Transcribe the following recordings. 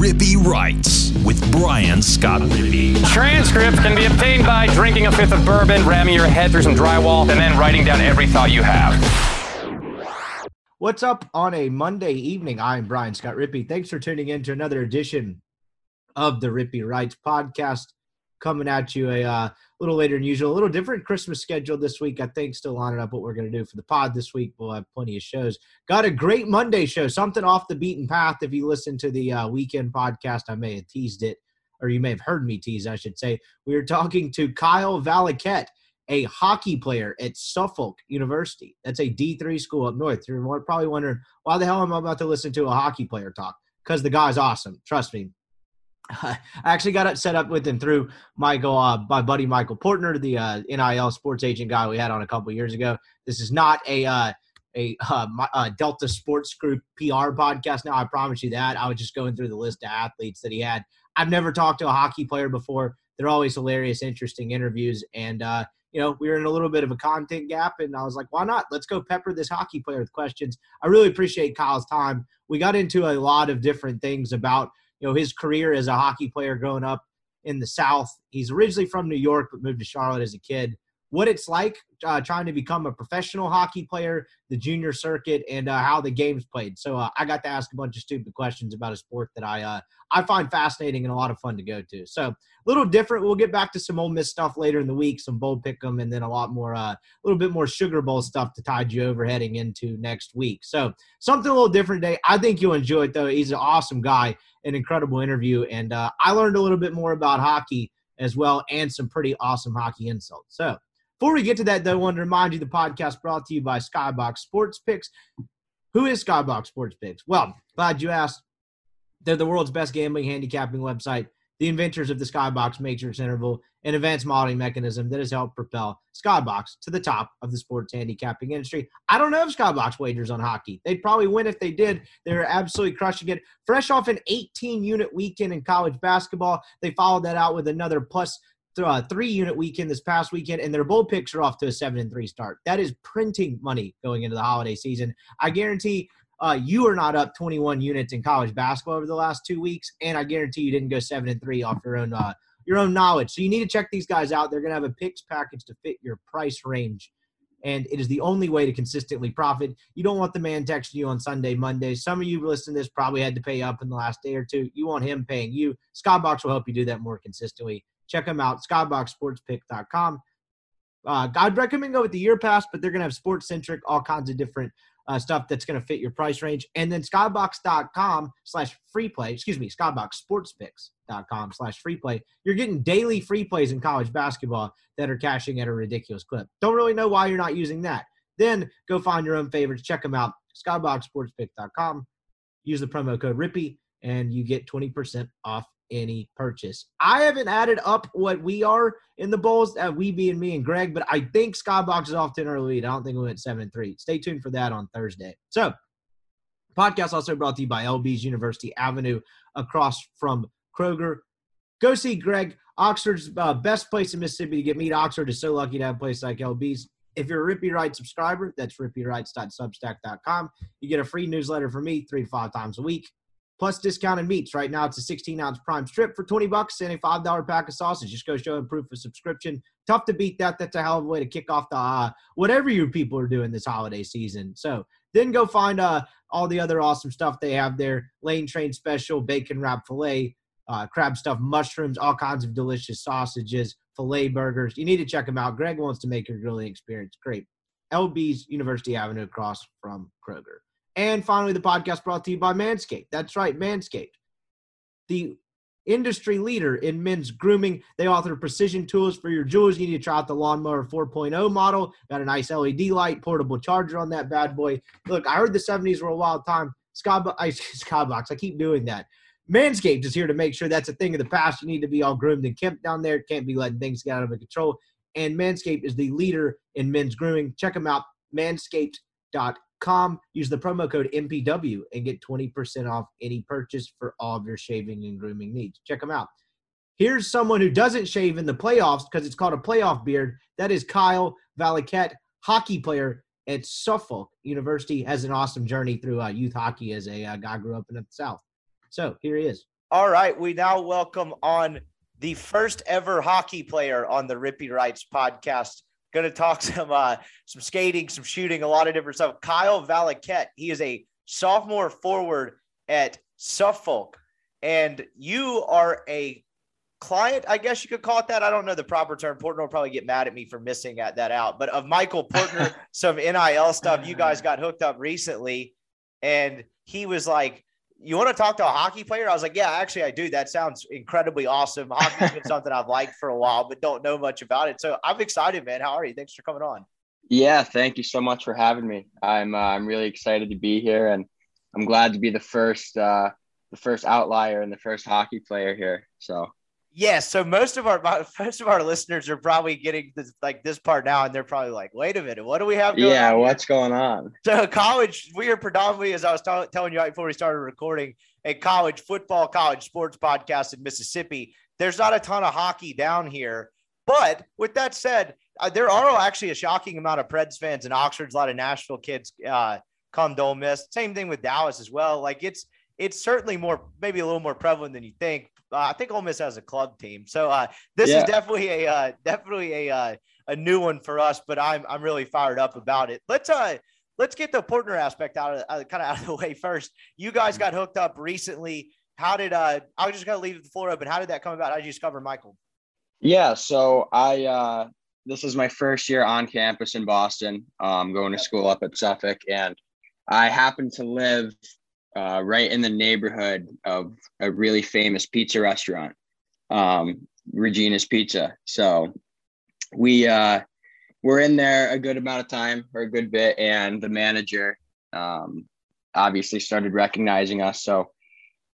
Rippy Writes with Brian Scott Rippy. Transcripts can be obtained by drinking a fifth of bourbon, ramming your head through some drywall, and then writing down every thought you have. What's up on a Monday evening? I'm Brian Scott Rippy. Thanks for tuning in to another edition of the Rippy Writes podcast. Coming at you a uh, little later than usual, a little different Christmas schedule this week. I think still lining up what we're going to do for the pod this week. We'll have plenty of shows. Got a great Monday show, something off the beaten path. If you listen to the uh, weekend podcast, I may have teased it, or you may have heard me tease, I should say. We were talking to Kyle Valiquette a hockey player at Suffolk University. That's a D3 school up north. You're probably wondering, why the hell am I about to listen to a hockey player talk? Because the guy's awesome. Trust me. I actually got set up with and through Michael, uh, my buddy Michael Portner, the uh, NIL sports agent guy we had on a couple years ago. This is not a uh, a uh, uh, Delta Sports Group PR podcast. Now I promise you that. I was just going through the list of athletes that he had. I've never talked to a hockey player before. They're always hilarious, interesting interviews, and uh, you know, we were in a little bit of a content gap, and I was like, why not? Let's go pepper this hockey player with questions. I really appreciate Kyle's time. We got into a lot of different things about, you know, his career as a hockey player growing up in the South. He's originally from New York, but moved to Charlotte as a kid what it's like uh, trying to become a professional hockey player, the junior circuit, and uh, how the game's played. So uh, I got to ask a bunch of stupid questions about a sport that I uh, I find fascinating and a lot of fun to go to. So a little different. We'll get back to some Ole Miss stuff later in the week, some bowl pick'em, and then a lot more, uh, a little bit more Sugar Bowl stuff to tide you over heading into next week. So something a little different today. I think you'll enjoy it though. He's an awesome guy, an incredible interview, and uh, I learned a little bit more about hockey as well, and some pretty awesome hockey insults. So before we get to that, though, I want to remind you the podcast brought to you by Skybox Sports Picks. Who is Skybox Sports Picks? Well, glad you asked. They're the world's best gambling handicapping website, the inventors of the Skybox matrix interval, an advanced modeling mechanism that has helped propel Skybox to the top of the sports handicapping industry. I don't know if Skybox wagers on hockey. They'd probably win if they did. They're absolutely crushing it. Fresh off an 18 unit weekend in college basketball, they followed that out with another plus uh, three unit weekend this past weekend, and their bowl picks are off to a seven and three start. That is printing money going into the holiday season. I guarantee uh, you are not up 21 units in college basketball over the last two weeks, and I guarantee you didn't go seven and three off your own uh, your own knowledge. So you need to check these guys out. They're going to have a picks package to fit your price range. And it is the only way to consistently profit. You don't want the man texting you on Sunday, Monday. Some of you listening to this probably had to pay up in the last day or two. You want him paying you. Skybox will help you do that more consistently. Check them out, skyboxsportspick.com. Uh, I'd recommend go with the year pass, but they're going to have sports centric, all kinds of different uh, stuff that's going to fit your price range. And then skybox.com slash free play, excuse me, skyboxsportspicks.com slash free play. You're getting daily free plays in college basketball that are cashing at a ridiculous clip. Don't really know why you're not using that. Then go find your own favorites. Check them out. Skyboxsportspick.com. Use the promo code RIPPY and you get 20% off any purchase. I haven't added up what we are in the bowls, uh, we being me and Greg, but I think Skybox is off to an early lead. I don't think we went seven and three. Stay tuned for that on Thursday. So, podcast also brought to you by LB's University Avenue across from Kroger. Go see Greg. Oxford's uh, best place in Mississippi to get meat. Oxford is so lucky to have a place like LB's. If you're a Rippy Writes subscriber, that's rippywrites.substack.com. You get a free newsletter from me three to five times a week plus discounted meats. Right now, it's a 16 ounce prime strip for 20 bucks and a $5 pack of sausage. Just go show them proof of subscription. Tough to beat that. That's a hell of a way to kick off the uh, whatever you people are doing this holiday season. So then go find uh, all the other awesome stuff they have there Lane Train Special, bacon wrap filet, uh, crab stuffed mushrooms, all kinds of delicious sausages, filet burgers. You need to check them out. Greg wants to make your grilling experience great. LB's University Avenue across from Kroger. And finally, the podcast brought to you by Manscaped. That's right, Manscaped. The industry leader in men's grooming. They offer precision tools for your jewels. You need to try out the Lawnmower 4.0 model. Got a nice LED light, portable charger on that bad boy. Look, I heard the 70s were a wild time. Skybox, I, I keep doing that. Manscaped is here to make sure that's a thing of the past. You need to be all groomed and kempt down there. Can't be letting things get out of control. And Manscaped is the leader in men's grooming. Check them out, manscaped.com com. Use the promo code MPW and get 20% off any purchase for all of your shaving and grooming needs. Check them out. Here's someone who doesn't shave in the playoffs because it's called a playoff beard. That is Kyle Valiquette, hockey player at Suffolk University. Has an awesome journey through uh, youth hockey as a uh, guy grew up in the South. So here he is. All right, we now welcome on the first ever hockey player on the Rippy Writes podcast. Going to talk some uh, some skating, some shooting, a lot of different stuff. Kyle Valiquette, he is a sophomore forward at Suffolk, and you are a client, I guess you could call it that. I don't know the proper term. Portner will probably get mad at me for missing at that out, but of Michael Portner, some NIL stuff. You guys got hooked up recently, and he was like, you want to talk to a hockey player? I was like, yeah, actually, I do. That sounds incredibly awesome. Hockey's been something I've liked for a while, but don't know much about it. So I'm excited, man. How are you? Thanks for coming on. Yeah, thank you so much for having me. I'm uh, I'm really excited to be here, and I'm glad to be the first uh, the first outlier and the first hockey player here. So Yes. So most of our most of our listeners are probably getting this like this part now, and they're probably like, "Wait a minute, what do we have?" yeah, what's going on? So college, we are predominantly, as I was t- telling you right before we started recording, a college football, college sports podcast in Mississippi. There's not a ton of hockey down here, but with that said, uh, there are actually a shocking amount of Preds fans in Oxford. A lot of Nashville kids uh, come to Ole Miss. Same thing with Dallas as well. Like it's it's certainly more maybe a little more prevalent than you think I think Ole Miss has a club team, so uh, this yeah. is definitely a uh, definitely a uh, a new one for us. But I'm I'm really fired up about it. Let's uh let's get the partner aspect out of uh, kind of out of the way first. You guys got hooked up recently. How did uh? I was just gonna leave the floor open. How did that come about? How did you discover Michael? Yeah, so I uh, this is my first year on campus in Boston. i um, going to school up at Suffolk, and I happen to live uh, right in the neighborhood of a really famous pizza restaurant, um, Regina's Pizza. So we uh, were in there a good amount of time or a good bit, and the manager um, obviously started recognizing us. So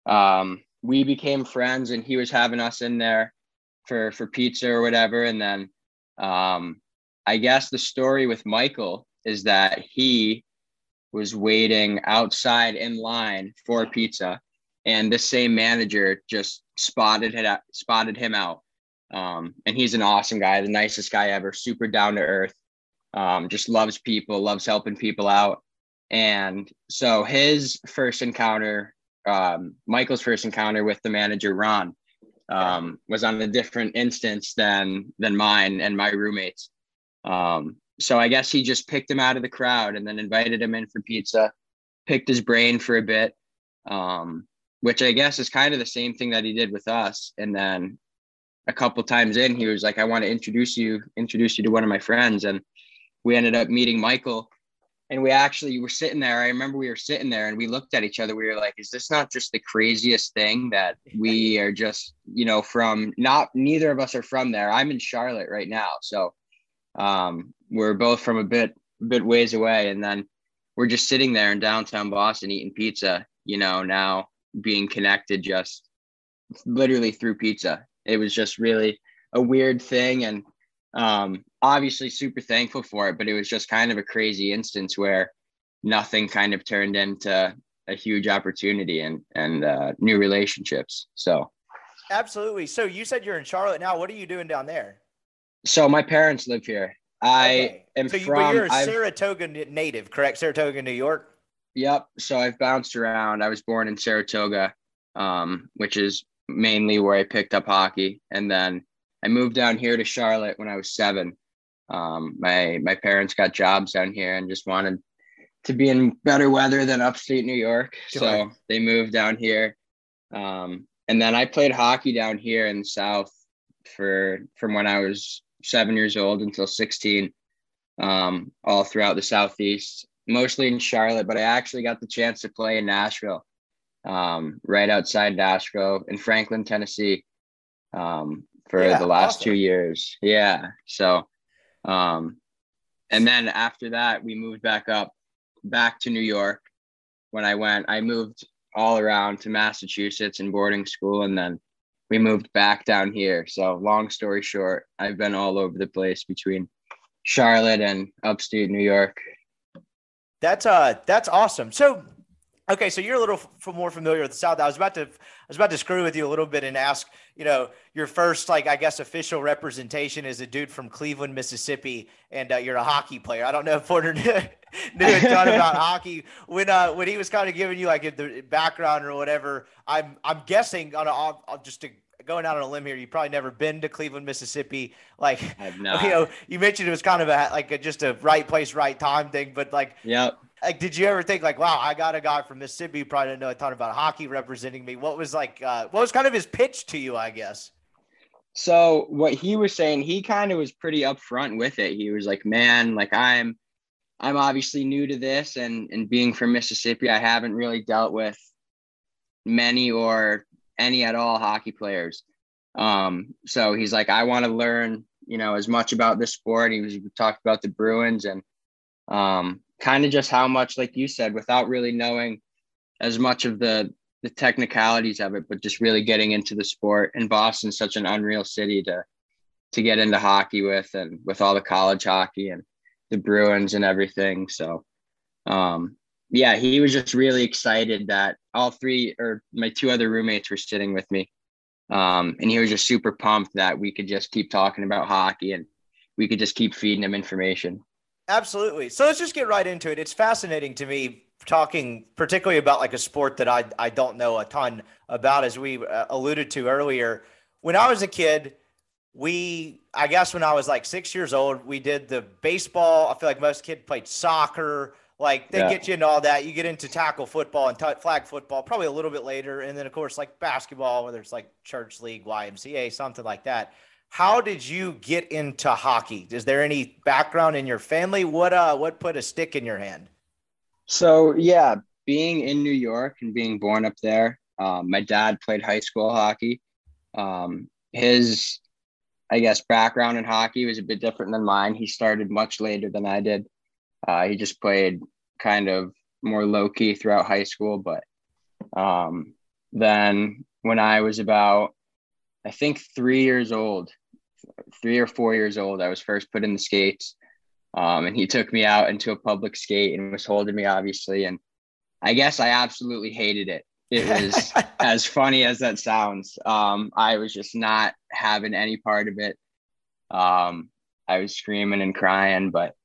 um, we became friends, and he was having us in there for for pizza or whatever. And then um, I guess the story with Michael is that he was waiting outside in line for pizza, and the same manager just spotted it spotted him out. Um, and he's an awesome guy, the nicest guy ever, super down to earth. Um, just loves people, loves helping people out. And so his first encounter, um, Michael's first encounter with the manager Ron, um, was on a different instance than than mine and my roommates. Um, so I guess he just picked him out of the crowd and then invited him in for pizza, picked his brain for a bit, um, which I guess is kind of the same thing that he did with us. And then a couple times in, he was like, "I want to introduce you, introduce you to one of my friends," and we ended up meeting Michael. And we actually were sitting there. I remember we were sitting there and we looked at each other. We were like, "Is this not just the craziest thing that we are just, you know, from not neither of us are from there. I'm in Charlotte right now, so." Um, we're both from a bit a bit ways away, and then we're just sitting there in downtown Boston eating pizza. You know, now being connected just literally through pizza. It was just really a weird thing, and um, obviously super thankful for it. But it was just kind of a crazy instance where nothing kind of turned into a huge opportunity and and uh, new relationships. So, absolutely. So you said you're in Charlotte now. What are you doing down there? So my parents live here. I okay. am so you, from. you're a I've, Saratoga native, correct? Saratoga, New York. Yep. So I've bounced around. I was born in Saratoga, um, which is mainly where I picked up hockey, and then I moved down here to Charlotte when I was seven. Um, my my parents got jobs down here and just wanted to be in better weather than upstate New York, sure. so they moved down here. Um, and then I played hockey down here in the South for from when I was seven years old until 16, um, all throughout the Southeast, mostly in Charlotte, but I actually got the chance to play in Nashville, um, right outside Nashville in Franklin, Tennessee, um, for yeah, the last awesome. two years. Yeah. So, um, and then after that, we moved back up, back to New York. When I went, I moved all around to Massachusetts in boarding school, and then we moved back down here. So long story short, I've been all over the place between Charlotte and upstate New York. That's uh that's awesome. So Okay, so you're a little f- more familiar with the South. I was about to, I was about to screw with you a little bit and ask, you know, your first, like, I guess, official representation is a dude from Cleveland, Mississippi, and uh, you're a hockey player. I don't know if Portner knew, knew a ton about hockey when, uh, when he was kind of giving you like the background or whatever. I'm, I'm guessing on a, just to going out on a limb here, you've probably never been to Cleveland, Mississippi. Like, I've you know, you mentioned it was kind of a like a, just a right place, right time thing, but like, Yep. Like, did you ever think like, wow, I got a guy from Mississippi who probably didn't know a ton about hockey representing me? What was like, uh, what was kind of his pitch to you? I guess. So what he was saying, he kind of was pretty upfront with it. He was like, "Man, like I'm, I'm obviously new to this, and and being from Mississippi, I haven't really dealt with many or any at all hockey players. Um, so he's like, I want to learn, you know, as much about this sport. He was talked about the Bruins and um, kind of just how much, like you said, without really knowing as much of the the technicalities of it, but just really getting into the sport. And Boston's such an unreal city to to get into hockey with, and with all the college hockey and the Bruins and everything. So, um, yeah, he was just really excited that all three or my two other roommates were sitting with me, um, and he was just super pumped that we could just keep talking about hockey and we could just keep feeding him information. Absolutely. So let's just get right into it. It's fascinating to me talking particularly about like a sport that I, I don't know a ton about, as we uh, alluded to earlier. When I was a kid, we, I guess when I was like six years old, we did the baseball. I feel like most kids played soccer. Like they Yeah. get you into all that. You get into tackle football and t- flag football probably a little bit later. And then, of course, like basketball, whether it's like church league, YMCA, something like that. How did you get into hockey? Is there any background in your family? What uh what put a stick in your hand? So yeah, being in New York and being born up there, um, my dad played high school hockey. Um, his, I guess, background in hockey was a bit different than mine. He started much later than I did. Uh, he just played kind of more low key throughout high school, but um, then when I was about, I think three years old, three or four years old, I was first put in the skates. Um, and he took me out into a public skate and was holding me, obviously. And I guess I absolutely hated it. It was as funny as that sounds. Um, I was just not having any part of it. Um, I was screaming and crying, but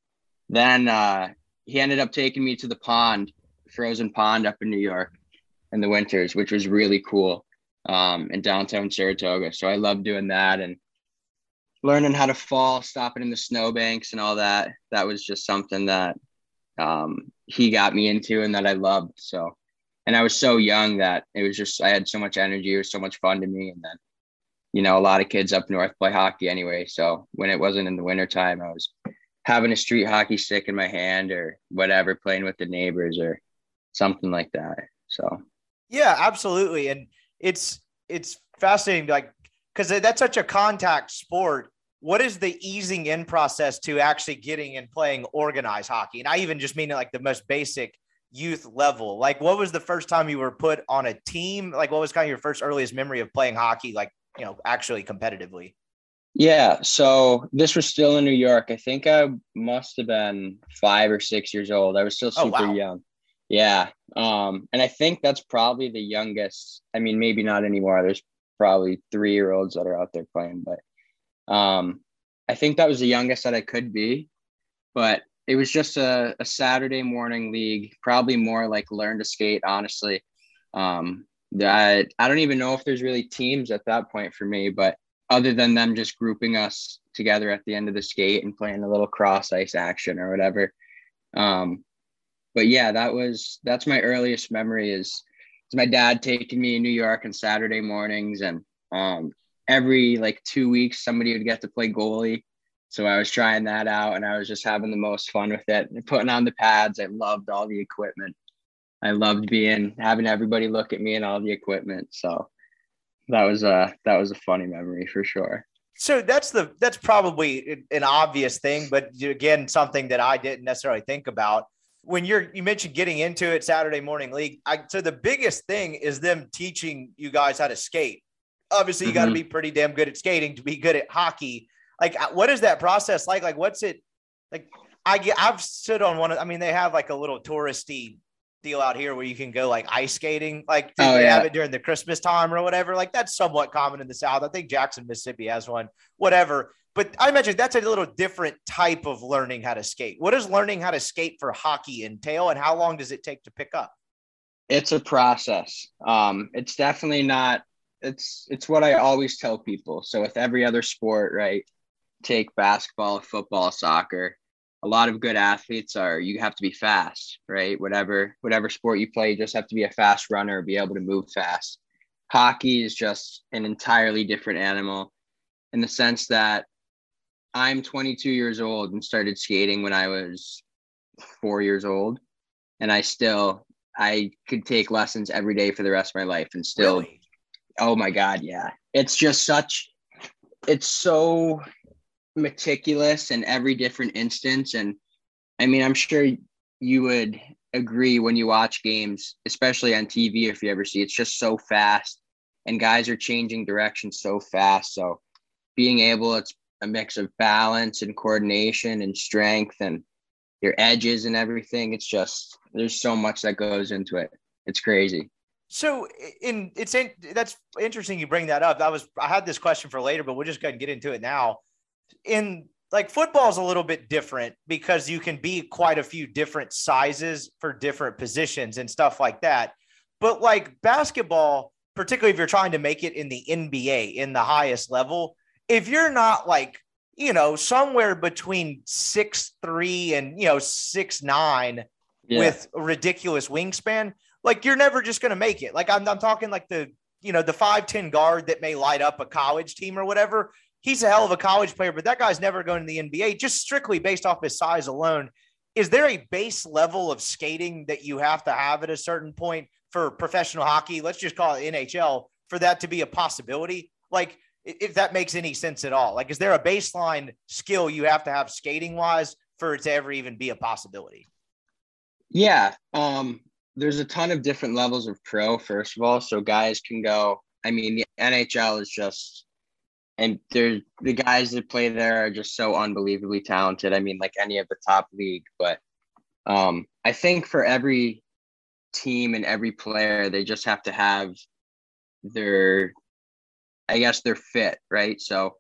then uh, he ended up taking me to the pond, frozen pond up in New York in the winters, which was really cool um, in downtown Saratoga. So I love doing that and learning how to fall, stopping in the snowbanks and all that. That was just something that um, he got me into and that I loved. So, and I was so young that it was just, I had so much energy. It was so much fun to me. And then, you know, a lot of kids up north play hockey anyway. So when it wasn't in the wintertime, I was having a street hockey stick in my hand or whatever, playing with the neighbors or something like that. So, Yeah, absolutely. And it's it's fascinating, like because that's such a contact sport. What is the easing in process to actually getting and playing organized hockey? And I even just mean it like the most basic youth level. Like, what was the first time you were put on a team? Like, what was kind of your first earliest memory of playing hockey? Like, you know, actually competitively. Yeah, so this was still in New York. I think I must have been five or six years old. I was still Oh, super wow. young. Yeah. Um, and I think that's probably the youngest. I mean, maybe not anymore. There's probably three year olds that are out there playing, but um, I think that was the youngest that I could be. But it was just a, a Saturday morning league, probably more like learn to skate, honestly. Um, that I don't even know if there's really teams at that point for me, but other than them just grouping us together at the end of the skate and playing a little cross ice action or whatever. Um, but yeah, that was that's my earliest memory is, is my dad taking me in New York on Saturday mornings and um, every like two weeks somebody would get to play goalie. So I was trying that out and I was just having the most fun with it and putting on the pads. I loved all the equipment. I loved being having everybody look at me and all the equipment. So that was a that was a funny memory for sure. So that's the that's probably an obvious thing, but again, something that I didn't necessarily think about. When you're you mentioned getting into it Saturday morning league, I, so the biggest thing is them teaching you guys how to skate. Obviously, you got to be pretty damn good at skating to be good at hockey. Like, uh, what is that process like? Like, what's it like? I get, I've stood on one. Of, I mean, they have like a little touristy deal out here where you can go like ice skating, like Oh, they yeah. have it during the Christmas time or whatever. Like that's somewhat common in the South. I think Jackson, Mississippi has one, whatever. But I imagine that's a little different type of learning how to skate. What does learning how to skate for hockey entail, and how long does it take to pick up? it's a process. Um, it's definitely not. It's it's what I always tell people. So with every other sport, right? Take basketball, football, soccer. A lot of good athletes are you have to be fast, right? Whatever whatever sport you play, you just have to be a fast runner, be able to move fast. Hockey is just an entirely different animal in the sense that I'm 22 years old and started skating when I was four years old, and I still I could take lessons every day for the rest of my life and still Really? oh my god yeah. It's just such it's so meticulous in every different instance. And i mean i'm sure you would agree when you watch games especially on tv if you ever see it's just so fast. And guys are changing direction so fast. So being able it's a mix of balance and coordination and strength and your edges and everything it's just there's so much that goes into it it's crazy So in it's in, that's interesting you bring that up. I was I had this question for later, but we'll just go ahead and get into it now. In like football is a little bit different because you can be quite a few different sizes for different positions and stuff like that. But like basketball, particularly if you're trying to make it in the NBA in the highest level, if you're not like, you know, somewhere between six three and you know, six nine, yeah. with ridiculous wingspan, like you're never just going to make it. Like I'm, I'm talking like the, you know, the 5'10 guard that may light up a college team or whatever. He's a hell of a college player, but that guy's never going to the NBA just strictly based off his size alone. Is there a base level of skating that you have to have at a certain point for professional hockey? Let's just call it NHL for that to be a possibility. Like, if that makes any sense at all, like, is there a baseline skill you have to have skating wise for it to ever even be a possibility? Yeah. Um, there's a ton of different levels of pro, first of all. So guys can go, I mean, the NHL is just and there's the guys that play there are just so unbelievably talented. I mean, like any of the top league, but um, I think for every team and every player, they just have to have their, I guess, they're fit, right? So,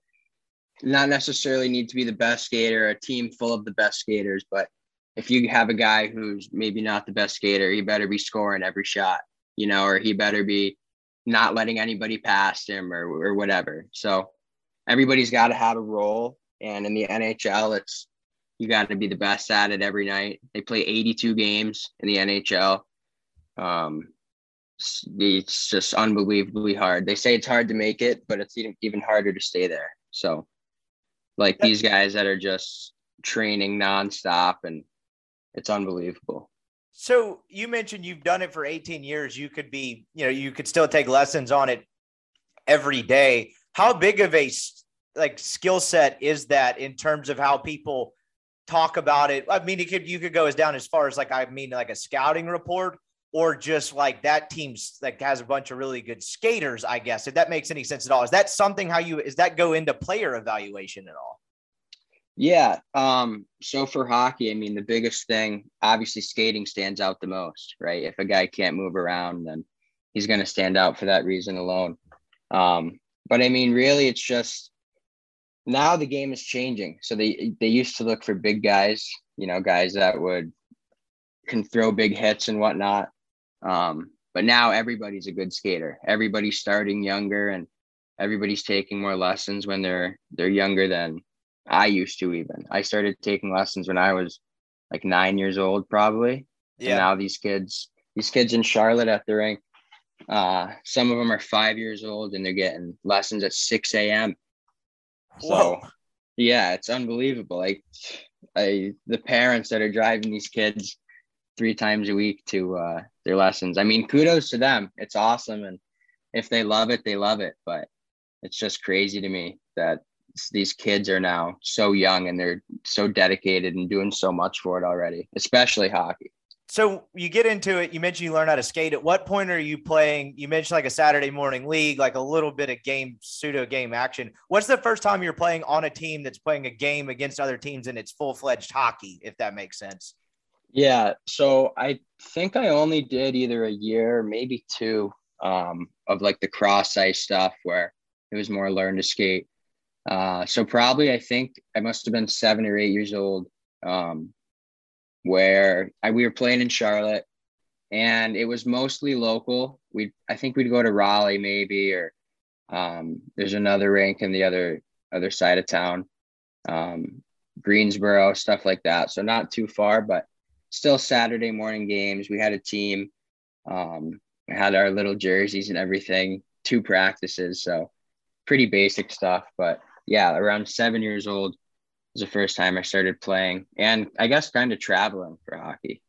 not necessarily need to be the best skater, a team full of the best skaters, but if you have a guy who's maybe not the best skater, he better be scoring every shot, you know, or he better be not letting anybody past him or, or whatever. So everybody's got to have a role. And in the NHL, it's you got to be the best at it every night. They play 82 games in the NHL. Um, it's- just unbelievably hard. They say it's hard to make it, but it's even, even harder to stay there. So, like these guys that are just training nonstop and it's unbelievable. So you mentioned you've done it for 18 years. You could be, you know, you could still take lessons on it every day. How big of a like skill set is that in terms of how people talk about it? I mean, it could you could go as down as far as like I mean like a scouting report or just like that team's like has a bunch of really good skaters, I guess. If that makes any sense at all. Is that something how you is that go into player evaluation at all? Yeah. Um, so for hockey, I mean, the biggest thing, obviously, skating stands out the most, right? If a guy can't move around, then he's going to stand out for that reason alone. Um, but I mean, really, it's just now the game is changing. So they they used to look for big guys, you know, guys that would can throw big hits and whatnot. Um, but now everybody's a good skater. Everybody's starting younger, and everybody's taking more lessons when they're they're younger than I used to even. I started taking lessons when I was like nine years old, probably. And now these kids, these kids in Charlotte at the rink, uh, some of them are five years old and they're getting lessons at 6 a.m. So yeah, it's unbelievable. Like I the parents that are driving these kids three times a week to uh their lessons. I mean, kudos to them. It's awesome. And if they love it, they love it. But it's just crazy to me that these kids are now so young and they're so dedicated and doing so much for it already, especially hockey. So you get into it. You mentioned you learn how to skate. At what point are you playing? You mentioned like a Saturday morning league, like a little bit of game, pseudo game action. What's the first time you're playing on a team that's playing a game against other teams and it's full fledged hockey, if that makes sense? Yeah, so I think I only did either a year, maybe two, um, of like the cross ice stuff where it was more learn to skate. Uh, so probably I think I must have been seven or eight years old, um, where I, we were playing in Charlotte, and it was mostly local. We I think we'd go to Raleigh maybe, or um, there's another rink in the other other side of town, um, Greensboro, stuff like that. So not too far, but still Saturday morning games. We had a team. Um, we had our little jerseys and everything, two practices. So pretty basic stuff. But yeah, around seven years old was the first time I started playing and I guess kind of traveling for hockey.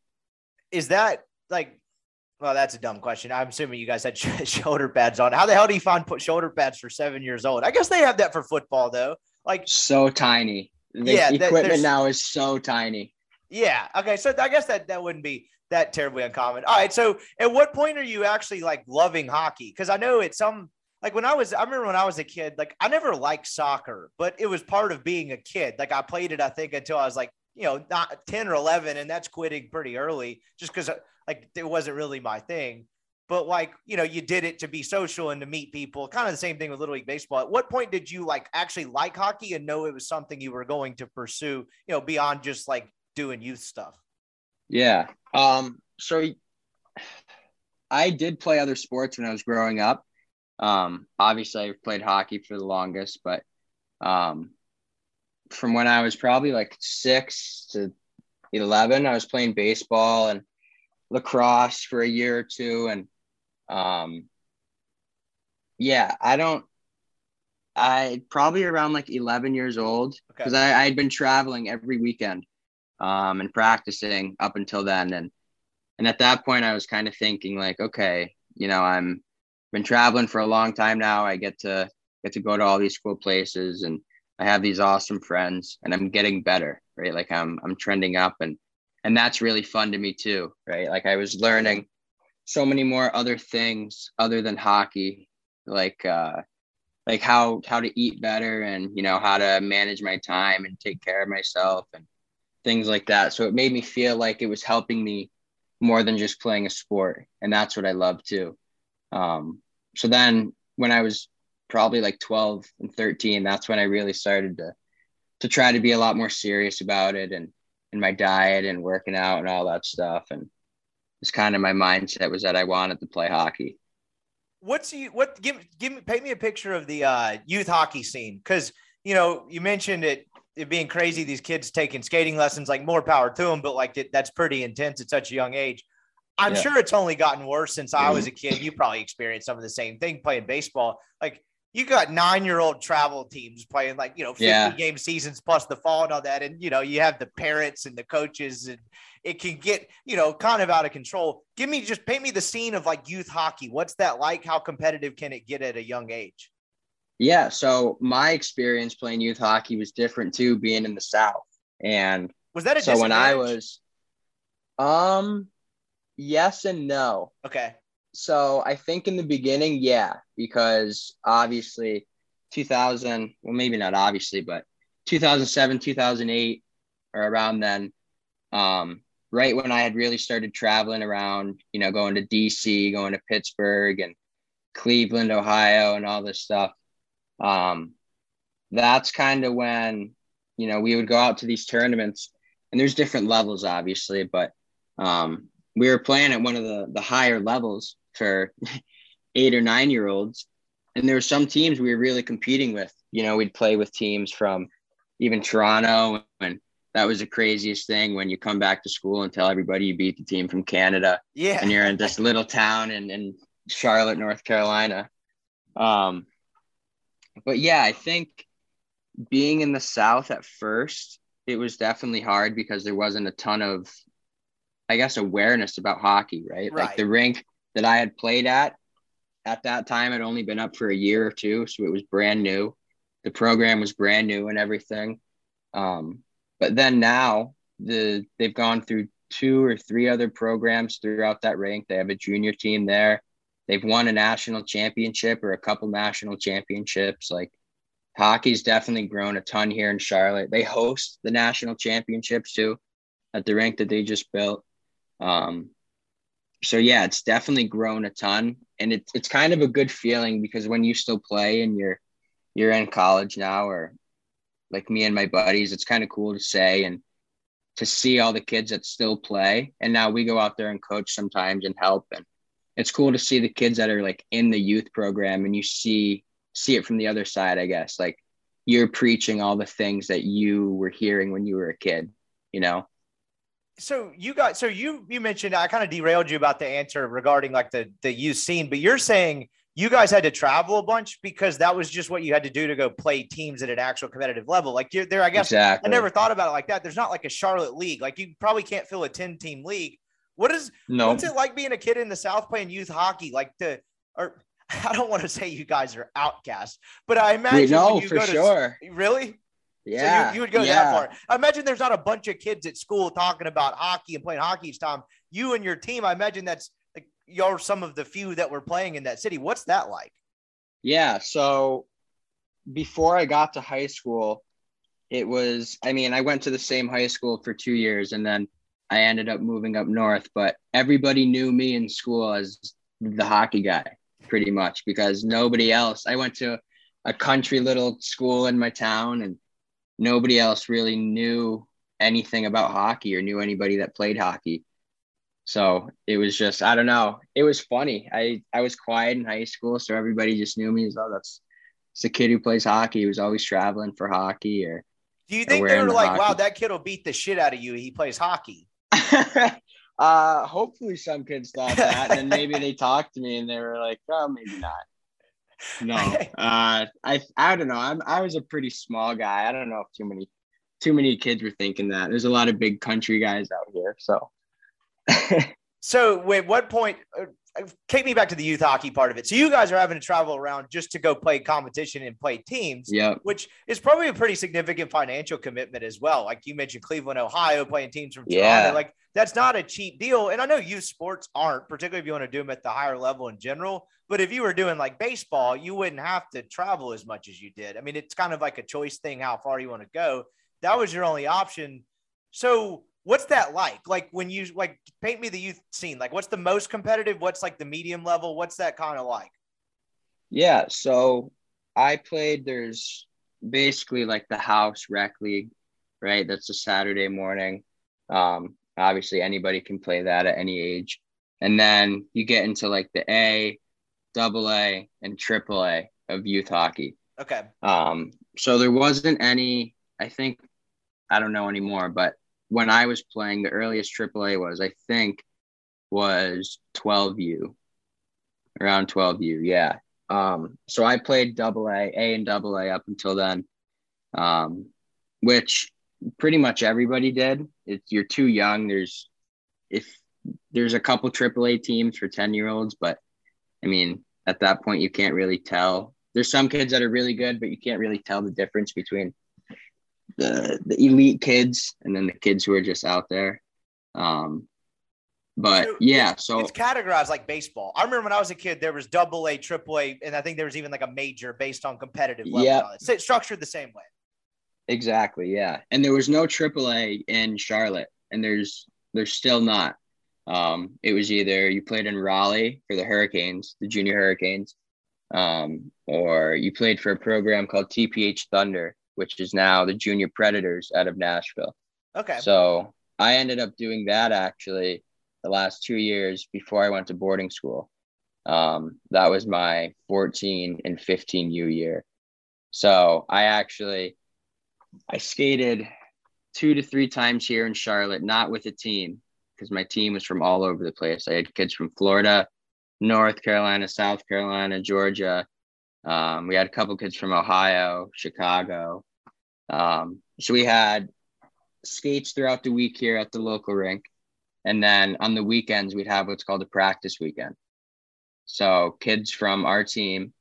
Is that like, well, that's a dumb question. I'm assuming you guys had shoulder pads on. How the hell do you find put shoulder pads for seven years old? I guess they have that for football though. Like so tiny. The yeah, equipment now is so tiny. Yeah. Okay. So I guess that that wouldn't be that terribly uncommon. All right. So at what point are you actually like loving hockey? Because I know it's some like when I was, I remember when I was a kid, like I never liked soccer, but it was part of being a kid. Like I played it, I think, until I was like, you know, not 10 or 11, and that's quitting pretty early just because like it wasn't really my thing. But like, you know, you did it to be social and to meet people. Kind of the same thing with Little League Baseball. At what point did you like actually like hockey and know it was something you were going to pursue, you know, beyond just like doing youth stuff? Yeah. Um, so I did play other sports when I was growing up. Um, obviously I played hockey for the longest, but um, from when I was probably like six to 11, I was playing baseball and lacrosse for a year or two. And um, yeah, I don't, I probably around like 11 years old because okay. I had been traveling every weekend um, and practicing up until then. And and at that point, I was kind of thinking like, okay, you know, I'm been traveling for a long time now. I get to get to go to all these cool places, and I have these awesome friends, and I'm getting better, right? Like I'm I'm trending up, and and that's really fun to me too, right? Like I was learning so many more other things other than hockey, like uh, like how how to eat better, and you know how to manage my time and take care of myself, and things like that. So it made me feel like it was helping me more than just playing a sport. And that's what I love too. Um, so then when I was probably like 12 and 13, that's when I really started to, to try to be a lot more serious about it and, and my diet and working out and all that stuff. And it's kind of my mindset was that I wanted to play hockey. What's you, what, give, give me, paint me a picture of the uh, youth hockey scene. Cause you know, you mentioned it it being crazy, these kids taking skating lessons, like more power to them, but like it, that's pretty intense at such a young age. I'm yeah. sure it's only gotten worse since I was mm-hmm. a kid. You probably experienced some of the same thing playing baseball. Like you got nine year old travel teams playing like, you know, 50 yeah. game seasons plus the fall and all that. And, you know, you have the parents and the coaches and it can get, you know, kind of out of control. Give me just paint me the scene of like youth hockey. What's that like? How competitive can it get at a young age? Yeah, so my experience playing youth hockey was different too, being in the South. And was that a so when I was, um, yes and no. Okay. So I think in the beginning, yeah, because obviously, 2000, well, maybe not obviously, but 2007, 2008, or around then, um, right when I had really started traveling around, you know, going to DC, going to Pittsburgh and Cleveland, Ohio, and all this stuff um, that's kind of when you know we would go out to these tournaments and there's different levels obviously but um, we were playing at one of the the higher levels for eight or nine year olds and there were some teams we were really competing with. You know we'd play with teams from even toronto and that was the craziest thing when you come back to school and tell everybody you beat the team from canada yeah. and you're in this little town in, in charlotte north carolina. Um, but yeah, I think being in the South at first, it was definitely hard because there wasn't a ton of, I guess, awareness about hockey, right? right? Like the rink that I had played at at that time had only been up for a year or two, so it was brand new. The program was brand new and everything. Um, but then now the they've gone through two or three other programs throughout that rink. They have a junior team there they've won a national championship or a couple national championships. Like hockey's definitely grown a ton here in Charlotte. They host the national championships too. at the rink that they just built. Um, so yeah, it's definitely grown a ton, and it's it's kind of a good feeling because when you still play and you're you're in college now, or like me and my buddies, it's kind of cool to say and to see all the kids that still play. And now we go out there and coach sometimes and help, and it's cool to see the kids that are like in the youth program, and you see see it from the other side, I guess, like you're preaching all the things that you were hearing when you were a kid, you know so you got so you you mentioned I kind of derailed you about the answer regarding like the the youth scene, but you're saying you guys had to travel a bunch because that was just what you had to do to go play teams at an actual competitive level. Like you're there, I guess exactly. I never thought about it like that. There's not like a Charlotte league. Like you probably can't fill a 10 team league. What is no. what's it like being a kid in the South playing youth hockey? Like the or I don't want to say you guys are outcasts, but I imagine no, for sure. really? Yeah. So you, you, would go yeah. that far. I imagine there's not a bunch of kids at school talking about hockey and playing hockey each time. You and your team, I imagine that's like you're some of the few that were playing in that city. What's that like? Yeah. So before I got to high school, it was, I mean, I went to the same high school for two years and then I ended up moving up north, but everybody knew me in school as the hockey guy pretty much because nobody else, I went to a country little school in my town and nobody else really knew anything about hockey or knew anybody that played hockey. So it was just, I don't know. It was funny. I, I was quiet in high school. So everybody just knew me as, oh, that's, it's a kid who plays hockey. He was always traveling for hockey or. Do you think they were like, hockey. wow, that kid will beat the shit out of you. He plays hockey. uh, hopefully some kids thought that. and then maybe they talked to me and they were like, oh, maybe not. No, uh, I I don't know. I'm I was a pretty small guy. I don't know if too many too many kids were thinking that. There's a lot of big country guys out here. So, so wait, what point? Take me back to the youth hockey part of it. So you guys are having to travel around just to go play competition and play teams. Yeah, which is probably a pretty significant financial commitment as well. Like you mentioned, Cleveland, Ohio, playing teams from Toronto. Yeah. Like that's not a cheap deal. And I know youth sports aren't, particularly if you want to do them at the higher level in general. But if you were doing like baseball, you wouldn't have to travel as much as you did. I mean, it's kind of like a choice thing how far you want to go. That was your only option. So, what's that like? Like when you like paint me the youth scene. Like, what's the most competitive? What's like the medium level? What's that kind of like? Yeah. So I played. There's basically like the house rec league, right? That's a Saturday morning. Um, obviously, anybody can play that at any age. And then you get into like the A, double A, and triple A of youth hockey. Okay. Um, so there wasn't any, I think, I don't know anymore, but when I was playing, the earliest AAA was, I think, was 12U, around 12U. Yeah. Um, so I played double A, A and double A up until then, um, which pretty much everybody did. It's you're too young. There's if there's a couple AAA teams for 10 year olds, but I mean, at that point, you can't really tell. There's some kids that are really good, but you can't really tell the difference between the the elite kids and then the kids who are just out there. Um, but so yeah, so it's categorized like baseball. I remember when I was a kid, there was double A, triple A, and I think there was even like a major based on competitive level. Yeah, it's structured the same way. Exactly. Yeah, and there was no triple A in Charlotte, and there's there's still not. Um, it was either you played in Raleigh for the Hurricanes, the junior Hurricanes, um, or you played for a program called TPH Thunder, which is now the Junior Predators out of Nashville. Okay. So I ended up doing that actually the last two years before I went to boarding school. Um, that was my 14 and 15 U year. So I actually I skated two to three times here in Charlotte, not with a team, because my team was from all over the place. I had kids from Florida, North Carolina, South Carolina, Georgia. Um, we had a couple kids from Ohio, Chicago. Um, so we had skates throughout the week here at the local rink. And then on the weekends, we'd have what's called a practice weekend. So kids from our team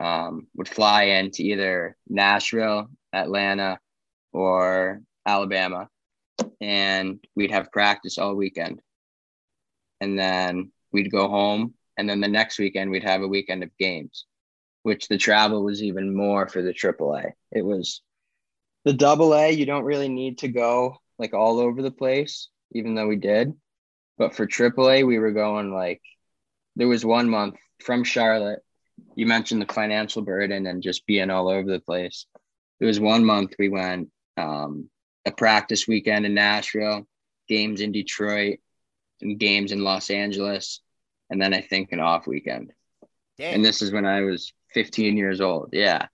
um, would fly in to either Nashville, Atlanta, or Alabama and we'd have practice all weekend. And then we'd go home. And then the next weekend, we'd have a weekend of games, which the travel was even more for the AAA. It was the double A, you don't really need to go like all over the place, even though we did. But for AAA, we were going like there was one month from Charlotte. You mentioned the financial burden and just being all over the place. There was one month we went um, a practice weekend in Nashville, games in Detroit, and games in Los Angeles, and then I think an off weekend. Damn. And this is when I was 15 years old. Yeah.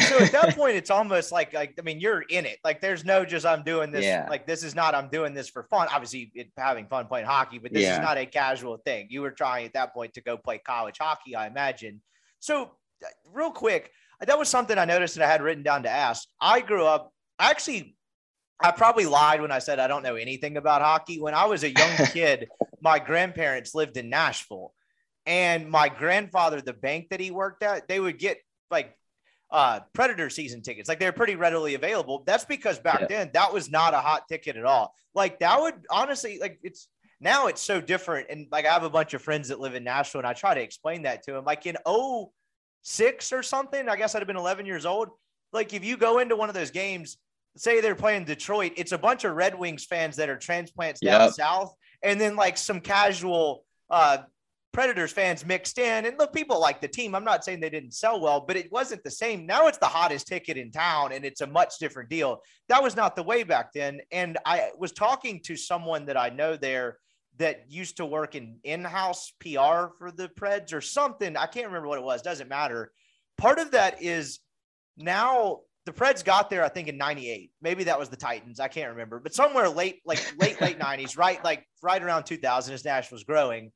so at that point, it's almost like like I mean, you're in it. Like there's no just I'm doing this. Yeah. Like this is not I'm doing this for fun. Obviously, it, having fun playing hockey, but this is not a casual thing. You were trying at that point to go play college hockey, I imagine. So uh, real quick, that was something I noticed that I had written down to ask. I grew up. I actually, I probably lied when I said I don't know anything about hockey. When I was a young kid, my grandparents lived in Nashville, and my grandfather, the bank that he worked at, they would get like uh predator season tickets. Like they're pretty readily available. That's because back Yeah. then that was not a hot ticket at all. Like that would honestly like it's now it's so different. And like i have a bunch of friends that live in nashville and i try to explain that to them like in 06 or something i guess i'd have been 11 years old like if you go into one of those games say they're playing detroit it's a bunch of red wings fans that are transplants down Yep. south and then like some casual uh Predators fans mixed in. And look, people like the team. I'm not saying they didn't sell well, but it wasn't the same. Now it's the hottest ticket in town and it's a much different deal. That was not the way back then. And I was talking to someone that I know there that used to work in in-house PR for the Preds or something. I can't remember what it was. Doesn't matter. Part of that is now the Preds got there, I think, in 98. Maybe that was the Titans. I can't remember, but somewhere late, like late, late 90s, right? Like right around 2000 as Nash was growing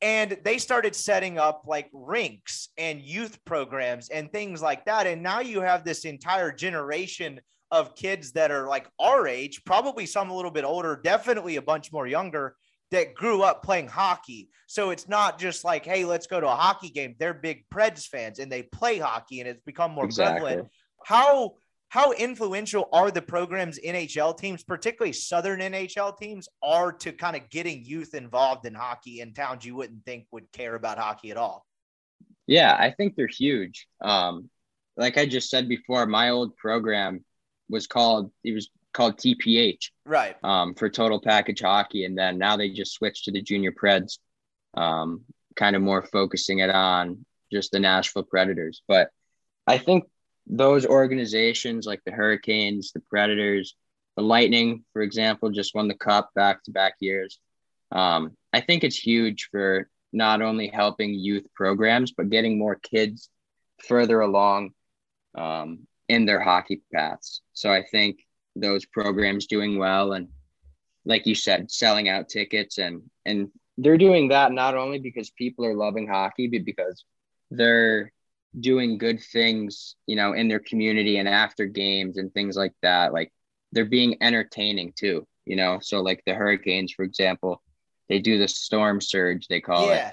and they started setting up like rinks and youth programs and things like that. And now you have this entire generation of kids that are like our age probably some a little bit older definitely a bunch more younger that grew up playing hockey. So it's not just like hey let's go to a hockey game. They're big preds fans and they play hockey and it's become more Exactly. prevalent how how influential are the programs NHL teams, particularly Southern NHL teams, are to kind of getting youth involved in hockey in towns you wouldn't think would care about hockey at all? Yeah, I think they're huge. Um, like I just said before, my old program was called it was called TPH Right. um, for total package hockey, and then now they just switched to the junior Preds, um, kind of more focusing it on just the Nashville Predators. But I think those organizations like the Hurricanes, the Predators, the Lightning, for example, just won the cup back to back years. Um, I think it's huge for not only helping youth programs, but getting more kids further along um, in their hockey paths. So I think those programs doing well and like you said, selling out tickets and and they're doing that not only because people are loving hockey, but because they're doing good things, you know, in their community and after games and things like that. Like they're being entertaining too, you know. So like the Hurricanes, for example, they do the storm surge, they call it. Yeah.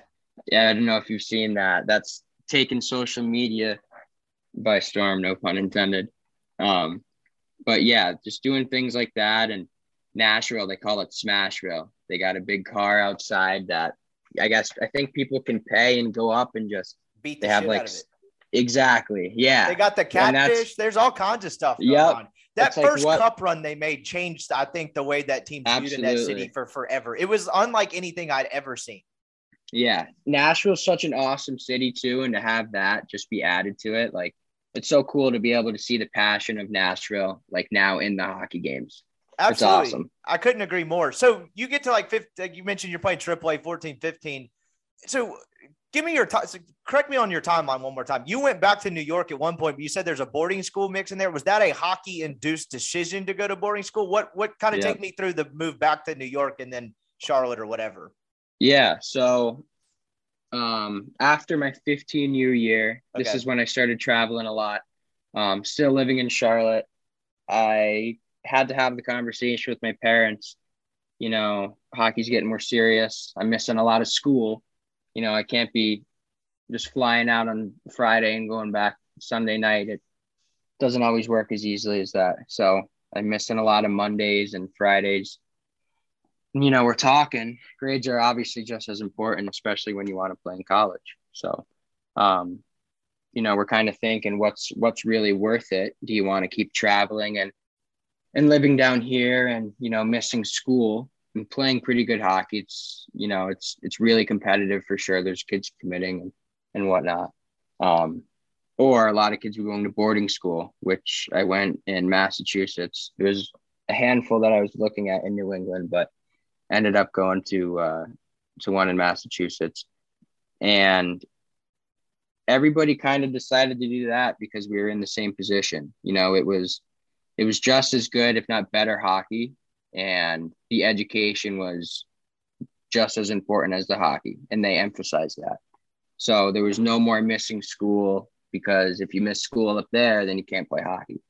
Yeah, I don't know if you've seen that. That's taken social media by storm, no pun intended. Um, but yeah, just doing things like that. And Nashville, they call it Smashville. They got a big car outside that I guess I think people can pay and go up and just Beat the they have like out of it. Exactly, yeah. They got the catfish. There's all kinds of stuff going Yep. on. That It's like first what- cup run they made changed, I think, the way that teams viewed in that city for forever. It was unlike anything I'd ever seen. Yeah, Nashville's such an awesome city too, and to have that just be added to it, like it's so cool to be able to see the passion of Nashville, like now in the hockey games. It's Absolutely. awesome. I couldn't agree more. So you get to like 50, like you mentioned you're playing AAA 14, 15. So give me your time. Correct me on your timeline one more time. You went back to New York at one point, but you said there's a boarding school mix in there. Was that a hockey induced decision to go to boarding school? What, what kind of Yeah. take me through the move back to New York and then Charlotte or whatever? Yeah, so um after my 15 year year, this Okay. is when I started traveling a lot. Um still living in Charlotte. I had to have the conversation with my parents. You know, hockey's getting more serious. I'm missing a lot of school. You know, I can't be just flying out on Friday and going back Sunday night. It doesn't always work as easily as that. So I'm missing a lot of Mondays and Fridays you know, we're talking grades are obviously just as important, especially when you want to play in college. So, um, you know, we're kind of thinking what's what's really worth it. Do you want to keep traveling and and living down here and you know missing school and playing pretty good hockey it's you know it's it's really competitive for sure. There's kids committing and, and whatnot. Um or a lot of kids were going to boarding school which i went in massachusetts. It was a handful that i was looking at in new england but ended up going to uh to one in massachusetts. And everybody kind of decided to do that because we were in the same position. You know it was it was just as good, if not better, hockey, and the education was just as important as the hockey, and they emphasized that. So there was no more missing school because if you miss school up there, then you can't play hockey.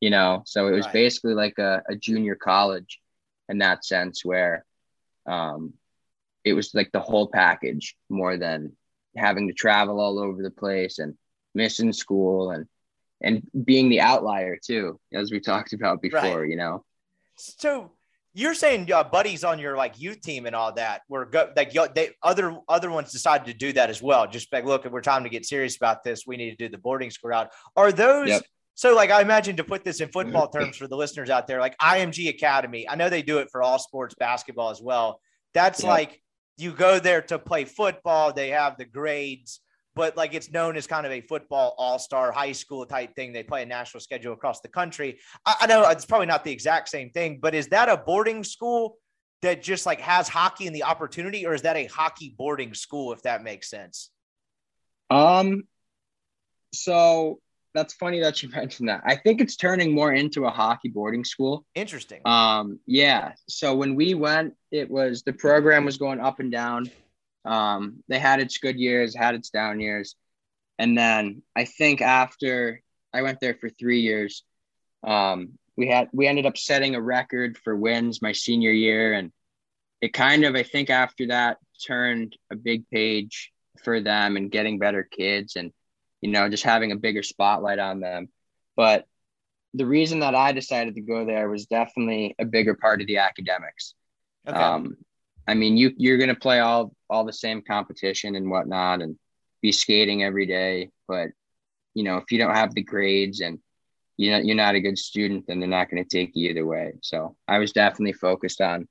You know, so it was right. basically like a, a junior college in that sense, where um, it was like the whole package more than having to travel all over the place and missing school and and being the outlier too, as we talked about before, right. you know. So you're saying uh, buddies on your like youth team and all that were go- like they other other ones decided to do that as well. Just like, look, if we're time to get serious about this, we need to do the boarding school route. Are those yep. so? Like, I imagine to put this in football terms for the listeners out there, like IMG Academy. I know they do it for all sports, basketball as well. That's yep. like you go there to play football. They have the grades but like it's known as kind of a football all-star high school type thing. They play a national schedule across the country. I, I, know it's probably not the exact same thing, but is that a boarding school that just like has hockey and the opportunity, or is that a hockey boarding school, if that makes sense? Um, so that's funny that you mentioned that. I think it's turning more into a hockey boarding school. Interesting. Um, yeah. So when we went, it was the program was going up and down. Um, they had its good years, had its down years. And then I think after I went there for three years, um, we had we ended up setting a record for wins my senior year, and it kind of I think after that turned a big page for them and getting better kids and you know just having a bigger spotlight on them. But the reason that I decided to go there was definitely a bigger part of the academics. Okay. Um, I mean, you you're gonna play all all the same competition and whatnot, and be skating every day. But you know, if you don't have the grades and you know you're not a good student, then they're not to take you either way. So I was definitely focused on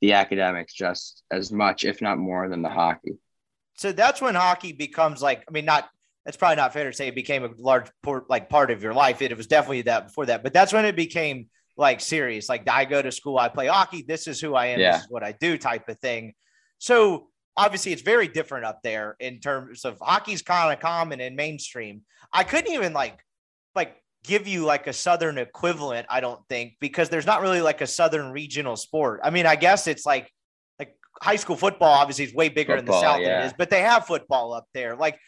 the academics just as much, if not more, than the hockey. So that's when hockey becomes like, I mean, not that's probably not fair to say it became a large part, like part of your life. It, it was definitely that before that, but that's when it became like serious. Like I go to school, I play hockey. This is who I am. Yeah. This is what I do, type of thing. So obviously, it's very different up there in terms of hockey's kind of common and mainstream. I couldn't even like like give you like a southern equivalent. I don't think because there's not really like a southern regional sport. I mean, I guess it's like like high school football. Obviously, is way bigger football, in the south yeah. than it is, but they have football up there. Like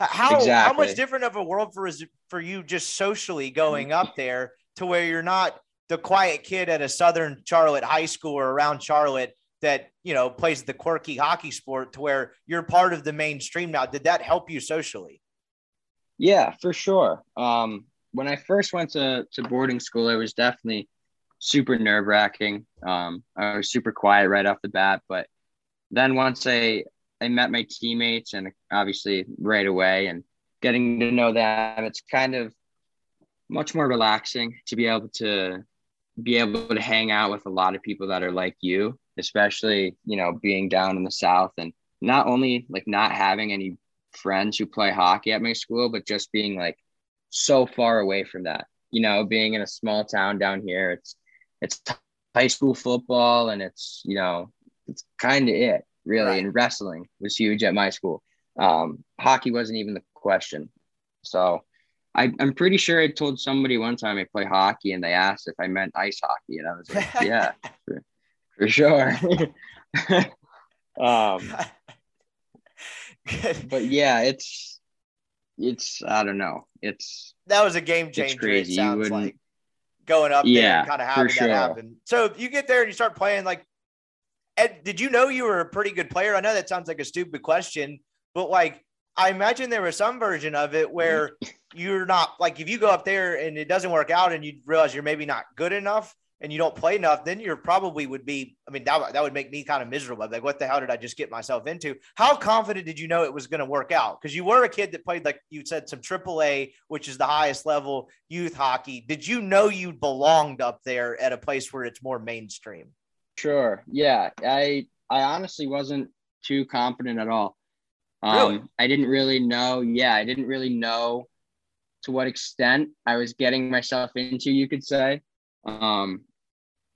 how exactly. how much different of a world for for you just socially going up there to where you're not the quiet kid at a Southern Charlotte high school or around Charlotte that you know plays the quirky hockey sport to where you're part of the mainstream now. Did that help you socially? Yeah for sure. Um, when i first went to, to boarding school it was definitely super nerve-wracking. Um, i was super quiet right off the bat but then once i i met my teammates and obviously right away and getting to know them it's kind of much more relaxing to be able to be able to hang out with a lot of people that are like you, especially, you know, being down in the South and not only like not having any friends who play hockey at my school, but just being like so far away from that. You know, being in a small town down here, it's it's high school football and it's, you know, it's kind of it really. Right. And wrestling was huge at my school. Um, hockey wasn't even the question. So I, am pretty sure I told somebody one time I play hockey and they asked if I meant ice hockey. And I was like, yeah, for, for sure. um, but yeah, it's, it's, I don't know. It's, that was a game changer. Crazy. It sounds like going up yeah, there and kind of having sure. that happen. So you get there and you start playing like, Ed, did you know you were a pretty good player? I know that sounds like a stupid question, but like, I imagine there was some version of it where you're not like if you go up there and it doesn't work out and you realize you're maybe not good enough, and you don't play enough, then you're probably would be. I mean, that, that would make me kind of miserable. Like, what the hell did I just get myself into? How confident did you know it was going to work out? Because you were a kid that played, like you said, some AAA, which is the highest level youth hockey. Did you know you belonged up there at a place where it's more mainstream? Sure. Yeah. I I honestly wasn't too confident at all. Um, really? I didn't really know. Yeah, I didn't really know to what extent I was getting myself into. You could say. Um,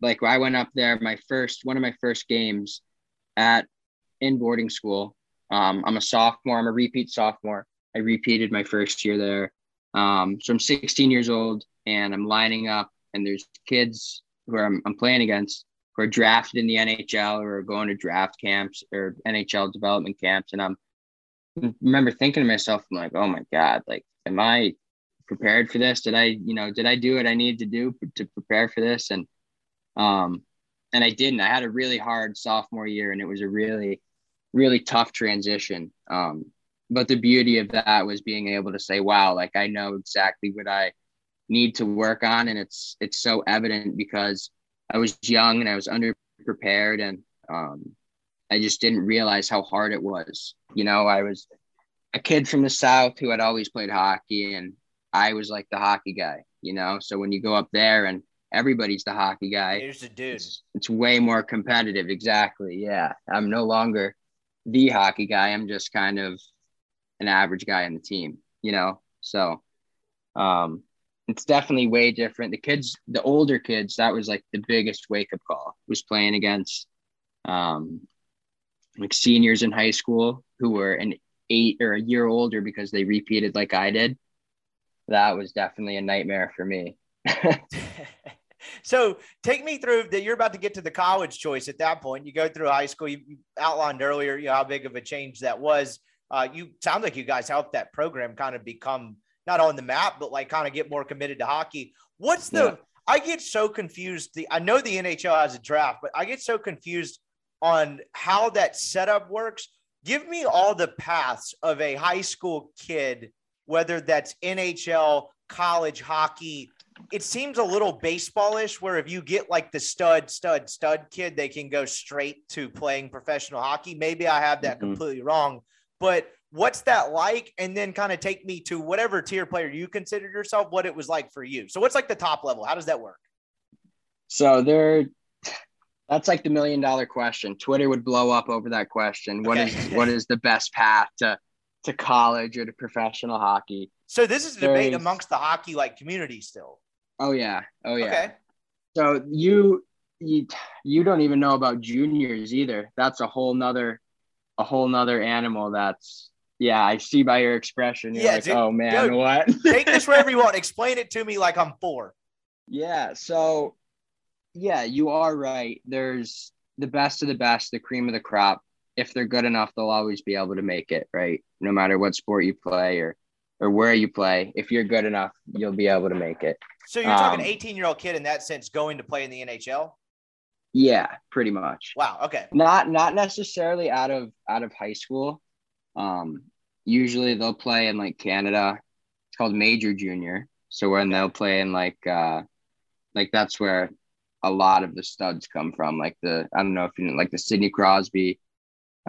like I went up there my first one of my first games at in boarding school. Um, I'm a sophomore. I'm a repeat sophomore. I repeated my first year there. Um, so I'm 16 years old and I'm lining up, and there's kids who I'm, I'm playing against who are drafted in the NHL or are going to draft camps or NHL development camps. And I'm remember thinking to myself, I'm like, oh my God, like, am I prepared for this? Did I, you know, did I do what I needed to do to prepare for this? And um, and I didn't. I had a really hard sophomore year, and it was a really, really tough transition. Um, but the beauty of that was being able to say, "Wow, like I know exactly what I need to work on," and it's it's so evident because I was young and I was underprepared, and um, I just didn't realize how hard it was. You know, I was a kid from the south who had always played hockey, and I was like the hockey guy. You know, so when you go up there and everybody's the hockey guy. Here's the dude. It's, it's, way more competitive. Exactly. Yeah. I'm no longer the hockey guy. I'm just kind of an average guy on the team, you know? So um, it's definitely way different. The kids, the older kids, that was like the biggest wake up call was playing against um, like seniors in high school who were an eight or a year older because they repeated like I did. That was definitely a nightmare for me. So take me through that. You're about to get to the college choice at that point. You go through high school. You outlined earlier, you know, how big of a change that was. Uh, you sound like you guys helped that program kind of become not on the map, but like kind of get more committed to hockey. What's the? Yeah. I get so confused. The I know the NHL has a draft, but I get so confused on how that setup works. Give me all the paths of a high school kid, whether that's NHL, college hockey, it seems a little baseballish where if you get like the stud, stud, stud kid, they can go straight to playing professional hockey. Maybe I have that mm-hmm. completely wrong, but what's that like? And then kind of take me to whatever tier player you considered yourself, what it was like for you. So what's like the top level? How does that work? So there, that's like the million dollar question. Twitter would blow up over that question. What okay. is what is the best path to to college or to professional hockey? So this is a debate amongst the hockey like community still. Oh yeah. Oh yeah. Okay. So you you you don't even know about juniors either. That's a whole nother a whole nother animal that's yeah, I see by your expression. You're yeah, like, dude, oh man, dude, what? take this wherever you want. Explain it to me like I'm four. Yeah. So yeah, you are right. There's the best of the best, the cream of the crop. If they're good enough, they'll always be able to make it, right? No matter what sport you play or or where you play, if you're good enough, you'll be able to make it. So you're talking um, 18 year old kid in that sense going to play in the NHL? Yeah, pretty much. Wow. Okay. Not not necessarily out of out of high school. Um, usually they'll play in like Canada. It's called major junior. So when they'll play in like uh like that's where a lot of the studs come from. Like the I don't know if you know like the Sidney Crosby,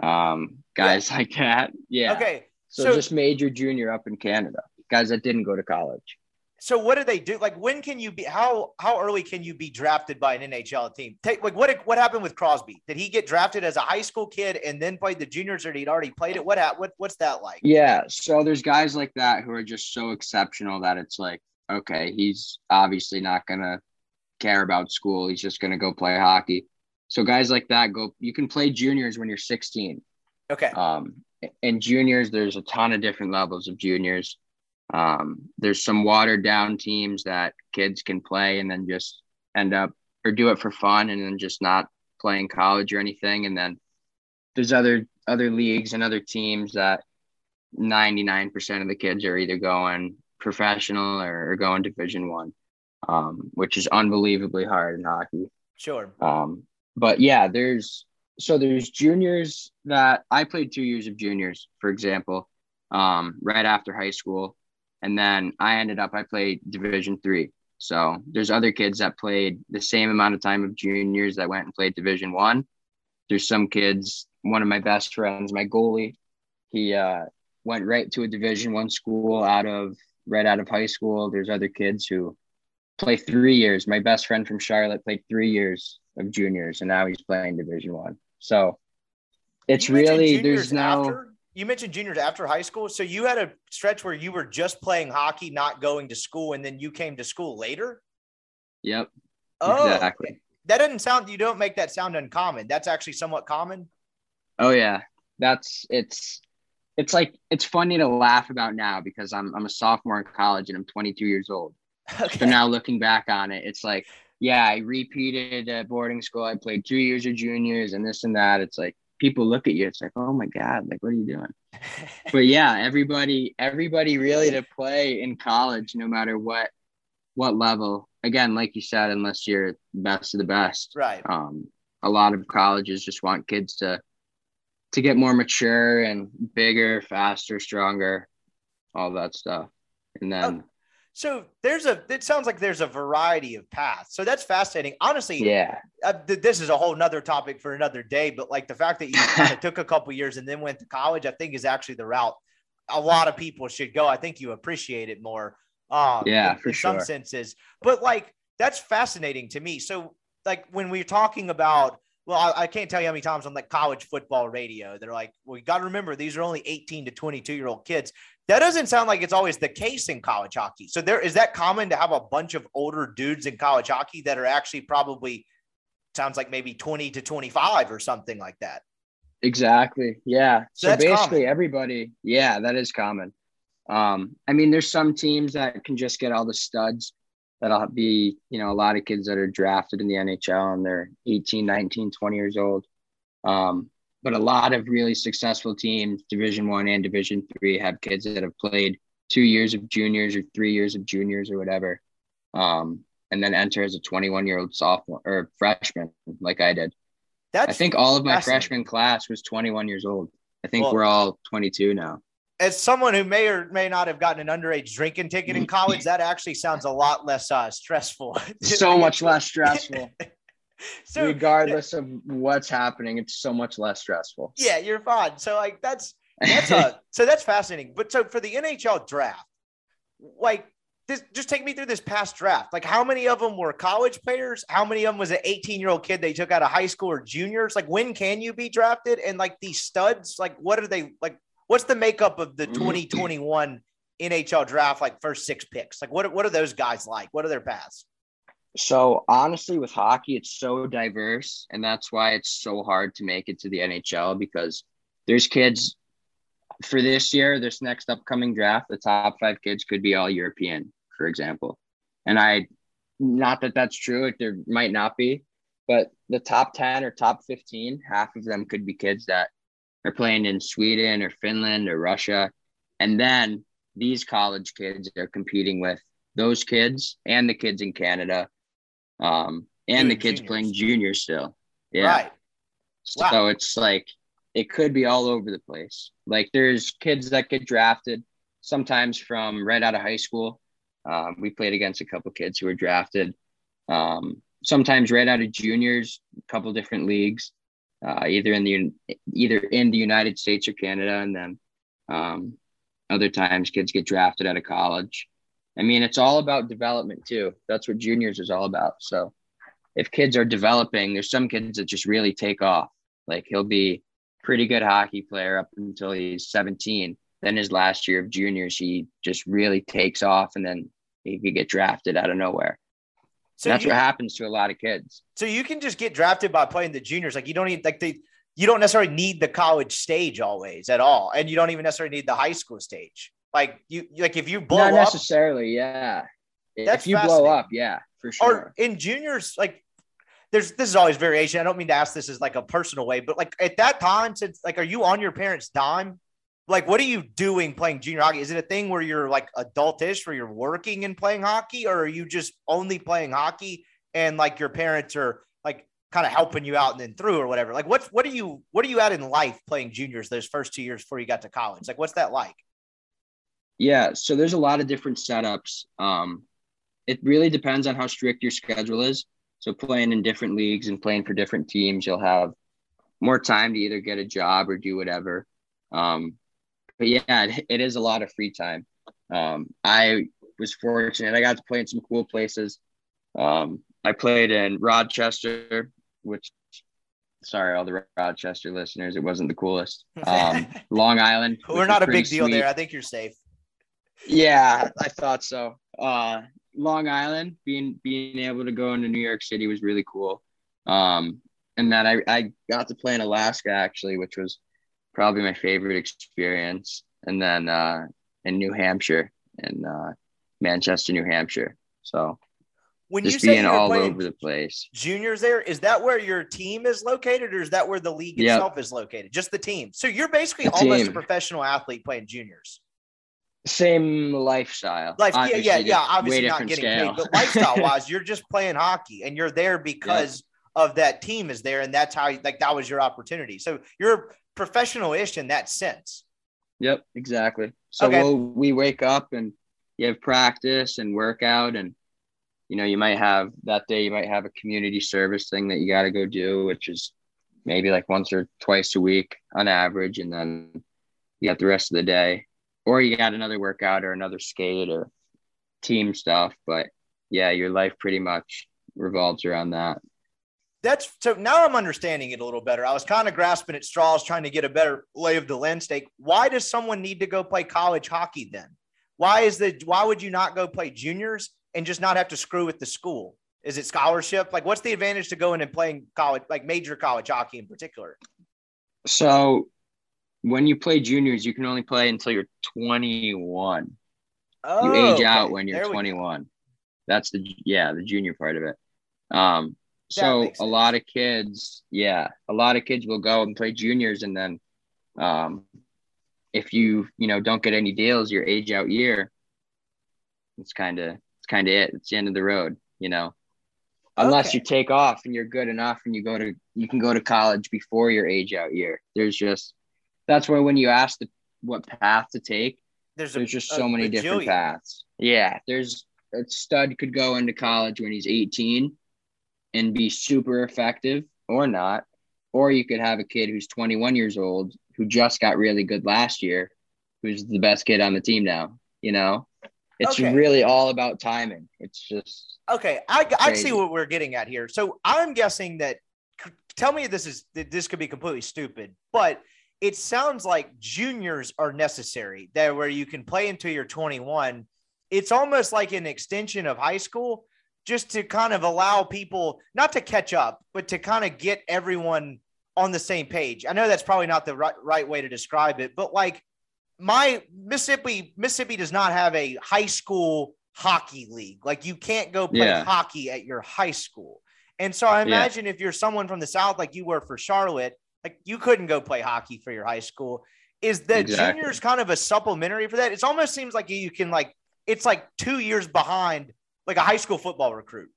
um, guys yeah. like that. Yeah. Okay. So, so just major junior up in Canada, guys that didn't go to college. So what do they do? Like when can you be how how early can you be drafted by an NHL team? Take like what what happened with Crosby? Did he get drafted as a high school kid and then played the juniors or he'd already played it? What what what's that like? Yeah, so there's guys like that who are just so exceptional that it's like, okay, he's obviously not gonna care about school. He's just gonna go play hockey. So guys like that go you can play juniors when you're 16. Okay. Um and juniors, there's a ton of different levels of juniors. Um, there's some watered down teams that kids can play and then just end up or do it for fun and then just not playing college or anything. And then there's other other leagues and other teams that 99% of the kids are either going professional or, or going division one, um, which is unbelievably hard in hockey. Sure. Um, but yeah, there's so there's juniors that I played two years of juniors, for example, um, right after high school, and then I ended up I played Division three. So there's other kids that played the same amount of time of juniors that went and played Division One. There's some kids. One of my best friends, my goalie, he uh, went right to a Division One school out of right out of high school. There's other kids who play three years. My best friend from Charlotte played three years of juniors, and now he's playing Division One. So it's You really there's no after- you mentioned juniors after high school. So you had a stretch where you were just playing hockey, not going to school, and then you came to school later. yep Oh, exactly. that doesn't sound. You don't make that sound uncommon. That's actually somewhat common. Oh yeah, that's it's it's like it's funny to laugh about now because I'm I'm a sophomore in college and I'm 22 years old. So now looking back on it, it's like yeah, I repeated at boarding school. I played two years of juniors and this and that. It's like people look at you. It's like oh my god, like what are you doing? But yeah, everybody everybody really to play in college, no matter what what level. Again, like you said, unless you're best of the best, right. um, a lot of colleges just want kids to to get more mature and bigger, faster, stronger, all that stuff. And then So there's a. It sounds like there's a variety of paths. So that's fascinating. Honestly, yeah, uh, th- this is a whole nother topic for another day. But like the fact that you kind of took a couple years and then went to college, I think is actually the route a lot of people should go. I think you appreciate it more. Um, Yeah, in, for in some senses. But like that's fascinating to me. So like when we're talking about. Well, I, I can't tell you how many times on like college football radio, they're like, "Well, you got to remember these are only 18 to 22 year old kids." That doesn't sound like it's always the case in college hockey. So there is that common to have a bunch of older dudes in college hockey that are actually probably sounds like maybe 20 to 25 or something like that. exactly. Yeah. So So, basically, common. everybody. Yeah, that is common. Um, I mean, there's some teams that can just get all the studs. That'll be, you know, a lot of kids that are drafted in the NHL and they're 18, 19, 20 years old. Um, but a lot of really successful teams, Division One and Division Three, have kids that have played two years of juniors or three years of juniors or whatever, um, and then enter as a 21 year old sophomore or freshman, like I did. That's I think all of my freshman class was 21 years old. I think Well- we're all 22 now. as someone who may or may not have gotten an underage drinking ticket in college, that actually sounds a lot less uh, stressful. So much less stressful, so regardless of what's happening. It's so much less stressful. yeah, you're fine. So like that's that's uh so that's fascinating. But so for the NHL draft, like this, just take me through this past draft. Like how many of them were college players? How many of them was an 18 year old kid they took out of high school or juniors? Like when can you be drafted? And like these studs, like what are they like? What's the makeup of the 2021 NHL draft? Like first six picks. Like what what are those guys like? What are their paths? So honestly, with hockey, it's so diverse, and that's why it's so hard to make it to the NHL because there's kids for this year, this next upcoming draft. The top five kids could be all European, for example, and I, not that that's true. There might not be, but the top ten or top fifteen, half of them could be kids that are playing in Sweden or Finland or Russia, and then these college kids are competing with those kids and the kids in Canada um, and the kids juniors. playing junior still. Yeah. Right. So it's like it could be all over the place. Like there's kids that get drafted sometimes from right out of high school. Um, we played against a couple kids who were drafted. Um, sometimes right out of juniors, a couple different leagues, uh, either in the either in the United States or Canada, and then um, other times kids get drafted out of college. I mean, it's all about development too. That's what juniors is all about. So if kids are developing, there's some kids that just really take off. Like he'll be pretty good hockey player up until he's 17. Then his last year of juniors, he just really takes off and then he could get drafted out of nowhere. So That's you, what happens to a lot of kids. so you can just get drafted by playing the juniors. Like you don't need like the you don't necessarily need the college stage always at all, and you don't even necessarily need the high school stage. Like you like if you blow Not up necessarily, yeah. If you blow up, yeah, for sure. or in juniors, like there's this is always variation. I don't mean to ask this as like a personal way, but like at that time, since like are you on your parents' dime? Like, what are you doing playing junior hockey? Is it a thing where you're like adultish, where you're working and playing hockey, or are you just only playing hockey and like your parents are like kind of helping you out and then through or whatever? Like, what's what are you what are you at in life playing juniors those first two years before you got to college? Like, what's that like? Yeah, so there's a lot of different setups. Um, it really depends on how strict your schedule is. So playing in different leagues and playing for different teams, you'll have more time to either get a job or do whatever. Um, but yeah, it, it is a lot of free time. Um, I was fortunate. I got to play in some cool places. Um, I played in Rochester, which, sorry, all the Rochester listeners, it wasn't the coolest. Um, Long Island. We're not a big deal sweet. there. I think you're safe. Yeah, I thought so. Uh, Long Island, being being able to go into New York City was really cool. Um, and then I, I got to play in Alaska actually, which was probably my favorite experience. And then uh, in New Hampshire, in uh, Manchester, New Hampshire. So when just you being all over the place. Juniors there, is that where your team is located or is that where the league yep. itself is located? Just the team. So you're basically the almost team. a professional athlete playing juniors. Same lifestyle. Life, yeah, yeah, yeah. Obviously not getting scale. paid, but lifestyle wise, you're just playing hockey and you're there because yep. of that team is there, and that's how like that was your opportunity. So you're professional-ish in that sense. Yep, exactly. So okay. we'll, we wake up and you have practice and workout and you know you might have that day you might have a community service thing that you got to go do which is maybe like once or twice a week on average and then you got the rest of the day or you got another workout or another skate or team stuff but yeah your life pretty much revolves around that that's so now I'm understanding it a little better. I was kind of grasping at straws, trying to get a better lay of the land stake. Why does someone need to go play college hockey then? Why is the why would you not go play juniors and just not have to screw with the school? Is it scholarship? Like, what's the advantage to going and playing college, like major college hockey in particular? So, when you play juniors, you can only play until you're 21. Oh, you age okay. out when you're 21. That's the yeah, the junior part of it. Um, so a lot of kids, yeah, a lot of kids will go and play juniors, and then um, if you you know don't get any deals your age out year, it's kind of it's kind of it. It's the end of the road, you know. Unless okay. you take off and you're good enough and you go to you can go to college before your age out year. There's just that's why when you ask the what path to take, there's, there's a, just so a, many different paths. Yeah, there's a stud could go into college when he's 18 and be super effective or not. Or you could have a kid who's 21 years old who just got really good last year, who's the best kid on the team now. You know, it's okay. really all about timing. It's just okay. I, I see what we're getting at here. So I'm guessing that. Tell me this is this could be completely stupid, but it sounds like juniors are necessary. There, where you can play until you're 21. It's almost like an extension of high school just to kind of allow people not to catch up, but to kind of get everyone on the same page. I know that's probably not the right, right way to describe it, but like my Mississippi, Mississippi does not have a high school hockey league. Like you can't go play yeah. hockey at your high school. And so I imagine yeah. if you're someone from the South, like you were for Charlotte, like you couldn't go play hockey for your high school. Is the exactly. juniors kind of a supplementary for that? It almost seems like you can like it's like two years behind like a high school football recruit.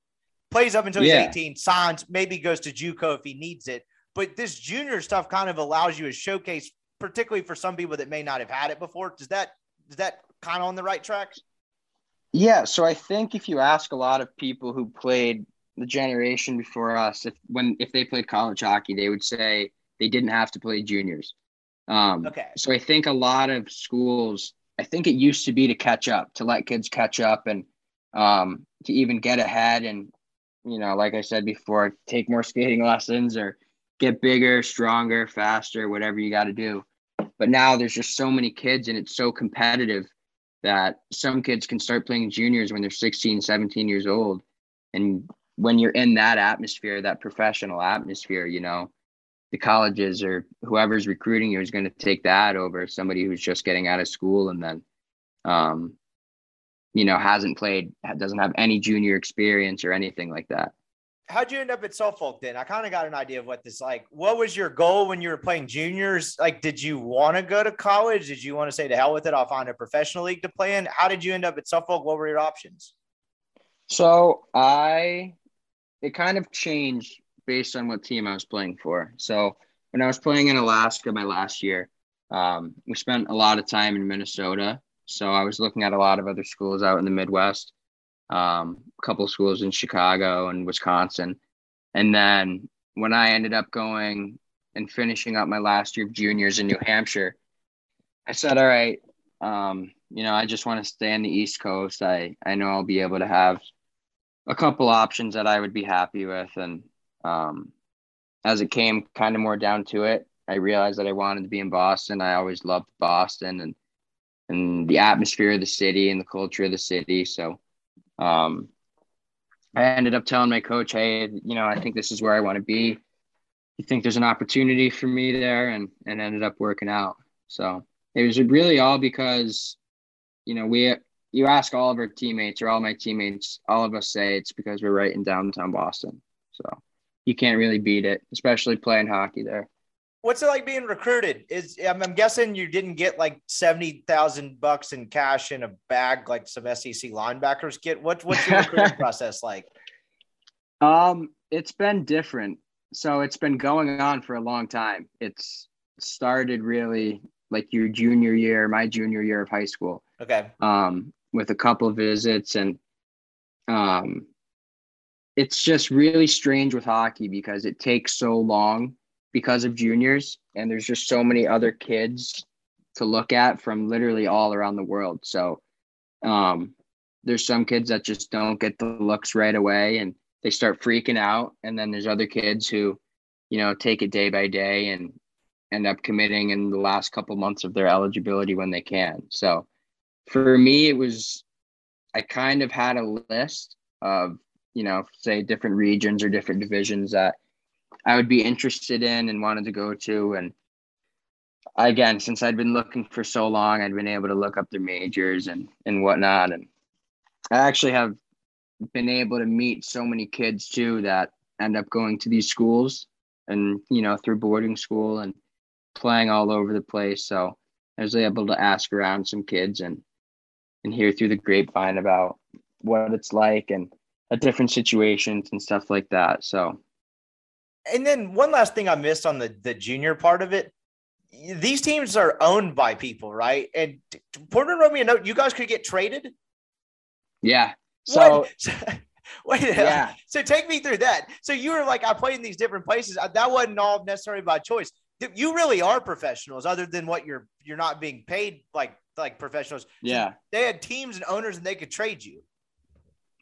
Plays up until he's yeah. 18, signs, maybe goes to JUCO if he needs it. But this junior stuff kind of allows you a showcase, particularly for some people that may not have had it before. Does that is that kind of on the right track? Yeah. So I think if you ask a lot of people who played the generation before us, if when if they played college hockey, they would say they didn't have to play juniors. Um, okay. So I think a lot of schools, I think it used to be to catch up, to let kids catch up and um, to even get ahead and you know like i said before take more skating lessons or get bigger stronger faster whatever you got to do but now there's just so many kids and it's so competitive that some kids can start playing juniors when they're 16 17 years old and when you're in that atmosphere that professional atmosphere you know the colleges or whoever's recruiting you is going to take that over somebody who's just getting out of school and then um, you know, hasn't played, doesn't have any junior experience or anything like that. How'd you end up at Suffolk then? I kind of got an idea of what this like. What was your goal when you were playing juniors? Like, did you want to go to college? Did you want to say to hell with it? I'll find a professional league to play in. How did you end up at Suffolk? What were your options? So I, it kind of changed based on what team I was playing for. So when I was playing in Alaska my last year, um, we spent a lot of time in Minnesota so I was looking at a lot of other schools out in the Midwest. um, a couple schools in Chicago and Wisconsin. And then when I ended up going and finishing up my last year of juniors in New Hampshire, I said, all right, um, you know, I just want to stay on the East Coast. I, I know I'll be able to have a couple options that I would be happy with. And um, as it came kind of more down to it, I realized that I wanted to be in Boston. I always loved Boston and and the atmosphere of the city and the culture of the city. So um, I ended up telling my coach, hey, you know, I think this is where I want to be. You think there's an opportunity for me there? And, and ended up working out. So it was really all because, you know, we, you ask all of our teammates or all my teammates, all of us say it's because we're right in downtown Boston. So you can't really beat it, especially playing hockey there what's it like being recruited? Is I'm, I'm guessing you didn't get like seventy thousand bucks in cash in a bag like some SEC linebackers get. What what's your recruiting process like? Um, it's been different. So it's been going on for a long time. It's started really like your junior year, my junior year of high school. Okay. Um, with a couple of visits and um it's just really strange with hockey because it takes so long because of juniors and there's just so many other kids to look at from literally all around the world. So um, there's some kids that just don't get the looks right away and they start freaking out. And then there's other kids who you know take it day by day and end up committing in the last couple months of their eligibility when they can. So for me it was i kind of had a list of you know say different regions or different divisions that I would be interested in and wanted to go to. And again, since I'd been looking for so long, I'd been able to look up their majors and and whatnot. And I actually have been able to meet so many kids too that end up going to these schools and you know through boarding school and playing all over the place. So I was able to ask around some kids and and hear through the grapevine about what it's like and at different situations and stuff like that. So and then one last thing I missed on the the junior part of it. These teams are owned by people, right? And Portner wrote me a note. You guys could get traded. Yeah. So. Wait, yeah. So take me through that. So you were like, I played in these different places. Uh, that wasn't all necessarily by choice. You really are professionals, other than what you're you're not being paid like like professionals. Yeah. So they had teams and owners, and they could trade you.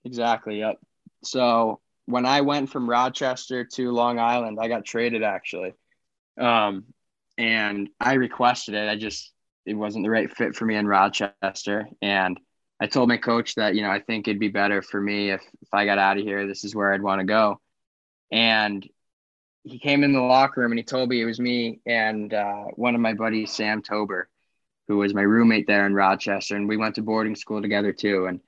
Exactly. Yep. So when I went from Rochester to Long Island, I got traded actually. Um, and I requested it. I just, it wasn't the right fit for me in Rochester. And I told my coach that, you know, I think it'd be better for me if, if I got out of here, this is where I'd want to go. And he came in the locker room and he told me it was me and uh, one of my buddies, Sam Tober, who was my roommate there in Rochester. And we went to boarding school together too. And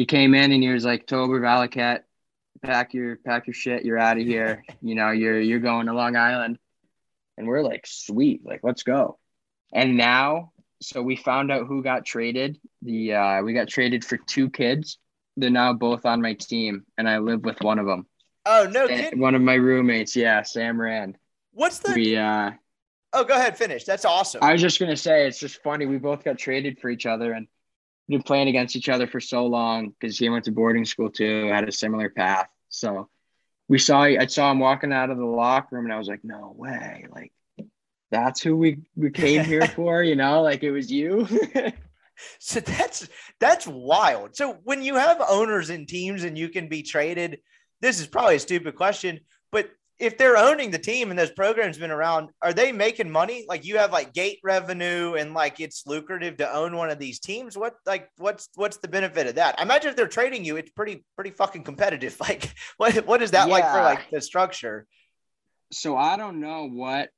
he came in and he was like, Tober Valiquette, pack your pack your shit you're out of here. You know you're you're going to long island. And we're like sweet like let's go. And now so we found out who got traded. The uh we got traded for two kids. They're now both on my team and i live with one of them. Oh no kid. one of my roommates yeah sam rand. What's the we uh oh go ahead finish. That's awesome. I was just gonna say it's just funny. We both got traded for each other and been playing against each other for so long because he went to boarding school too, had a similar path. So we saw I saw him walking out of the locker room and I was like, no way. Like that's who we, we came here for, you know, like it was you. so that's that's wild. So when you have owners and teams and you can be traded, this is probably a stupid question, if they're owning the team and this program's been around, are they making money? Like you have like gate revenue and like it's lucrative to own one of these teams. What like what's what's the benefit of that? I imagine if they're trading you, it's pretty pretty fucking competitive. Like what what is that yeah. like for like the structure? So I don't know what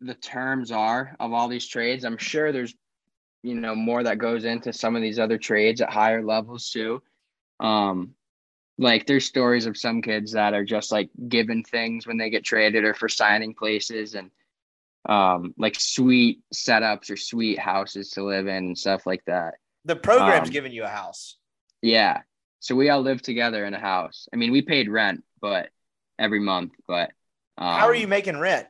the terms are of all these trades. I'm sure there's you know more that goes into some of these other trades at higher levels too. Um, like there's stories of some kids that are just like given things when they get traded or for signing places and um like sweet setups or sweet houses to live in and stuff like that the program's um, giving you a house yeah so we all live together in a house i mean we paid rent but every month but um, how are you making rent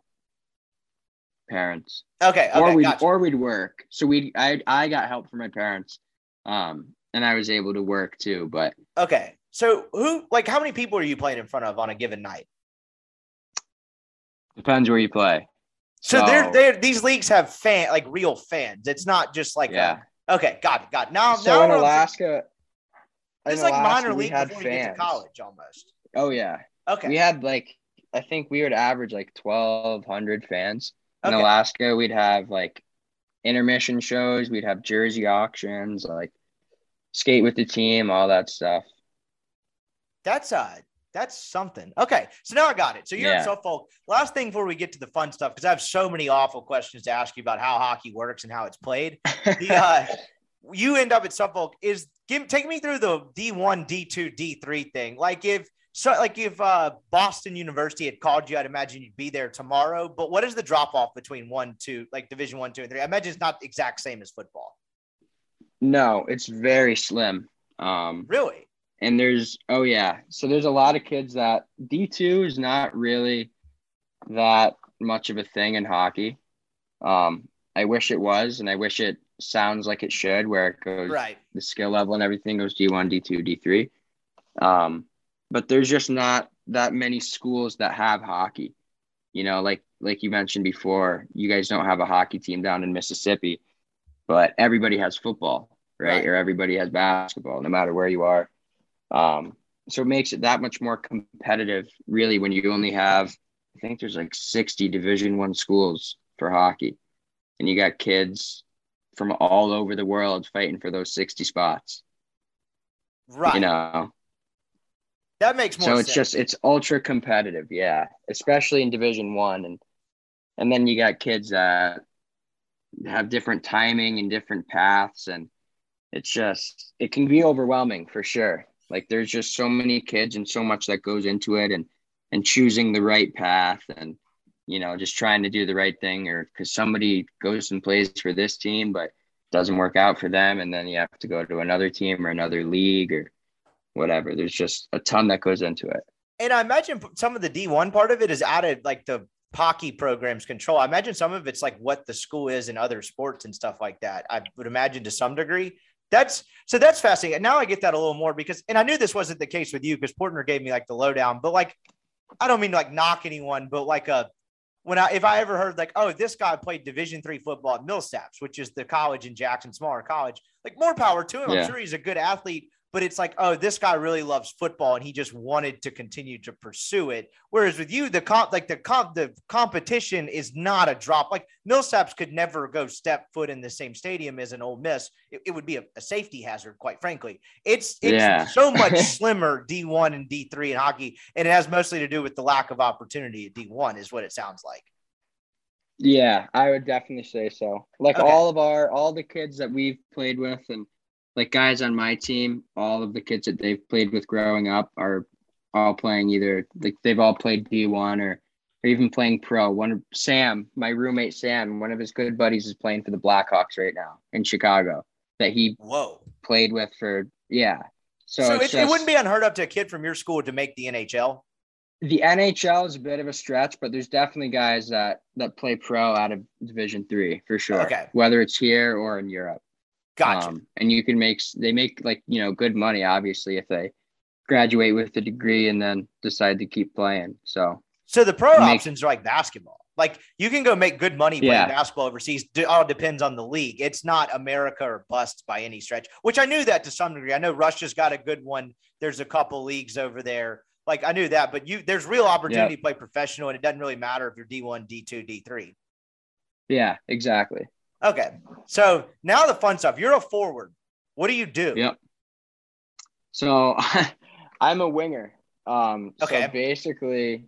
parents okay, okay or we gotcha. or we'd work so we i i got help from my parents um and I was able to work too. But Okay. So who like how many people are you playing in front of on a given night? depends where you play. So, they're they're these leagues have fan like real fans. It's not just like yeah. a, okay, got it, got it. Now, so now in we're Alaska, it's like Alaska, minor league had before you get to college almost. Oh yeah, Okay. we had like I think we would average like twelve hundred fans. In Okay. Alaska, we'd have like intermission shows. We'd have jersey auctions, like skate with the team, all that stuff. That's uh that's something. Okay, so now I got it. So you're in Suffolk. Last thing before we get to the fun stuff, because I have so many awful questions to ask you about how hockey works and how it's played. The, uh, you end up at Suffolk. Is give take me through the D1, D2, D3 thing. Like if so, like if uh, Boston University had called you, I'd imagine you'd be there tomorrow. But what is the drop off between one, two, like Division one, two, and three? I imagine it's not the exact same as football. no, it's very slim. Um, Really? And there's oh yeah. So there's a lot of kids that d2 is not really that much of a thing in hockey. Um i wish it was and i wish it sounds like it should where it goes Right. the skill level and everything goes d1 d2 d3 um but there's just not that many schools that have hockey. You know like like you mentioned before you guys don't have a hockey team down in mississippi but everybody has football right, Right. or everybody has basketball no matter where you are um, so it makes it that much more competitive, really, when you only have, I think there's like 60 Division One schools for hockey, and you got kids from all over the world fighting for those 60 spots. Right. You know, that makes more so sense. it's just it's ultra competitive, yeah, especially in Division One, and and then you got kids that have different timing and different paths, and it's just it can be overwhelming for sure. Like there's just so many kids and so much that goes into it, and and choosing the right path, and you know just trying to do the right thing, or because somebody goes and plays for this team, but doesn't work out for them, and then you have to go to another team or another league or whatever. There's just a ton that goes into it. and I imagine some of the D1 part of it is added like the hockey programs control. I imagine some of it's like what the school is in other sports and stuff like that. I would imagine to some degree. That's so that's fascinating. And now I get that a little more because, and I knew this wasn't the case with you because Portner gave me like the lowdown, but like, I don't mean to like knock anyone, but like a, when I, if I ever heard like, oh, this guy played division three football at Millsaps, which is the college in Jackson, smaller college, like more power to him. I'm sure he's a good athlete, but it's like, oh, this guy really loves football and he just wanted to continue to pursue it. Whereas with you, the comp, like the comp, the competition is not a drop. Like Millsaps could never go step foot in the same stadium as an Ole Miss. It, it would be a, a safety hazard, quite frankly. It's it's Yeah. so much slimmer D1 and D3 in hockey, and it has mostly to do with the lack of opportunity at D1, is what it sounds like. Yeah, I would definitely say so. Like Okay. all of our all the kids that we've played with and like guys on my team, all of the kids that they've played with growing up are all playing either like they've all played D1 or or even playing pro. One Sam, my roommate Sam, one of his good buddies is playing for the Blackhawks right now in Chicago that he Whoa. played with for yeah. So, So, it, it wouldn't be unheard of to a kid from your school to make the NHL. the NHL is a bit of a stretch, but there's definitely guys that that play pro out of Division Three for sure. Okay. Whether it's here or in Europe. Gotcha. Um, and you can make they make like you know good money obviously if they graduate with a degree and then decide to keep playing. So so the pro make- options are like basketball. Like you can go make good money playing Yeah. basketball overseas. It all depends on the league. It's not America or bust by any stretch, which I knew that to some degree. I know Russia's got a good one. There's a couple leagues over there. Like I knew that, but you there's real opportunity to play professional, and it doesn't really matter if you're D1, D2, D3. yeah, exactly. Okay. So now the fun stuff. You're a forward. What do you do? Yep. So I'm a winger. Um, Okay. So basically,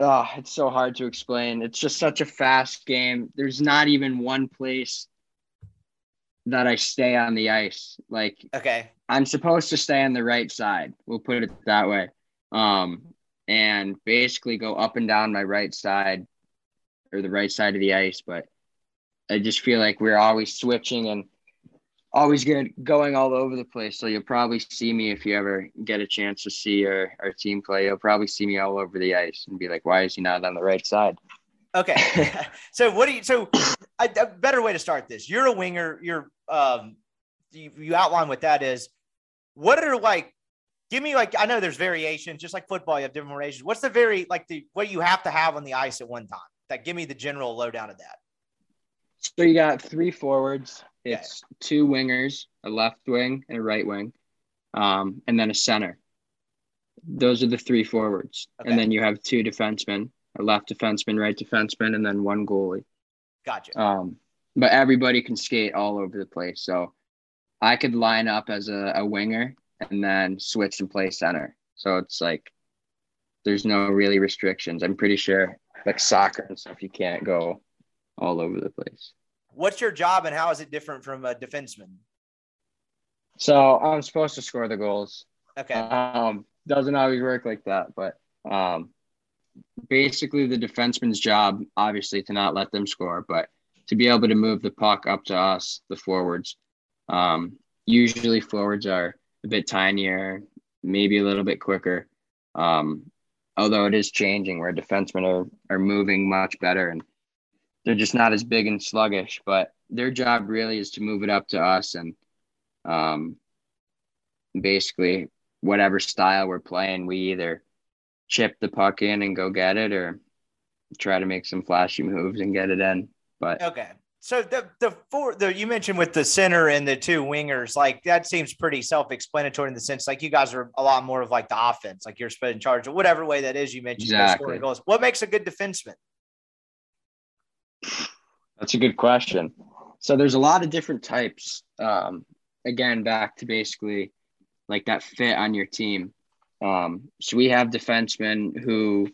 oh, it's so hard to explain. It's just such a fast game. There's not even one place that I stay on the ice. Like Okay. I'm supposed to stay on the right side. We'll put it that way. Um, and basically go up and down my right side or the right side of the ice. But I just feel like we're always switching and always going all over the place. So you'll probably see me if you ever get a chance to see our, our team play. You'll probably see me all over the ice and be like, why is he not on the right side? Okay. so what do you? So a, a better way to start this. You're a winger. You're um, you, you outline what that is. What are like? Give me like I know there's variations, just like football, you have different variations. What's the very like the what you have to have on the ice at one time? That give me the general lowdown of that. So you got three forwards. It's okay. two wingers, a left wing and a right wing, um, and then a center. Those are the three forwards, okay. and then you have two defensemen, a left defenseman, right defenseman, and then one goalie. Gotcha. Um, but everybody can skate all over the place. So I could line up as a, a winger and then switch and play center. So it's like there's no really restrictions. I'm pretty sure like soccer and stuff, you can't go all over the place. What's your job and how is it different from a defenseman? So I'm supposed to score the goals. Okay. Um, doesn't always work like that, but um, basically the defenseman's job, obviously, to not let them score, but to be able to move the puck up to us, the forwards. Um, usually, forwards are a bit tinier, maybe a little bit quicker. Um, although it is changing where defensemen are, are moving much better and they're just not as big and sluggish, but their job really is to move it up to us and um, basically whatever style we're playing, we either chip the puck in and go get it or try to make some flashy moves and get it in. But okay. So the the four the you mentioned with the center and the two wingers, like that seems pretty self-explanatory in the sense like you guys are a lot more of like the offense, like you're in charge of whatever way that is you mentioned exactly. goals. What makes a good defenseman? That's a good question. So there's a lot of different types. Um, again, back to basically like that fit on your team. Um, so we have defensemen who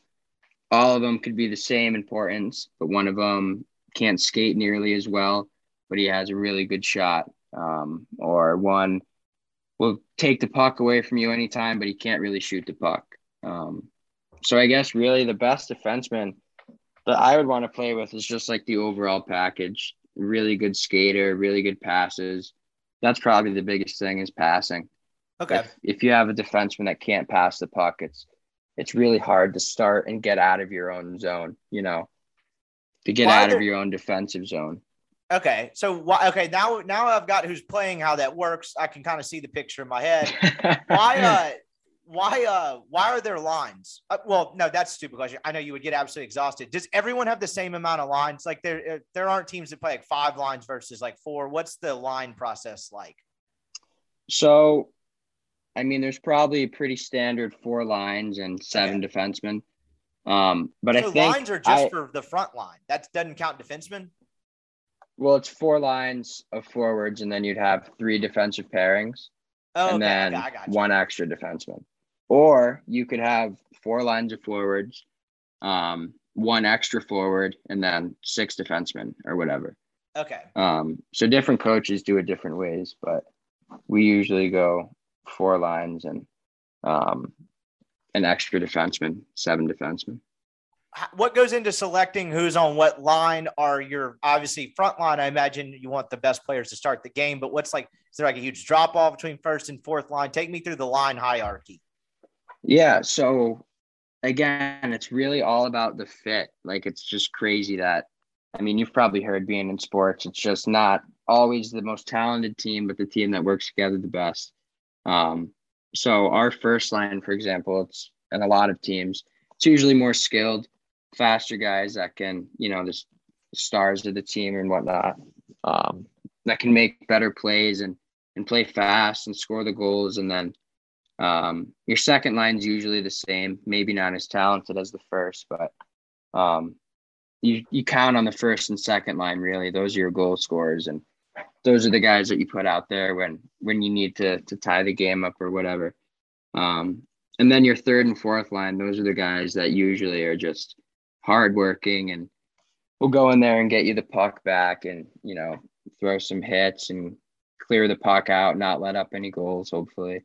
all of them could be the same importance, but one of them can't skate nearly as well, but he has a really good shot. Um, or one will take the puck away from you anytime, but he can't really shoot the puck. Um, so I guess really the best defenseman that I would want to play with is just like the overall package. Really good skater, really good passes. That's probably the biggest thing is passing. Okay. If, if you have a defenseman that can't pass the puck, it's it's really hard to start and get out of your own zone. You know, to get Why out there, of your own defensive zone. Okay, so why? Okay, now now I've got who's playing, how that works. I can kind of see the picture in my head. why? Uh, why? Uh, why are there lines? Uh, well, no, that's a stupid question. I know you would get absolutely exhausted. Does everyone have the same amount of lines? Like there, uh, there aren't teams that play like five lines versus like four. What's the line process like? So I mean, there's probably a pretty standard four lines and seven okay. defensemen. Um, but so I think lines are just I, for the front line. That doesn't count defensemen. Well, it's four lines of forwards, and then you'd have three defensive pairings, oh, and okay. then one extra defenseman. Or you could have four lines of forwards, um, one extra forward, and then six defensemen or whatever. Okay. Um, so different coaches do it different ways, but we usually go four lines and um, an extra defenseman, seven defensemen. What goes into selecting who's on what line? Are your obviously front line? I imagine you want the best players to start the game, but what's like? Is there like a huge drop off between first and fourth line? Take me through the line hierarchy. Yeah. So again, it's really all about the fit. Like it's just crazy that I mean, you've probably heard being in sports, it's just not always the most talented team, but the team that works together the best. Um, so our first line, for example, it's in a lot of teams, it's usually more skilled, faster guys that can, you know, the stars of the team and whatnot, um, that can make better plays and and play fast and score the goals. And then um, your second line is usually the same, maybe not as talented as the first, but um, you you count on the first and second line really. Those are your goal scorers and those are the guys that you put out there when when you need to to tie the game up or whatever. Um, and then your third and fourth line, those are the guys that usually are just hardworking and will go in there and get you the puck back and you know throw some hits and clear the puck out, not let up any goals. Hopefully.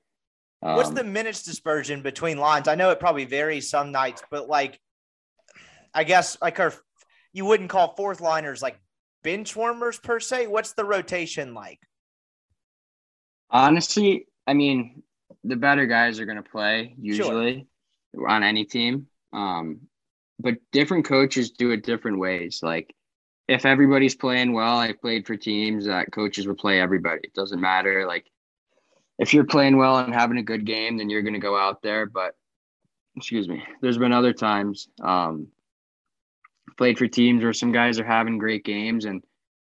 Um, What's the minutes dispersion between lines? I know it probably varies some nights, but like, I guess like our you wouldn't call fourth liners like bench warmers per se? What's the rotation like? Honestly, I mean, the better guys are going to play usually sure. on any team. Um, but different coaches do it different ways. Like if everybody's playing well, I've played for teams that coaches would play everybody. It doesn't matter. Like if you're playing well and having a good game, then you're going to go out there. But excuse me, there's been other times um, played for teams where some guys are having great games and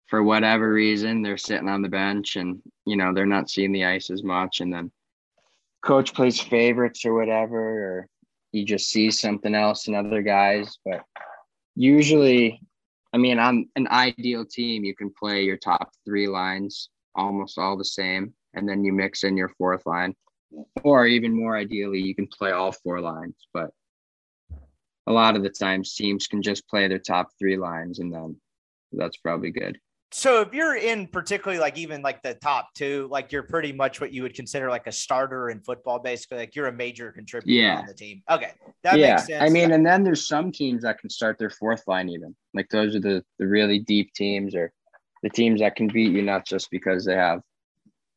for whatever reason they're sitting on the bench and you know they're not seeing the ice as much and then coach plays favorites or whatever or you just see something else in other guys but usually i mean on an ideal team you can play your top three lines almost all the same and then you mix in your fourth line or even more ideally you can play all four lines but a lot of the times teams can just play their top three lines and then that's probably good so if you're in particularly like even like the top two, like you're pretty much what you would consider like a starter in football, basically. Like you're a major contributor yeah. on the team. Okay. That yeah. makes sense. I mean, and then there's some teams that can start their fourth line even. Like those are the the really deep teams or the teams that can beat you not just because they have,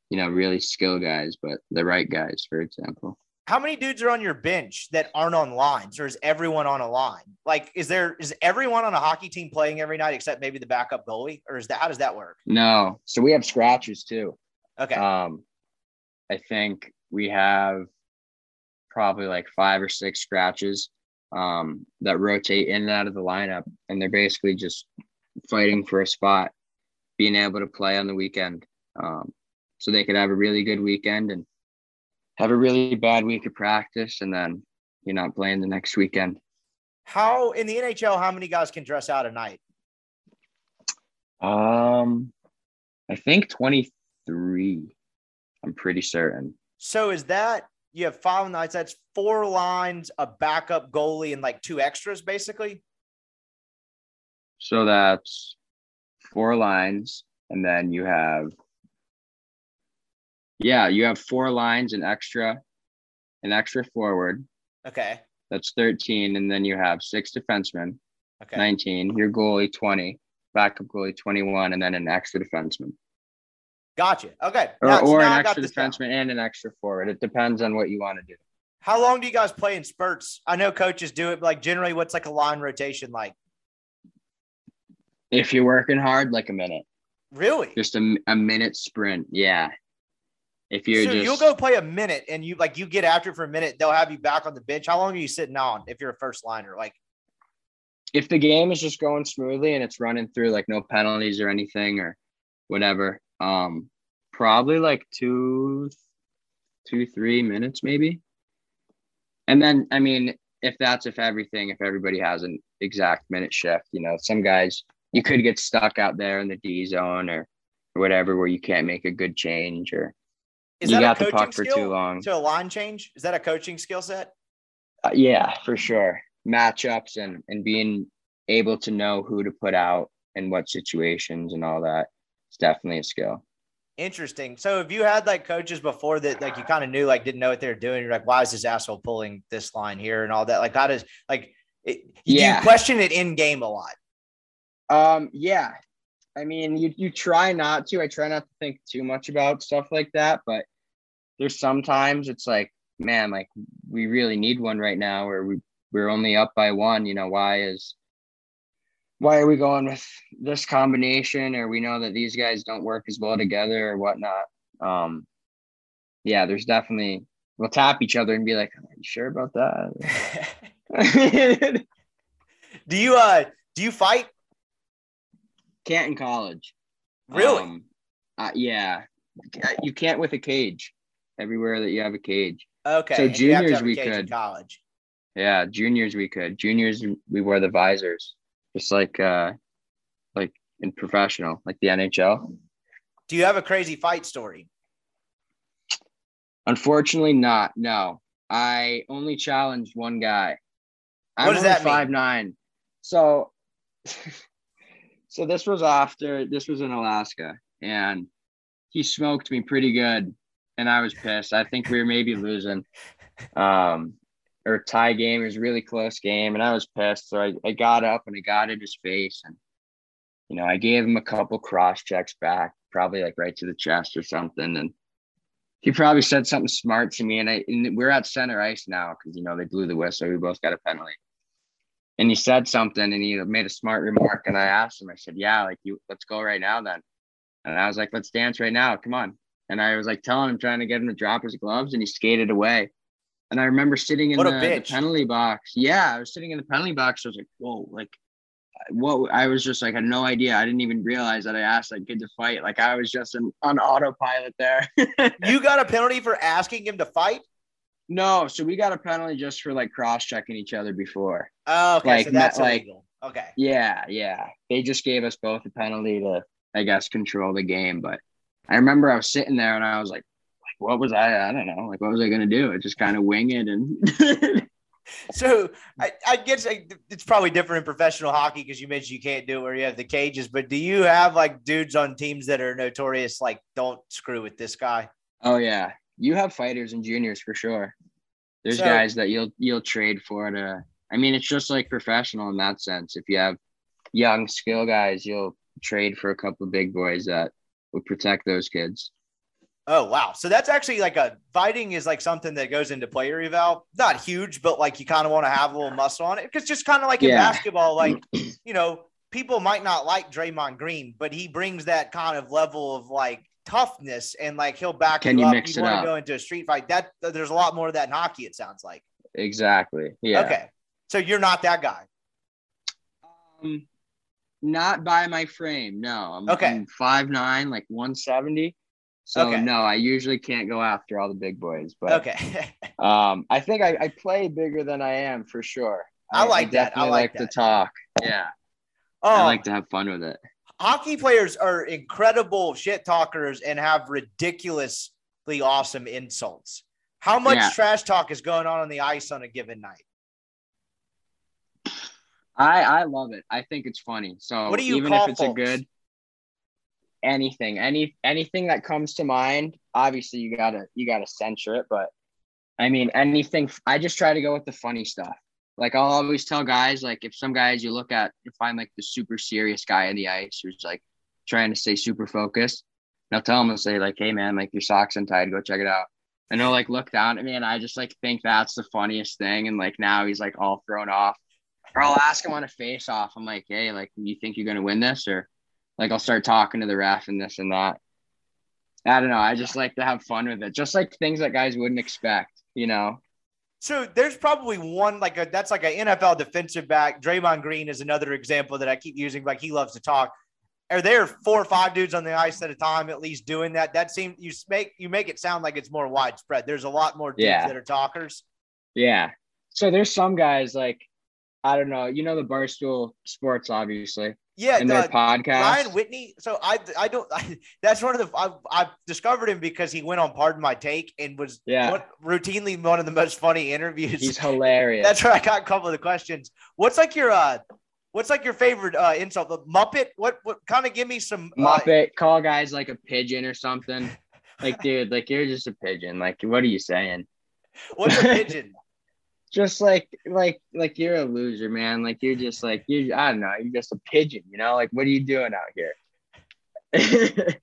you know, really skilled guys, but the right guys, for example. How many dudes are on your bench that aren't on lines or is everyone on a line? Like is there is everyone on a hockey team playing every night except maybe the backup goalie or is that how does that work? No. So we have scratches too. Okay. Um i think we have probably like five or six scratches um that rotate in and out of the lineup and they're basically just fighting for a spot being able to play on the weekend. Um so they could have a really good weekend and have a really bad week of practice and then you're not playing the next weekend. How in the NHL, how many guys can dress out a night? Um, I think 23. I'm pretty certain. So is that you have five nights? That's four lines, a backup goalie, and like two extras, basically. So that's four lines, and then you have yeah, you have four lines, an extra, an extra forward. Okay. That's 13. And then you have six defensemen, okay. 19, your goalie, 20, backup goalie, 21, and then an extra defenseman. Gotcha. Okay. Or, now, or so an extra defenseman down. and an extra forward. It depends on what you want to do. How long do you guys play in spurts? I know coaches do it, but like generally, what's like a line rotation like? If you're working hard, like a minute. Really? Just a, a minute sprint. Yeah. If you're so just, you'll go play a minute and you like you get after for a minute, they'll have you back on the bench. How long are you sitting on if you're a first liner? Like if the game is just going smoothly and it's running through like no penalties or anything or whatever, um, probably like two, two, three minutes maybe. And then I mean, if that's if everything, if everybody has an exact minute shift, you know, some guys you could get stuck out there in the D zone or, or whatever where you can't make a good change or is you that got the puck for too long. To a line change? Is that a coaching skill set? Uh, yeah, for sure. Matchups and and being able to know who to put out in what situations and all that. It's definitely a skill. Interesting. So if you had like coaches before that, like you kind of knew, like didn't know what they were doing, you're like, why is this asshole pulling this line here and all that? Like, how does like, it, yeah. you question it in game a lot? Um, yeah, I mean, you you try not to. I try not to think too much about stuff like that, but there's sometimes it's like, man, like we really need one right now, where we we're only up by one. You know, why is why are we going with this combination? Or we know that these guys don't work as well together or whatnot. Um, yeah, there's definitely we'll tap each other and be like, "Are you sure about that?" do you uh do you fight can't in college. Really? Um, uh, yeah. You can't with a cage. Everywhere that you have a cage. Okay. So juniors we could. college. Yeah, juniors we could. Juniors we wore the visors, just like uh, like in professional, like the NHL. Do you have a crazy fight story? Unfortunately, not. No, I only challenged one guy. I'm what does that five mean? nine. So so this was after this was in Alaska and he smoked me pretty good and I was pissed. I think we were maybe losing. Um or tie game. It was really close game and I was pissed. So I, I got up and I got in his face and you know, I gave him a couple cross checks back, probably like right to the chest or something. And he probably said something smart to me. And I and we're at center ice now because you know they blew the whistle. We both got a penalty. and he said something and he made a smart remark and I asked him, I said, Yeah, like you let's go right now then. And I was like, Let's dance right now. Come on. And I was like telling him, trying to get him to drop his gloves, and he skated away. And I remember sitting in the, the penalty box. Yeah, I was sitting in the penalty box. I was like, whoa, like what I was just like, I had no idea. I didn't even realize that I asked that kid to fight. Like I was just an, on autopilot there. You got a penalty for asking him to fight? no, so we got a penalty just for like cross checking each other before. Oh, okay. Like, so that's like- illegal. Okay. Yeah, yeah. They just gave us both a penalty to, I guess, control the game. But I remember I was sitting there and I was like, like, what was I? I don't know. Like, what was I gonna do? I just kind of wing it and So I, I guess like, it's probably different in professional hockey because you mentioned you can't do it where you have the cages. But do you have like dudes on teams that are notorious like don't screw with this guy? oh yeah, you have fighters and juniors for sure. There's So- guys that you'll you'll trade for to. I mean, it's just like professional in that sense. If you have young skill guys, you'll trade for a couple of big boys that would protect those kids. Oh wow! So that's actually like a fighting is like something that goes into player eval. Not huge, but like you kind of want to have a little muscle on it because just kind of like in Yeah. basketball, like you know, people might not like Draymond Green, but he brings that kind of level of like toughness and like he'll back Can you, you up. mix you it want up? to go into a street fight. That there's a lot more of that in hockey. It sounds like. Exactly. Yeah. Okay, so you're not that guy. Um, not by my frame. No. I'm, Okay. I'm five nine, like one seventy. So Okay. no, I usually can't go after all the big boys. But Okay, um, I think I, I play bigger than I am for sure. I like that. I like like, that. to talk. Yeah, oh, I like to have fun with it. hockey players are incredible shit talkers and have ridiculously awesome insults. How much Yeah. trash talk is going on on the ice on a given night? I I love it. I think it's funny. So What do you even if it's folks? a good anything, any anything that comes to mind, obviously you gotta you gotta censor it. But I mean anything I just try to go with the funny stuff. Like I'll always tell guys, like if some guys you look at and find like the super serious guy on the ice who's like trying to stay super focused, and I'll tell him and say, like, hey man, like your socks untied, go check it out. And he'll like look down at me and I just like think that's the funniest thing. And like now he's like all thrown off. Or I'll ask him on a face off. I'm like, hey, like, you think you're gonna win this? Or like I'll start talking to the ref and this and that. I don't know. I just like to have fun with it. Just like things that guys wouldn't expect, you know. So there's probably one like a that's like an NFL defensive back. Draymond Green is another example that I keep using. Like he loves to talk. Are there four or five dudes on the ice at a time at least doing that? That seems you make you make it sound like it's more widespread. There's a lot more dudes Yeah. that are talkers. Yeah. So there's some guys like I don't know, you know the Barstool Sports obviously. Yeah, and their podcast. Ryan Whitney. So I I don't I, that's one of the I've, I've discovered him because he went on Pardon My Take and was Yeah. one, routinely one of the most funny interviews. He's hilarious. that's where I got a couple of the questions. What's like your uh what's like your favorite uh insult? The Muppet? What what kind of give me some uh, Muppet, call guys like a pigeon or something. Like, dude, like you're just a pigeon. Like, what are you saying? what's a pigeon? Just like, like, like you're a loser, man. Like you're just like you. I don't know. You're just a pigeon. You know. Like, what are you doing out here?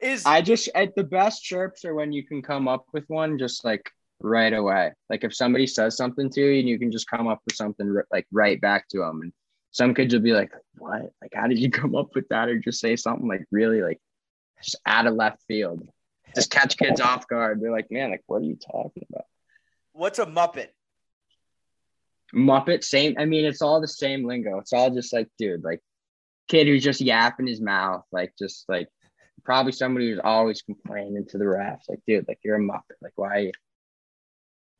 Is I just at the best chirps are when you can come up with one just like right away. Like if somebody says something to you and you can just come up with something like right back to them. And some kids will be like, "What? Like how did you come up with that?" Or just say something like really like just out of left field. Just catch kids off guard. They're like, "Man, like what are you talking about?" What's a Muppet? Muppet, same. I mean, it's all the same lingo. It's all just like, dude, like kid who's just yapping his mouth, like just like probably somebody who's always complaining to the refs. Like, dude, like you're a Muppet. Like, why are you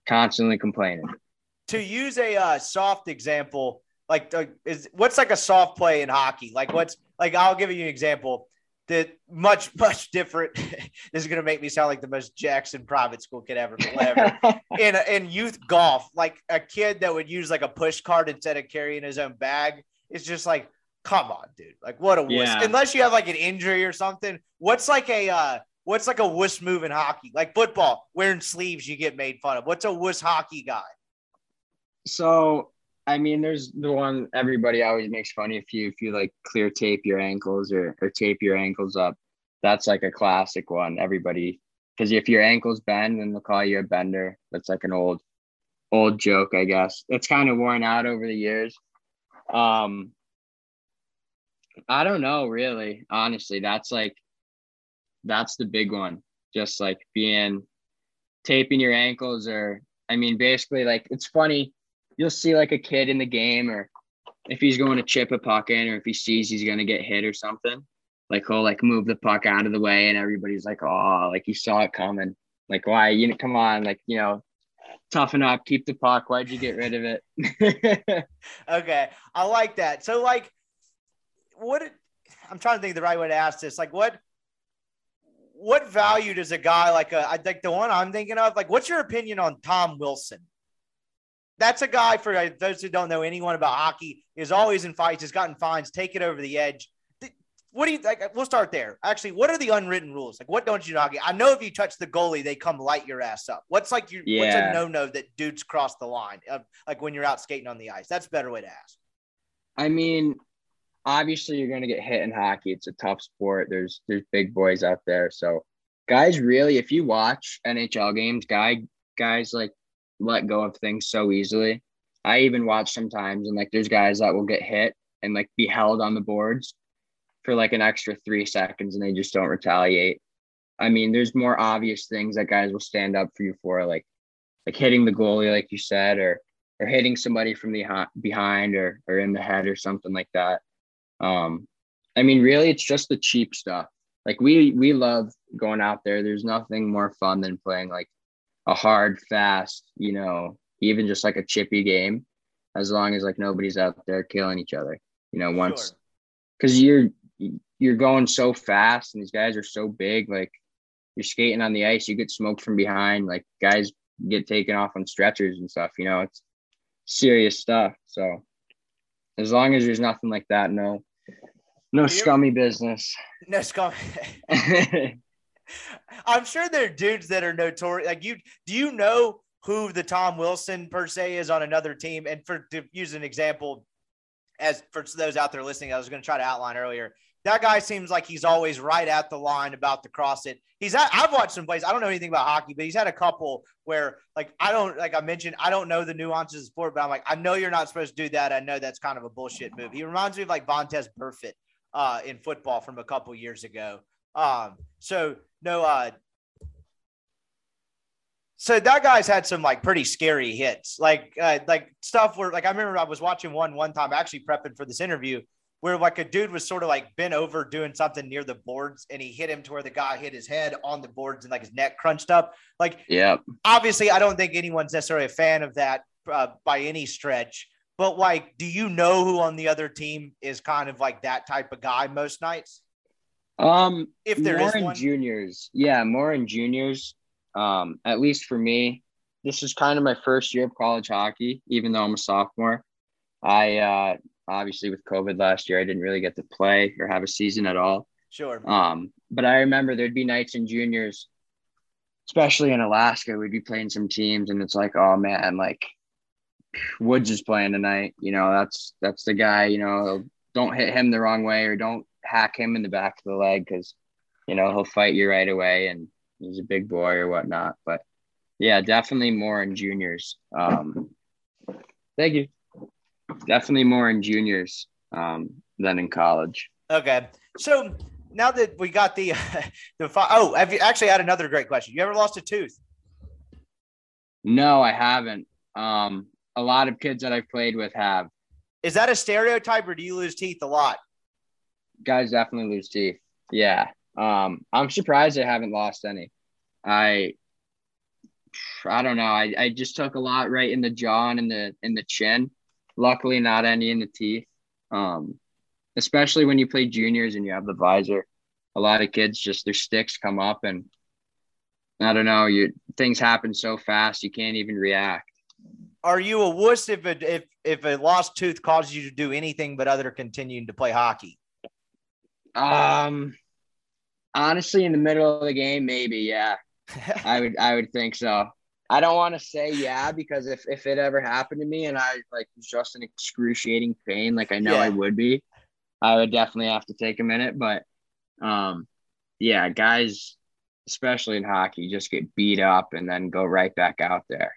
constantly complaining? To use a uh, soft example, like uh, is what's like a soft play in hockey? Like what's like I'll give you an example that much much different. this is gonna make me sound like the most Jackson private school kid ever, but whatever. in in youth golf, like a kid that would use like a push cart instead of carrying his own bag is just like, come on, dude. Like what a wuss. Yeah. Unless you have like an injury or something. What's like a uh what's like a wuss move in hockey? Like football, wearing sleeves you get made fun of. What's a wuss hockey guy? so, I mean, there's the one everybody always makes fun if you if you like clear tape your ankles or or tape your ankles up. That's like a classic one. Everybody, because if your ankles bend, then they'll call you a bender. That's like an old old joke, I guess. It's kind of worn out over the years. Um, I don't know, really. Honestly, that's like that's the big one. Just like being taping your ankles, or I mean, basically, like it's funny. You'll see like a kid in the game, or if he's going to chip a puck in, or if he sees he's going to get hit or something, like he'll like move the puck out of the way, and everybody's like, "Oh, like he saw it coming." Like, why? You know, come on, like you know, toughen up, keep the puck. Why'd you get rid of it? okay, I like that. So, like, what? I'm trying to think the right way to ask this. Like, what? What value does a guy like a, I think the one I'm thinking of, like, what's your opinion on Tom Wilson? That's a guy for those who don't know anyone about hockey is always in fights, has gotten fines, take it over the edge what do you like? We'll start there. Actually, what are the unwritten rules? Like, what don't you know? I know if you touch the goalie, they come light your ass up. What's like you? Yeah. What's a no no that dudes cross the line? Uh, like when you're out skating on the ice. That's a better way to ask. I mean, obviously you're going to get hit in hockey. It's a tough sport. There's there's big boys out there. So guys, really, if you watch NHL games, guy guys like let go of things so easily. I even watch sometimes, and like there's guys that will get hit and like be held on the boards for like an extra three seconds and they just don't retaliate. I mean, there's more obvious things that guys will stand up for you for, like like hitting the goalie, like you said, or or hitting somebody from the behind or or in the head or something like that. Um, I mean, really, it's just the cheap stuff. Like we we love going out there. There's nothing more fun than playing like a hard, fast, you know, even just like a chippy game, as long as like nobody's out there killing each other. You know, once because sure. you're you're going so fast and these guys are so big. Like you're skating on the ice, you get smoked from behind. Like guys get taken off on stretchers and stuff. You know, it's serious stuff. So as long as there's nothing like that, no, no scummy business. No scummy. I'm sure there are dudes that are notorious. Like you, do you know who the Tom Wilson per se is on another team? And for to use an example, as for those out there listening, I was going to try to outline earlier that guy seems like he's always right at the line about to cross it. He's at, I've watched some plays. I don't know anything about hockey, but he's had a couple where like I don't like I mentioned I don't know the nuances of sport, but I'm like I know you're not supposed to do that. I know that's kind of a bullshit move. He reminds me of like Vontaze Burfict uh, in football from a couple years ago. Um, so no, uh, so that guy's had some like pretty scary hits, like uh, like stuff where like I remember I was watching one one time actually prepping for this interview where like a dude was sort of like bent over doing something near the boards and he hit him to where the guy hit his head on the boards and like his neck crunched up. Like, yeah, obviously, I don't think anyone's necessarily a fan of that uh, by any stretch. But like, do you know who on the other team is kind of like that type of guy most nights? Um, if there more is in one? juniors, yeah, more in juniors. Um, at least for me, this is kind of my first year of college hockey, even though I'm a sophomore. I uh, obviously with COVID last year, I didn't really get to play or have a season at all. Sure. Um, but I remember there'd be nights in juniors, especially in Alaska, we'd be playing some teams, and it's like, oh man, like Woods is playing tonight. You know, that's that's the guy. You know, don't hit him the wrong way or don't hack him in the back of the leg because you know he'll fight you right away, and he's a big boy or whatnot. But yeah, definitely more in juniors. Um, thank you definitely more in juniors um, than in college. Okay, so now that we got the the oh, have you actually had another great question? You ever lost a tooth? No, I haven't. Um, a lot of kids that I've played with have. Is that a stereotype, or do you lose teeth a lot? Guys definitely lose teeth. Yeah. Um, I'm surprised I haven't lost any. I I don't know. I, I just took a lot right in the jaw and in the in the chin luckily not any in the teeth. Um, especially when you play juniors and you have the visor. A lot of kids just their sticks come up and I don't know, you things happen so fast you can't even react. Are you a wuss if it, if if a lost tooth causes you to do anything but other continuing to play hockey? Um honestly in the middle of the game, maybe, yeah. I would I would think so. I don't want to say yeah because if, if it ever happened to me and I like was just in excruciating pain, like I know yeah. I would be, I would definitely have to take a minute. But um, yeah, guys, especially in hockey, just get beat up and then go right back out there.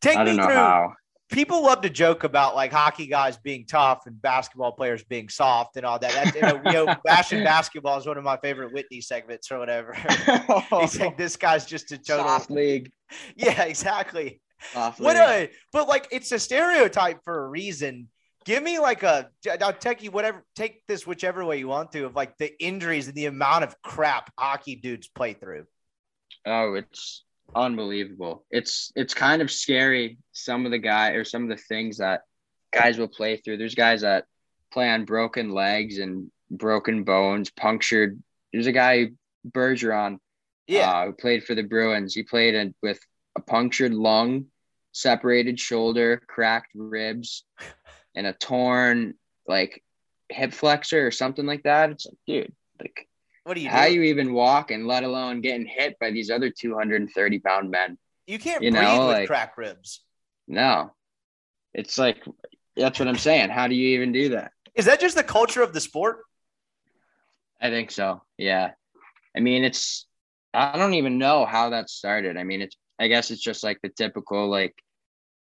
Take I me don't know through. how. People love to joke about like hockey guys being tough and basketball players being soft and all that. That you know, you know bashing basketball is one of my favorite Whitney segments or whatever. He's like, this guy's just a total. Soft league. Yeah, exactly. Soft What league. a, but like it's a stereotype for a reason. Give me like a, I'll take you whatever, take this whichever way you want to of like the injuries and the amount of crap hockey dudes play through. Oh, it's unbelievable. It's it's kind of scary. Some of the guy or some of the things that guys will play through. There's guys that play on broken legs and broken bones, punctured. There's a guy Bergeron, Yeah. uh, who played for the Bruins. He played in, with a punctured lung, separated shoulder, cracked ribs, and a torn like hip flexor or something like that. It's like, dude, like what do you do? how you even walking, let alone getting hit by these other 230 pound men? you can't you breathe know, with like- crack ribs. No, it's like that's what I'm saying. How do you even do that? Is that just the culture of the sport? I think so. Yeah. I mean, it's, I don't even know how that started. I mean, it's, I guess it's just like the typical, like,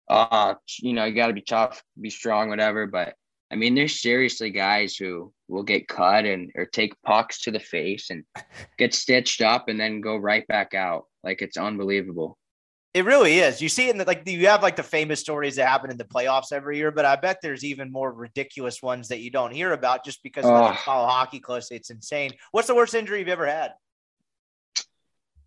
uh, you know, you got to be tough, be strong, whatever. But I mean, there's seriously guys who will get cut and, or take pucks to the face and get stitched up and then go right back out. Like, it's unbelievable. It really is. You see it in the, like you have like the famous stories that happen in the playoffs every year, but I bet there's even more ridiculous ones that you don't hear about just because you Oh. don't follow hockey closely. It's insane. What's the worst injury you've ever had?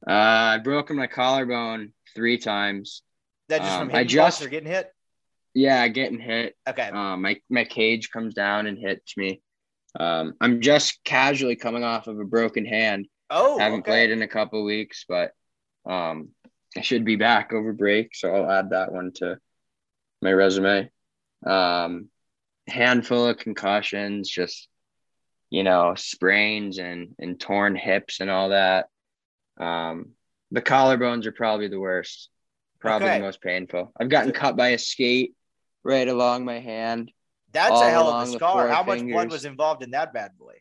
Uh, I've broken my collarbone three times. That just Um, from I just- or getting hit? Yeah, getting hit. Okay. Um, my my cage comes down and hits me. Um, I'm just casually coming off of a broken hand. oh, Haven't okay. played in a couple weeks, but um, I should be back over break, so I'll add that one to my resume. Um, handful of concussions, just you know, sprains and and torn hips and all that. Um, the collarbones are probably the worst, probably Okay. the most painful. I've gotten cut by a skate right along my hand. That's a hell of a scar. How much blood was involved in that bad boy?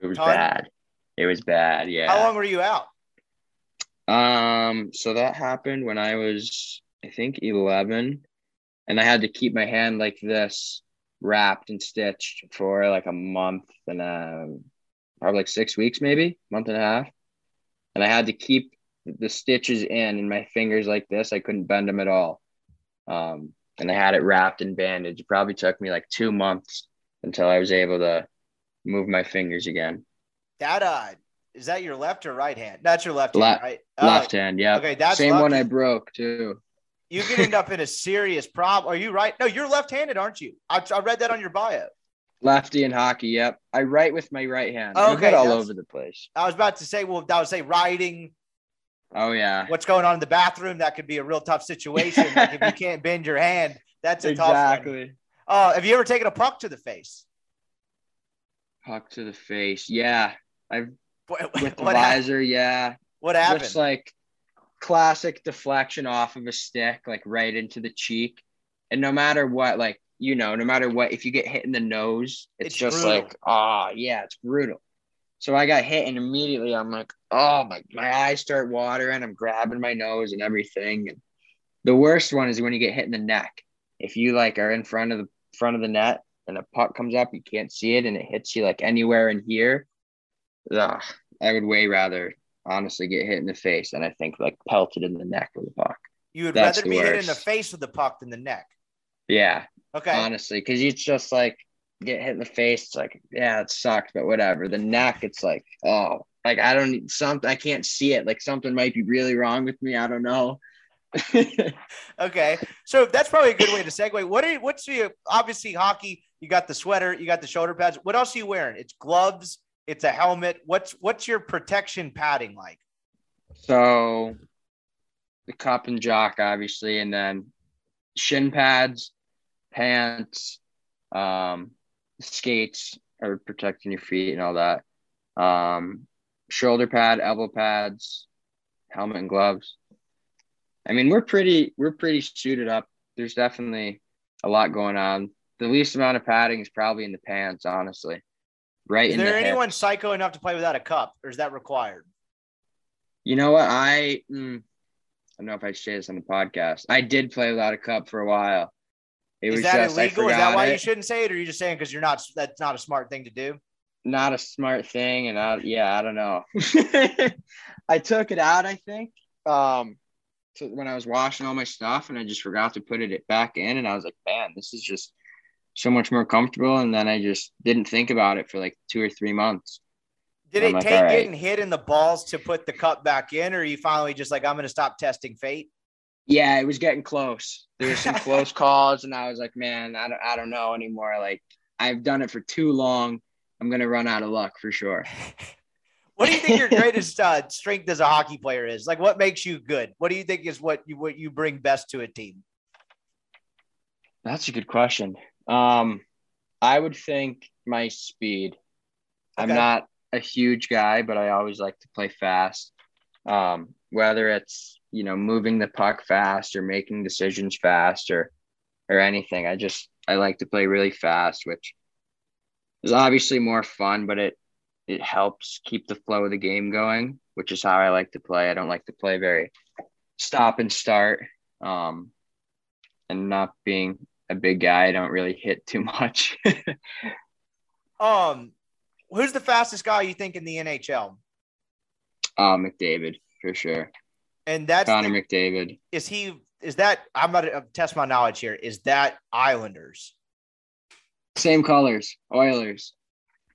It was Ton? bad. It was bad. Yeah. How long were you out? Um, so that happened when I was, I think, 11, and I had to keep my hand like this, wrapped and stitched for like a month and um, probably like six weeks, maybe month and a half, and I had to keep the stitches in and my fingers like this. I couldn't bend them at all, um, and I had it wrapped and bandaged. It probably took me like two months until I was able to move my fingers again. That uh, is that your left or right hand? That's your left Le- hand, right? Uh, Left hand, yeah. okay, that's same one. I broke too. You could end up in a serious problem. Are you right? No, you're left-handed, aren't you? I, I read that on your bio. Lefty in hockey, yep. I write with my right hand. Okay, I'm all over the place. I was about to say, well, I would say riding, Oh yeah. what's going on in the bathroom. That could be a real tough situation. like if you can't bend your hand, that's a tough one. exactly. Uh, have you ever taken a puck to the face? Puck to the face. Yeah. I've What, with the visor, yeah. what happened? Just like classic deflection off of a stick, like right into the cheek. And no matter what, like, you know, no matter what, if you get hit in the nose, it's, It's just brutal. like, ah, yeah, it's brutal. So I got hit and immediately I'm like, oh my my eyes start watering. I'm grabbing my nose and everything. And the worst one is when you get hit in the neck. If you like are in front of the front of the net and a puck comes up, you can't see it and it hits you like anywhere in here. Ugh, I would way rather honestly get hit in the face than I think like pelted in the neck with a puck. you would that's rather the be hit in the face with the puck than the neck. Yeah, Okay. honestly, because it's just like get hit in the face. It's like, yeah, it sucks, but whatever. The neck, it's like, oh, like I don't need something. I can't see it. Like something might be really wrong with me. I don't know. Okay, so that's probably a good way to segue. What are what's the obviously hockey? You got the sweater, you got the shoulder pads. What else are you wearing? It's gloves, it's a helmet. What's what's your protection padding like? so the cup and jock, obviously, and then shin pads, pants, um, skates are protecting your feet and all that. Um, shoulder pad, elbow pads, helmet and gloves. I mean, we're pretty we're pretty suited up. There's definitely a lot going on. The least amount of padding is probably in the pants, honestly. Right Is there the anyone psycho enough to play without a cup, or is that required? You know what? I mm, don't know if I should say this on the podcast. I did play without a cup for a while. It is that just, illegal? Is that why it. you shouldn't say it, or are you just saying because you're not? That's not a smart thing to do. Not a smart thing, and I, yeah, I don't know. I took it out. I think um, to, when I was washing all my stuff, and I just forgot to put it back in, and I was like, man, this is just so much more comfortable. And then I just didn't think about it for like two or three months. Did it like, take right. getting hit in the balls to put the cup back in, or you finally just like, I'm going to stop testing fate? Yeah, it was getting close. There was some close calls, and I was like, man, I don't, I don't know anymore. Like, I've done it for too long. I'm gonna run out of luck for sure. what do you think your greatest uh, strength as a hockey player is? Like, what makes you good? What do you think is what you what you bring best to a team? That's a good question. Um, I would think my speed. Okay. I'm not a huge guy, but I always like to play fast. Um, whether it's you know moving the puck fast or making decisions fast or or anything, I just I like to play really fast, which is obviously more fun, but it it helps keep the flow of the game going, which is how I like to play. I don't like to play very stop and start. Um, and not being a big guy, I don't really hit too much. um, who's the fastest guy you think in the NHL? Uh, McDavid for sure. And that's Connor the, McDavid. Is he? Is that? I'm about to test my knowledge here. Is that Islanders? Same colors, Oilers.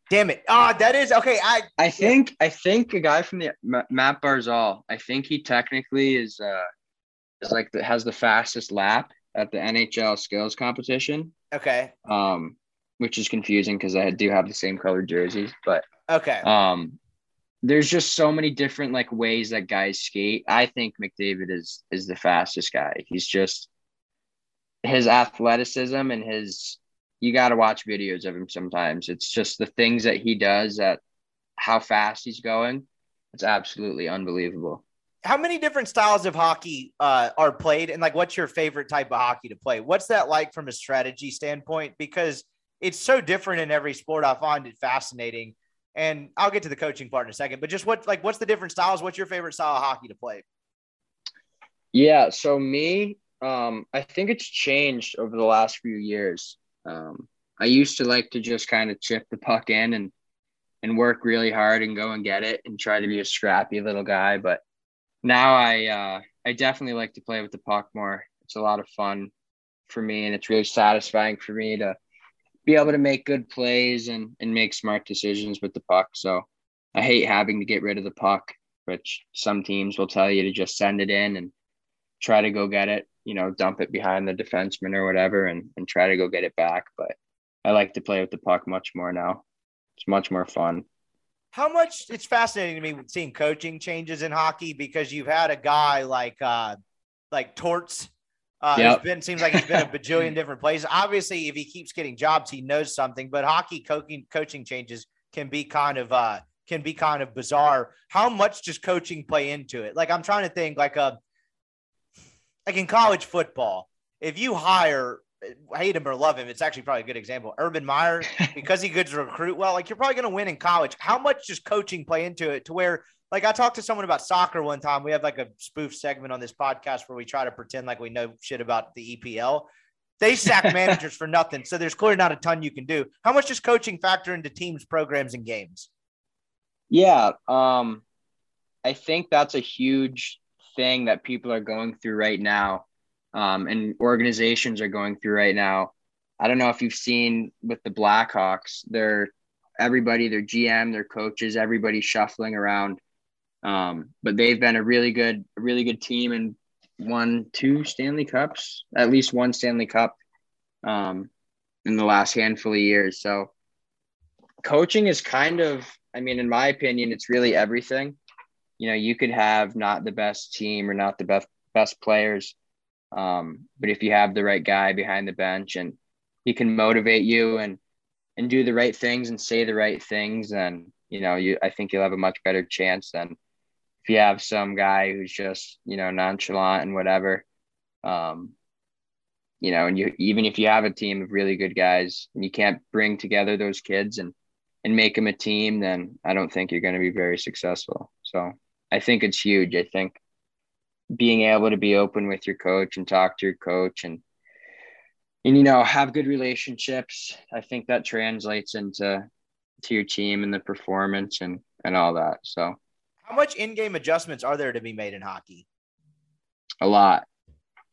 Damn it! Ah, oh, that is okay. I I think yeah. I think a guy from the Matt Barzal. I think he technically is uh is like the, has the fastest lap at the NHL skills competition. Okay. Um, which is confusing because I do have the same color jerseys, but okay. Um, there's just so many different like ways that guys skate. I think McDavid is is the fastest guy. He's just his athleticism and his you got to watch videos of him sometimes. It's just the things that he does at how fast he's going. It's absolutely unbelievable. How many different styles of hockey uh, are played, and like, what's your favorite type of hockey to play? What's that like from a strategy standpoint? Because it's so different in every sport. I find it fascinating, and I'll get to the coaching part in a second. But just what, like, what's the different styles? What's your favorite style of hockey to play? Yeah, so me, um, I think it's changed over the last few years. Um, I used to like to just kind of chip the puck in and and work really hard and go and get it and try to be a scrappy little guy. But now I uh, I definitely like to play with the puck more. It's a lot of fun for me, and it's really satisfying for me to be able to make good plays and and make smart decisions with the puck. So I hate having to get rid of the puck, which some teams will tell you to just send it in and try to go get it you know, dump it behind the defenseman or whatever and, and try to go get it back. But I like to play with the puck much more now. It's much more fun. How much it's fascinating to me seeing coaching changes in hockey because you've had a guy like uh like Torts. Uh yep. been seems like he's been a bajillion different places. Obviously, if he keeps getting jobs, he knows something, but hockey coaching coaching changes can be kind of uh can be kind of bizarre. How much does coaching play into it? Like I'm trying to think like a uh, like in college football, if you hire hate him or love him, it's actually probably a good example. Urban Meyer, because he could recruit well, like you're probably going to win in college. How much does coaching play into it to where, like, I talked to someone about soccer one time. We have like a spoof segment on this podcast where we try to pretend like we know shit about the EPL. They sack managers for nothing. So there's clearly not a ton you can do. How much does coaching factor into teams, programs, and games? Yeah. Um, I think that's a huge thing that people are going through right now um, and organizations are going through right now. I don't know if you've seen with the Blackhawks, they're everybody, their GM, their coaches, everybody shuffling around. Um, but they've been a really good, really good team and won two Stanley Cups, at least one Stanley Cup um, in the last handful of years. So coaching is kind of, I mean, in my opinion, it's really everything you know, you could have not the best team or not the best best players, um, but if you have the right guy behind the bench and he can motivate you and and do the right things and say the right things, then you know, you I think you'll have a much better chance than if you have some guy who's just you know nonchalant and whatever. Um, you know, and you even if you have a team of really good guys and you can't bring together those kids and and make them a team, then I don't think you're going to be very successful. So I think it's huge. I think being able to be open with your coach and talk to your coach and and you know have good relationships i think that translates into to your team and the performance and and all that so How much in-game adjustments are there to be made in hockey? a lot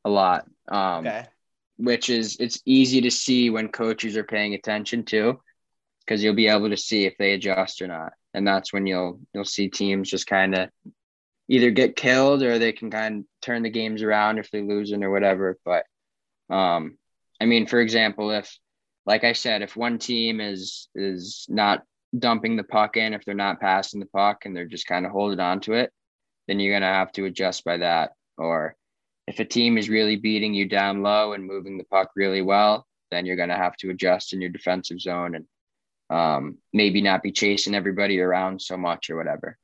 a lot um Okay. which is it's easy to see when coaches are paying attention to because you'll be able to see if they adjust or not and that's when you'll you'll see teams just kind of either get killed or they can kind of turn the games around if they're losing or whatever but um i mean for example if like i said if one team is is not dumping the puck in if they're not passing the puck and they're just kind of holding on to it then you're going to have to adjust by that or if a team is really beating you down low and moving the puck really well, then you're going to have to adjust in your defensive zone and um, maybe not be chasing everybody around so much or whatever.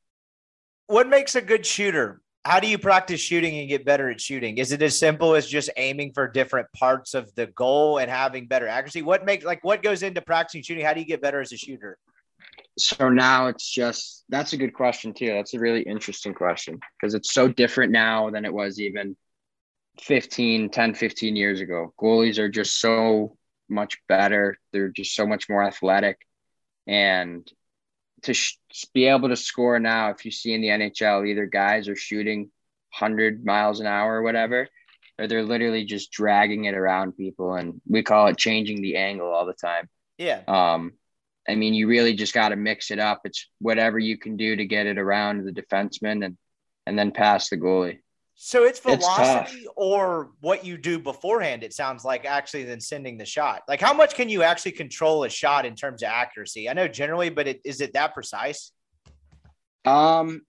What makes a good shooter? How do you practice shooting and get better at shooting? Is it as simple as just aiming for different parts of the goal and having better accuracy? What makes like what goes into practicing shooting? How do you get better as a shooter? So now it's just that's a good question too. That's a really interesting question because it's so different now than it was even 15, 10, 15 years ago. Goalies are just so much better. They're just so much more athletic. And to sh- be able to score now, if you see in the NHL, either guys are shooting 100 miles an hour or whatever, or they're literally just dragging it around people. And we call it changing the angle all the time. Yeah. Um, I mean, you really just got to mix it up. It's whatever you can do to get it around the defenseman and and then pass the goalie. So it's It's velocity or what you do beforehand, it sounds like actually than sending the shot. Like how much can you actually control a shot in terms of accuracy? I know generally, but it, is it that precise? Um,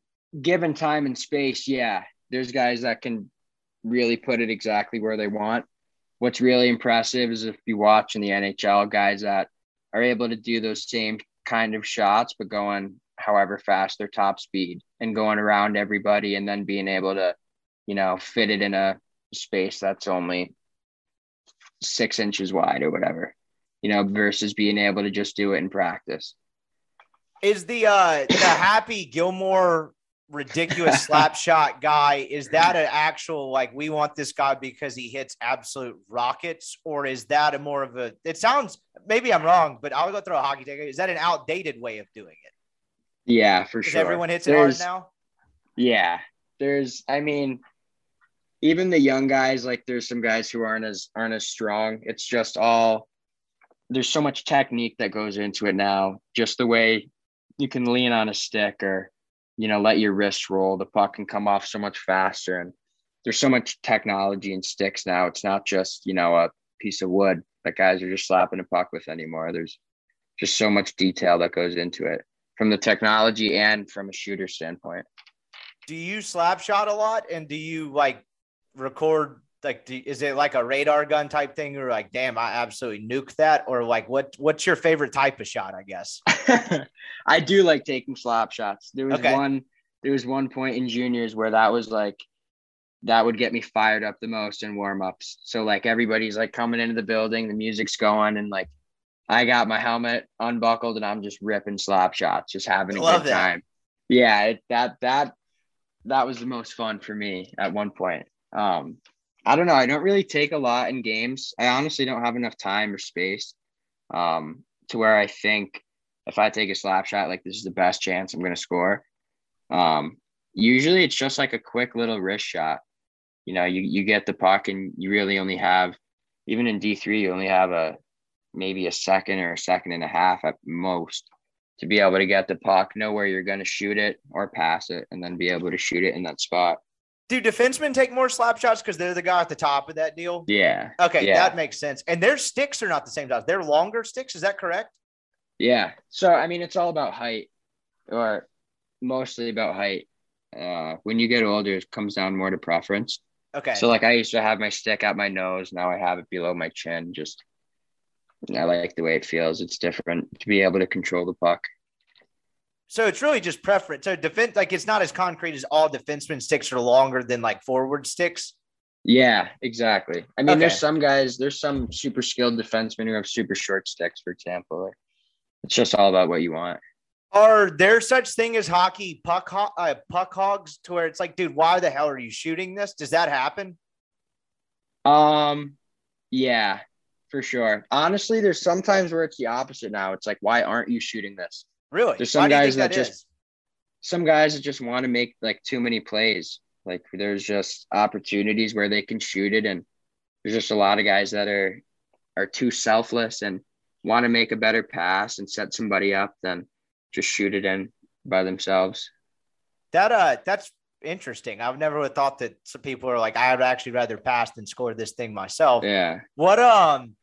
given time and space, yeah, there's guys that can really put it exactly where they want. What's really impressive is if you watch in the NHL, guys that are able to do those same kind of shots, but going however fast their top speed and going around everybody and then being able to, you know, fit it in a space that's only six inches wide or whatever, you know, versus being able to just do it in practice. Is the uh the happy Gilmore ridiculous slap shot guy, is that an actual like we want this guy because he hits absolute rockets, or is that a more of a it sounds maybe I'm wrong, but I'll go throw a hockey take. Is that an outdated way of doing it? Yeah, for sure. everyone hits it hard now? Yeah, there's. I mean, even the young guys, like there's some guys who aren't as aren't as strong. It's just all. There's so much technique that goes into it now. Just the way you can lean on a stick or, you know, let your wrist roll. The puck can come off so much faster, and there's so much technology in sticks now. It's not just you know a piece of wood that guys are just slapping a puck with anymore. There's just so much detail that goes into it from the technology and from a shooter standpoint. do you slap shot a lot and do you like record like do, is it like a radar gun type thing or like damn i absolutely nuke that or like what what's your favorite type of shot i guess I do like taking slap shots. There was Okay. one there was one point in juniors where that was like that would get me fired up the most in warm-ups. So like everybody's like coming into the building, the music's going and like I got my helmet unbuckled and I'm just ripping slap shots, just having a Love good that. time. Yeah, it, that that that was the most fun for me at one point. Um I don't know, I don't really take a lot in games. I honestly don't have enough time or space um to where I think if I take a slap shot, like this is the best chance I'm going to score. Um, usually it's just like a quick little wrist shot. You know, you, you get the puck and you really only have, even in D3, you only have a maybe a second or a second and a half at most to be able to get the puck, know where you're going to shoot it or pass it, and then be able to shoot it in that spot. Do defensemen take more slap shots because they're the guy at the top of that deal Yeah. okay Yeah. that makes sense and their sticks are not the same size they're longer sticks is that correct Yeah. So I mean, it's all about height, or mostly about height. Uh, when you get older, it comes down more to preference. okay So like I used to have my stick at my nose. Now I have it below my chin. Just I like the way it feels. It's different to be able to control the puck. So it's really just preference so defense like it's not as concrete as all defensemen sticks are longer than like forward sticks Yeah, exactly. I mean, Okay. there's some guys, there's some super skilled defensemen who have super short sticks, for example. It's just all about what you want. Are there such thing as hockey puck ho- uh, puck hogs to where it's like, dude, why the hell are you shooting this? Does that happen? Um, yeah, for sure. Honestly, there's sometimes where it's the opposite now. It's like, why aren't you shooting this? Really? There's some Why guys think that just- Some guys that just want to make like too many plays. Like there's just opportunities where they can shoot it, and there's just a lot of guys that are are too selfless and want to make a better pass and set somebody up than just shoot it in by themselves. that uh that's interesting. I've never would thought that some people are like, I'd actually rather pass than score this thing myself. Yeah. What um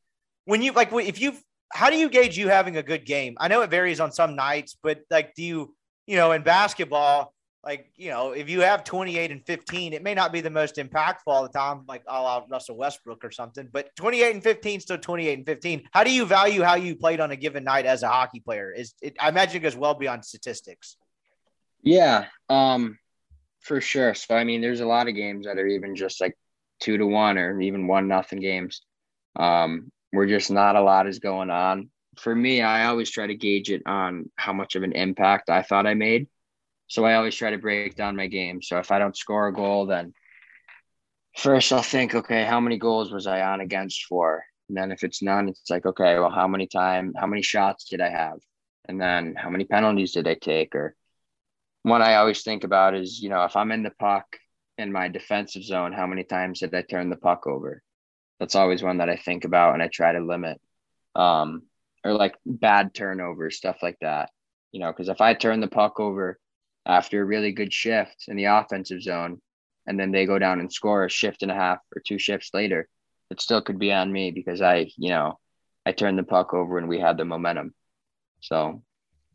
when you like if you how do you gauge you having a good game? I know it varies on some nights, but like do you you know in basketball like you know if you have 28 and 15 it may not be the most impactful all the time like a la Russell Westbrook or something but 28 and 15 still 28 and 15 how do you value how you played on a given night as a hockey player is it I imagine it goes well beyond statistics Yeah, um, for sure. So I mean, there's a lot of games that are even just like two to one or even one nothing games. Um, where just not a lot is going on. For me, I always try to gauge it on how much of an impact I thought I made. So I always try to break down my game. So if I don't score a goal, then first I'll think, okay, how many goals was I on against for? And then if it's none, it's like, okay, well, how many time, how many shots did I have? And then how many penalties did I take? Or one I always think about is, you know, if I'm in the puck in my defensive zone, how many times did I turn the puck over? That's always one that I think about and I try to limit. Um, or like bad turnovers, stuff like that. You know, because if I turn the puck over after a really good shift in the offensive zone, and then they go down and score a shift and a half or two shifts later, it still could be on me because I, you know, I turned the puck over and we had the momentum. So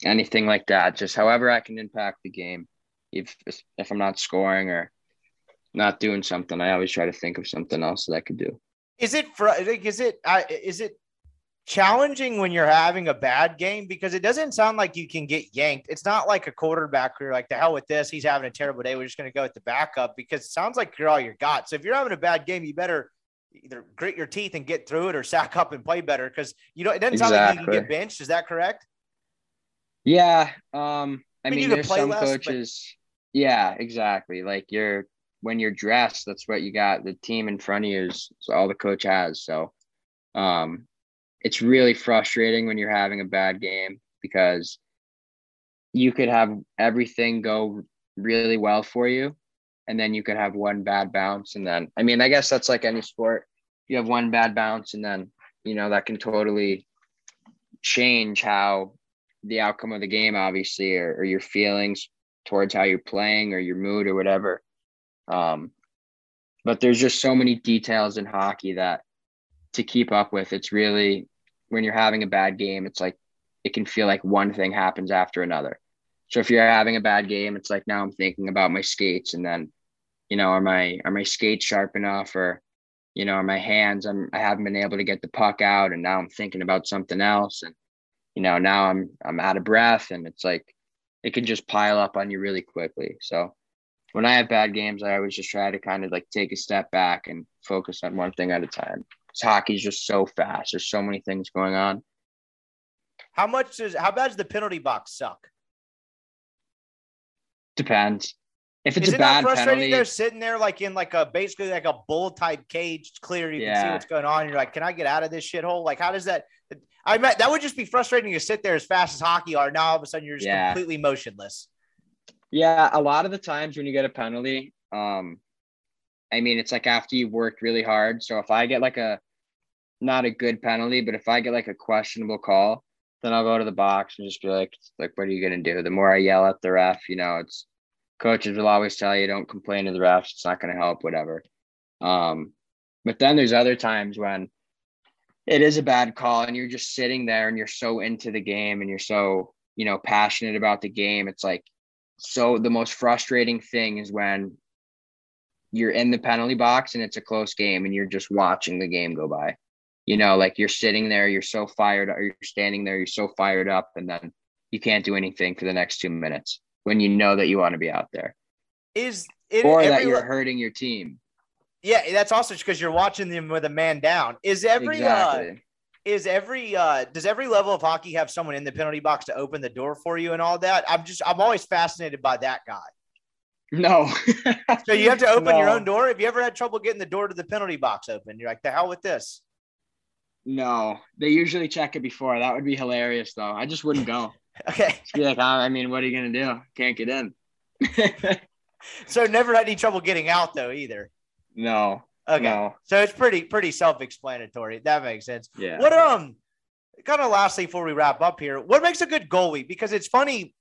anything like that, just however I can impact the game. If if I'm not scoring or not doing something, I always try to think of something else that I could do. Is it fr- like is it I is it challenging when you're having a bad game because it doesn't sound like you can get yanked. It's not like a quarterback where you're like the hell with this. He's having a terrible day. We're just going to go with the backup because it sounds like you're all you got. So if you're having a bad game, you better either grit your teeth and get through it or sack up and play better because you know it doesn't sound like you can get benched. Is that correct? Yeah. Um, I I mean, mean, there's some less, but- coaches. Yeah, exactly. Like you're when you're dressed, that's what you got. The team in front of you is, is all the coach has. So, um, it's really frustrating when you're having a bad game because you could have everything go really well for you, and then you could have one bad bounce, and then I mean, I guess that's like any sport. You have one bad bounce, and then you know that can totally change how the outcome of the game, obviously, or, or your feelings towards how you're playing or your mood or whatever. Um, but there's just so many details in hockey that to keep up with, it's really when you're having a bad game, it's like it can feel like one thing happens after another. So if you're having a bad game, it's like now I'm thinking about my skates and then, you know, are my are my skates sharp enough or you know, are my hands I'm I haven't been able to get the puck out and now I'm thinking about something else and you know, now I'm I'm out of breath and it's like it can just pile up on you really quickly. So when I have bad games, I always just try to kind of like take a step back and focus on one thing at a time. hockey's just so fast. There's so many things going on. How much does how bad does the penalty box suck? Depends. If it's Is a it not bad frustrating? penalty, They're sitting there like in like a basically like a bull type cage. Clear. You can see what's going on. You're like, can I get out of this shithole? Like, how does that? I mean, that would just be frustrating to sit there as fast as hockey are. Now all of a sudden you're just Yeah. completely motionless. Yeah, a lot of the times when you get a penalty, um, I mean, it's like after you've worked really hard. So if I get like a not a good penalty, but if I get like a questionable call, then I'll go to the box and just be like, like, what are you gonna do? The more I yell at the ref, you know, it's coaches will always tell you don't complain to the refs, it's not gonna help, whatever. Um, but then there's other times when it is a bad call and you're just sitting there and you're so into the game and you're so, you know, passionate about the game. It's like so the most frustrating thing is when you're in the penalty box and it's a close game and you're just watching the game go by. You know, like you're sitting there, you're so fired, or you're standing there, you're so fired up, and then you can't do anything for the next two minutes when you know that you want to be out there, Is it or that you're hurting your team. yeah? That's also because you're watching them with a man down. Is every uh, exactly. Is every uh does every level of hockey have someone in the penalty box to open the door for you and all that? I'm just I'm always fascinated by that guy. No. So you have to open your own door. Have you ever had trouble getting the door to the penalty box open? You're like, the hell with this. No, they usually check it before. That would be hilarious, though. I just wouldn't go. Okay. Just be like, "Ah, I mean, what are you gonna do? Can't get in. So never had any trouble getting out though either. no. Okay. No. So it's pretty pretty self-explanatory. That makes sense. Yeah. What um kind of lastly before we wrap up here, what makes a good goalie? Because it's funny,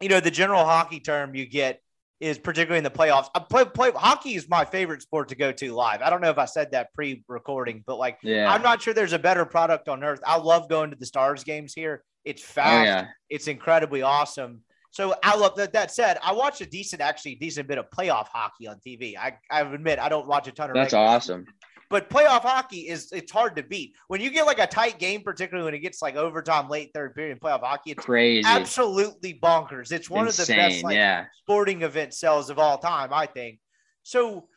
you know, the general hockey term you get is particularly in the playoffs. I play, play hockey is my favorite sport to go to live. I don't know if I said that pre-recording, but like Yeah. I'm not sure there's a better product on earth. I love going to the Stars games here. It's oh fast. yeah. It's incredibly awesome. So I love that. That said, I watch a decent, actually decent bit of playoff hockey on TV. I, I admit I don't watch a ton of. That's regular awesome. but playoff hockey is it's hard to beat when you get like a tight game, particularly when it gets like overtime, late third period in playoff hockey. It's Crazy. absolutely bonkers. It's one Insane. of the best like yeah. sporting event sales of all time, I think. So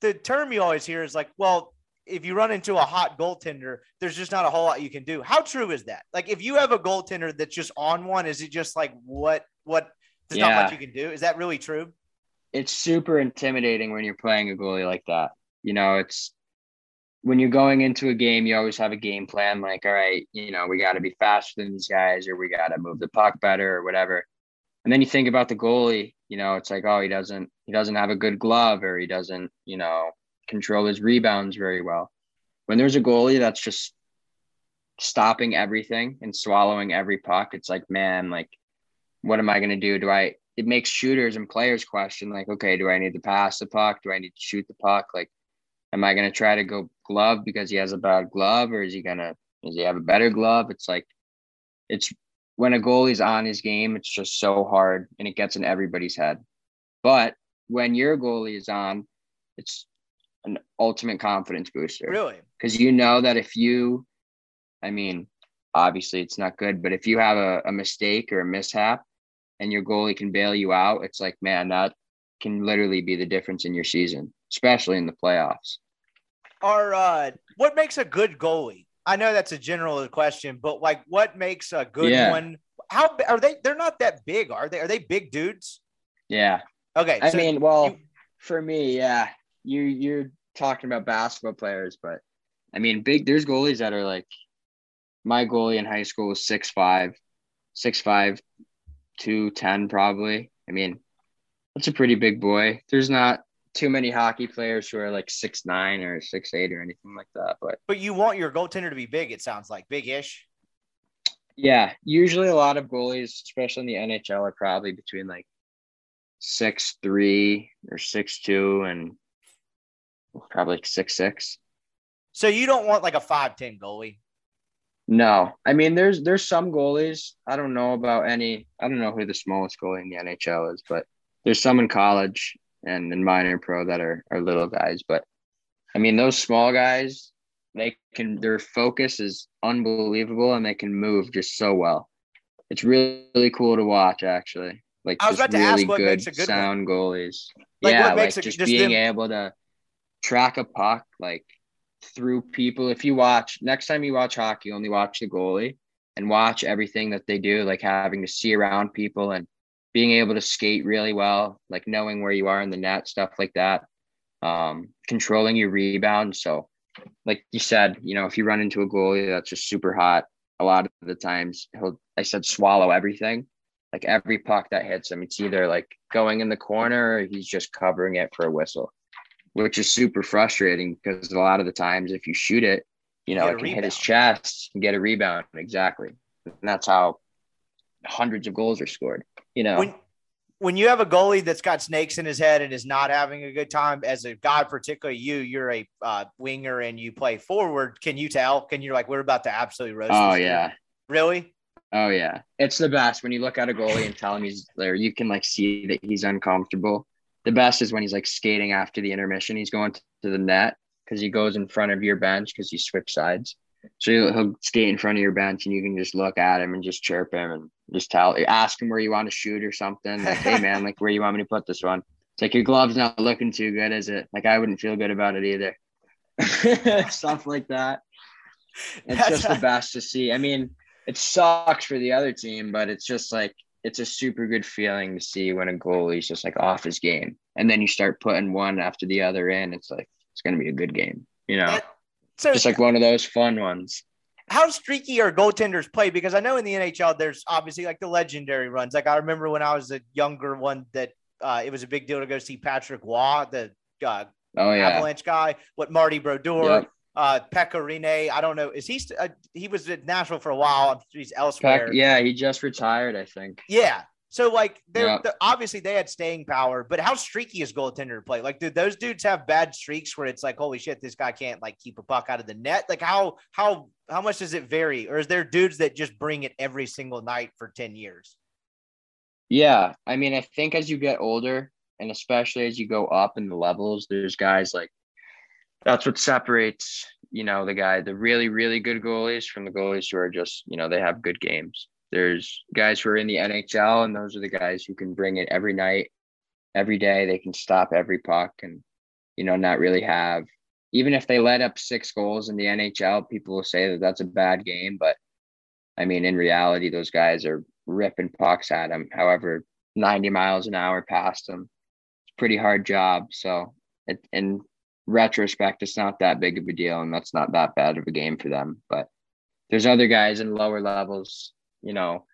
the term you always hear is like, well, if you run into a hot goaltender, there's just not a whole lot you can do. How true is that? Like if you have a goaltender that's just on one, is it just like what what there's not much you can do? Is that really true? It's super intimidating when you're playing a goalie like that. You know, it's when you're going into a game, you always have a game plan like, all right, you know, we got to be faster than these guys or we got to move the puck better or whatever. And then you think about the goalie, you know, it's like, oh, he doesn't he doesn't have a good glove or he doesn't, you know, control his rebounds very well. When there's a goalie that's just stopping everything and swallowing every puck, it's like, man, like what am I going to do? Do I, it makes shooters and players question, like, okay, do I need to pass the puck? Do I need to shoot the puck? Like, am I going to try to go glove because he has a bad glove or is he going to, does he have a better glove? It's like, it's when a goalie's on his game, it's just so hard and it gets in everybody's head. But when your goalie is on, it's an ultimate confidence booster Really? because you know that if you, I mean, obviously it's not good, but if you have a, a mistake or a mishap and your goalie can bail you out, it's like, man, that can literally be the difference in your season, especially in the playoffs. Are uh what makes a good goalie? I know that's a general question, but like what makes a good Yeah. one? How are they? They're not that big, are they? Are they big dudes? Yeah. Okay. I so mean, well, you- for me, yeah, you you're talking about basketball players, but I mean, big. There's goalies that are like, my goalie in high school was six five, six five, two ten probably. I mean, that's a pretty big boy. There's not too many hockey players who are like six nine or six eight or anything like that, but but you want your goaltender to be big, it sounds like big-ish. yeah, usually a lot of goalies, especially in the NHL, are probably between like six three or six two and probably like six six. So you don't want like a 5'10 goalie. No, I mean there's there's some goalies. I don't know about any. I don't know who the smallest goalie in the NHL is, but there's some in college and in minor pro that are are little guys. But I mean those small guys, they can their focus is unbelievable and they can move just so well. It's really, really cool to watch actually. Like I was about to ask what good, makes a good one. sound goalies. Like, yeah, what makes like a- just, just being them- able to track a puck like through people. If you watch next time you watch hockey, only watch the goalie and watch everything that they do, like having to see around people and being able to skate really well, like knowing where you are in the net, stuff like that. Um, controlling your rebound. So, like you said, you know, if you run into a goalie that's just super hot, a lot of the times he'll, I said, swallow everything. Like every puck that hits him, it's either like going in the corner or he's just covering it for a whistle, which is super frustrating because a lot of the times if you shoot it, you know, it can hit his chest and get a rebound. Exactly. And that's how hundreds of goals are scored, you know. When when you have a goalie that's got snakes in his head and is not having a good time, as a guy, particularly you, you're a uh, winger and you play forward. Can you tell? Can you like we're about to absolutely roast? oh yeah. really? Oh yeah, it's the best when you look at a goalie and tell him he's there. You can like see that he's uncomfortable. The best is when he's like skating after the intermission. He's going to the net because he goes in front of your bench because you switch sides. So he'll, he'll skate in front of your bench and you can just look at him and just chirp him and just tell, ask him where you want to shoot or something. Like, hey man, like where you want me to put this one? It's like your glove's not looking too good, is it? Like I wouldn't feel good about it either. Stuff like that. It's That's just the best to see. I mean, it sucks for the other team, but it's just like it's a super good feeling to see when a goalie's just like off his game, and then you start putting one after the other in. It's like it's gonna be a good game, you know, That- So just like one of those fun ones. how streaky are goaltenders play? Because I know in the NHL, there's obviously like the legendary runs. Like I remember when I was a younger one that uh, it was a big deal to go see Patrick Roy, the uh, Oh yeah, Avalanche guy. What Marty Brodeur, Yep. Uh, Pekka Rinne. I don't know. Is he? St- uh, he was at Nashville for a while. He's elsewhere. Peck, yeah, he just retired, I think. Yeah. So like they're, they're- obviously they had staying power, but how streaky is goaltender to play? Like, do those dudes have bad streaks where it's like, holy shit, this guy can't like keep a puck out of the net? Like, how how how much does it vary? Or is there dudes that just bring it every single night for ten years? Yeah, I mean, I think as you get older, and especially as you go up in the levels, there's guys like that's what separates, you know, the guy, the really, really good goalies from the goalies who are just, you know, they have good games. There's guys who are in the NHL, and those are the guys who can bring it every night, every day. They can stop every puck and, you know, not really have, even if they let up six goals in the NHL, people will say that that's a bad game. But I mean, in reality, those guys are ripping pucks at them, however, 90 miles an hour past them. It's pretty hard job. So, it, in retrospect, it's not that big of a deal, and that's not that bad of a game for them. But there's other guys in lower levels, you know,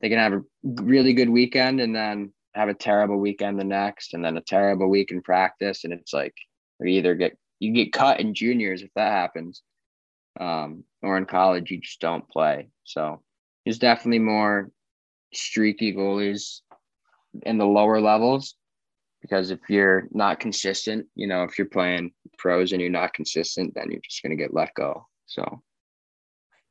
they can have a really good weekend and then have a terrible weekend the next, and then a terrible week in practice. And it's like, you either get, you get cut in juniors if that happens, um, or in college, you just don't play. So, there's definitely more streaky goalies in the lower levels because if you're not consistent, you know, if you're playing pros and you're not consistent, then you're just going to get let go. So,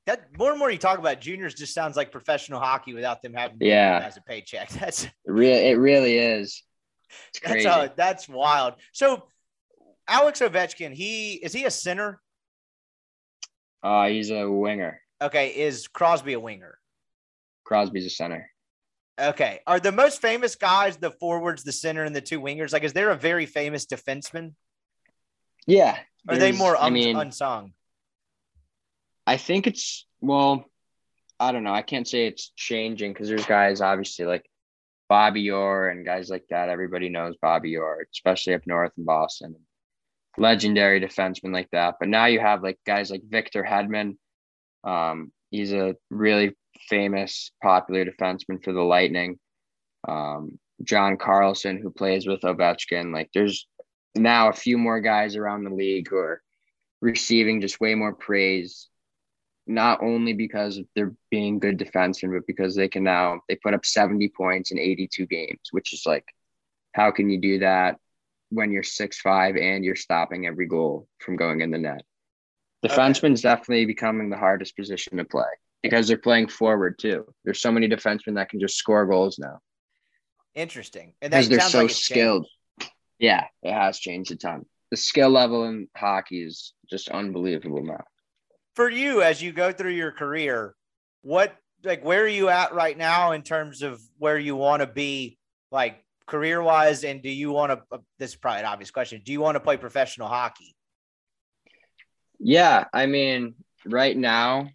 That more and more you talk about juniors just sounds like professional hockey without them having to Yeah. as a paycheck. That's it really, it really is. That's uh, that's wild. So Alex Ovechkin, he is he a center? uh, he's a winger. Okay, is Crosby a winger? Crosby's a center. Okay. Are the most famous guys the forwards, the center, and the two wingers? Like, is there a very famous defenseman? Yeah. Are they more I un- mean, unsung? I think it's well, I don't know. I can't say it's changing because there's guys obviously like Bobby Orr and guys like that. Everybody knows Bobby Orr, especially up north in Boston. Legendary defenseman like that. But now you have like guys like Victor Hedman. Um, he's a really famous, popular defenseman for the Lightning. Um, John Carlson, who plays with Ovechkin. Like there's now a few more guys around the league who are receiving just way more praise not only because they're being good defensemen, but because they can now they put up 70 points in 82 games, which is like, how can you do that when you're six five and you're stopping every goal from going in the net? Defenseman's definitely becoming the hardest position to play because they're playing forward too. There's so many defensemen that can just score goals now Interesting. And that because they're so like it's changed. skilled. Yeah, it has changed a ton. The skill level in hockey is just unbelievable now. For you, as you go through your career, what like where are you at right now in terms of where you want to be, like career wise, and do you want to? Uh, this is probably an obvious question. Do you want to play professional hockey? Yeah, I mean, right now,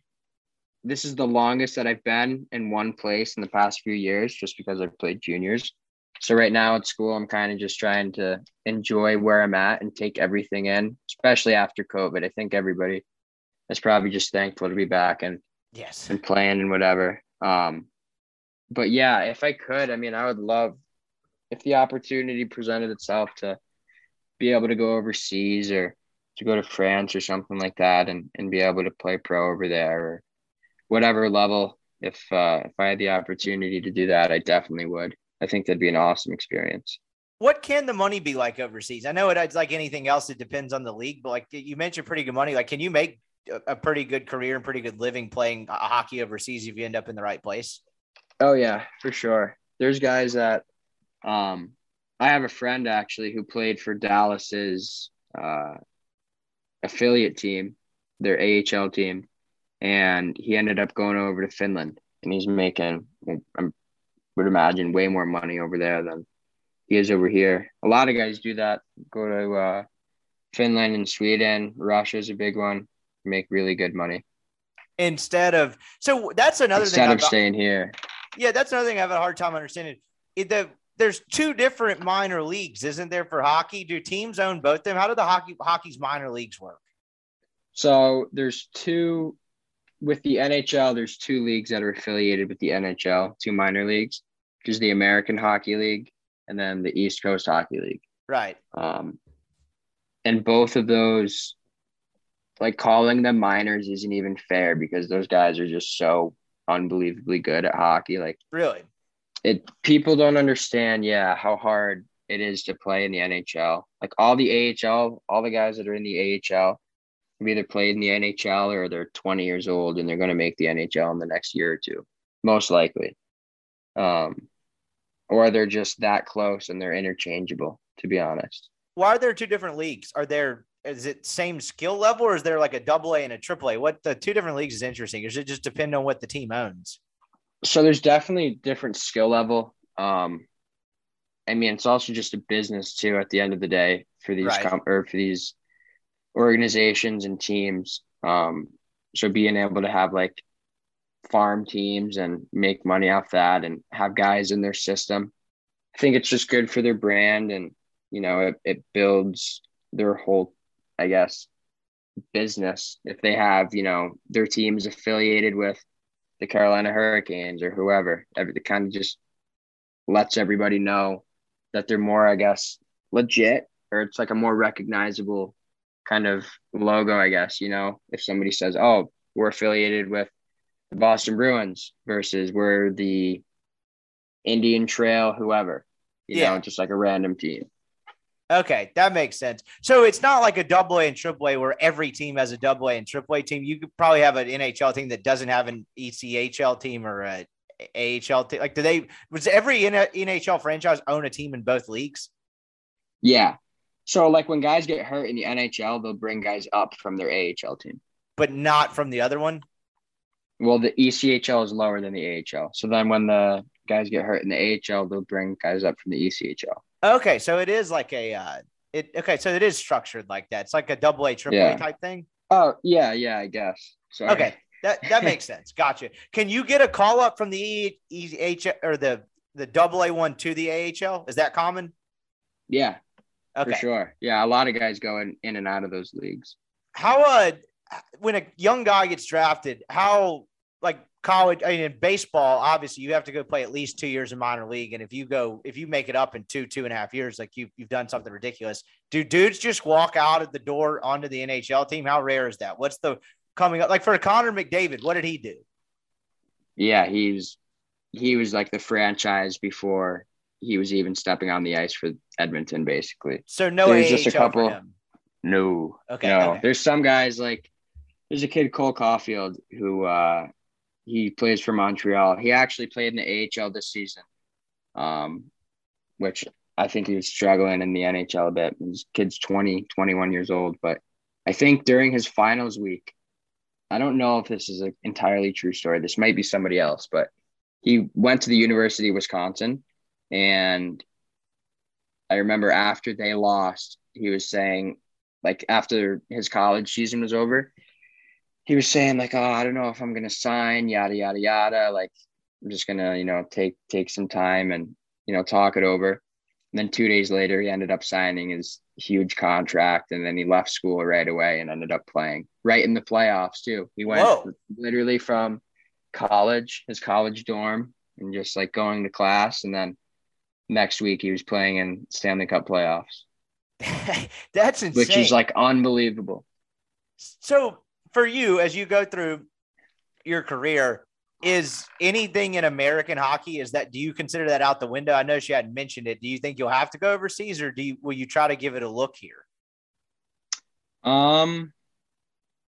this is the longest that I've been in one place in the past few years, just because I've played juniors. So right now at school, I'm kind of just trying to enjoy where I'm at and take everything in, especially after COVID. I think everybody is probably just thankful to be back and Yes. and playing and whatever. Um, but yeah, if I could, I mean, I would love if the opportunity presented itself to be able to go overseas or to go to France or something like that and, and be able to play pro over there or whatever level. If uh, if I had the opportunity to do that, I definitely would. I think that'd be an awesome experience. What can the money be like overseas? I know it- it's like anything else. It depends on the league, but like you mentioned, pretty good money. Like, can you make a- pretty good career and pretty good living playing hockey overseas if you end up in the right place? Oh yeah, for sure. There's guys that um I have a friend actually who played for Dallas's uh affiliate team, their AHL team, and he ended up going over to Finland and he's making I would imagine way more money over there than he is over here. A lot of guys do that, go to uh Finland and Sweden, Russia's a big one, make really good money. instead of so that's another instead thing of staying here. Yeah, that's another thing I have a hard time understanding. It, the, there's two different minor leagues, isn't there, for hockey? Do teams own both them? How do the hockey hockey's minor leagues work? So there's two with the NHL. There's two leagues that are affiliated with the NHL, two minor leagues, which is the American Hockey League and then the East Coast Hockey League. Right. Um, and both of those, like calling them minors, isn't even fair because those guys are just so unbelievably good at hockey. Like Really? it, people don't understand, yeah, how hard it is to play in the NHL. Like all the AHL, all the guys that are in the AHL have either played in the NHL or they're 20 years old and they're going to make the NHL in the next year or two, most likely. Um, or they're just that close and they're interchangeable, to be honest. Why are there two different leagues? Are there is it same skill level or is there like a double A and a triple A? What the two different leagues is interesting. Does it just depend on what the team owns? So there's definitely different skill level. Um, I mean, it's also just a business too. At the end of the day, for these Right. com- or for these organizations and teams, um, so being able to have like farm teams and make money off that, and have guys in their system, I think it's just good for their brand, and you know, it, it builds their whole, I guess, business. If they have, you know, their teams affiliated with the Carolina Hurricanes or whoever. It kind of just lets everybody know that they're more, I guess, legit or it's like a more recognizable kind of logo, I guess. You know, if somebody says, "Oh, we're affiliated with the Boston Bruins," versus we're the Indian Trail, whoever. You Yeah. know, just like a random team. Okay, that makes sense. So it's not like a double A and triple A where every team has a double A and triple A team. You could probably have an NHL team that doesn't have an ECHL team or a AHL team. Like, do they? Was every NHL franchise own a team in both leagues? Yeah. So like when guys get hurt in the NHL, they'll bring guys up from their AHL team. but not from the other one. Well, the E ECHL is lower than the AHL. So then when the guys get hurt in the AHL, they'll bring guys up from the E ECHL. Okay, so it is like a uh it okay, so it is structured like that. It's like a double A, triple. A type thing. Oh, yeah, yeah, I guess. Sorry. Okay, that that makes sense. Gotcha. Can you get a call up from the E EH or the the double A one to the AHL? Is that common? Yeah, Okay. for sure. Yeah, a lot of guys going in, and out of those leagues. How uh when a young guy gets drafted, how like college I mean in baseball, obviously you have to go play at least two years in minor league. And if you go if you make it up in two, two and a half years, like you you've done something ridiculous. Do dudes just walk out of the door onto the NHL team? How rare is that? What's the coming up like for Connor McDavid? What did he do? Yeah, he's he was like the franchise before he was even stepping on the ice for Edmonton, basically. So no There's AHL just a couple-. No. Okay, No. okay. There's some guys like there's a kid Cole Caufield who uh he plays for Montreal. He actually played in the AHL this season. Um which I think he was struggling in the NHL a bit. His kid's 20, 21 years old, but I think during his finals week, I don't know if this is an entirely true story. This might be somebody else, but he went to the University of Wisconsin and I remember after they lost, he was saying like after his college season was over, he was saying like, "Oh, I don't know if I'm gonna sign, yada yada yada. Like, I'm just gonna, you know, take take some time and you know talk it over." And then two days later, he ended up signing his huge contract, and then he left school right away and ended up playing right in the playoffs too. He went Whoa. literally from college, his college dorm, and just like going to class, and then next week he was playing in Stanley Cup playoffs, That's insane. which is like unbelievable. So for you, as you go through your career, is anything in American hockey? Is that do you consider that out the window? I know she hadn't mentioned it. Do you think you'll have to go overseas, or do you will you try to give it a look here? Um,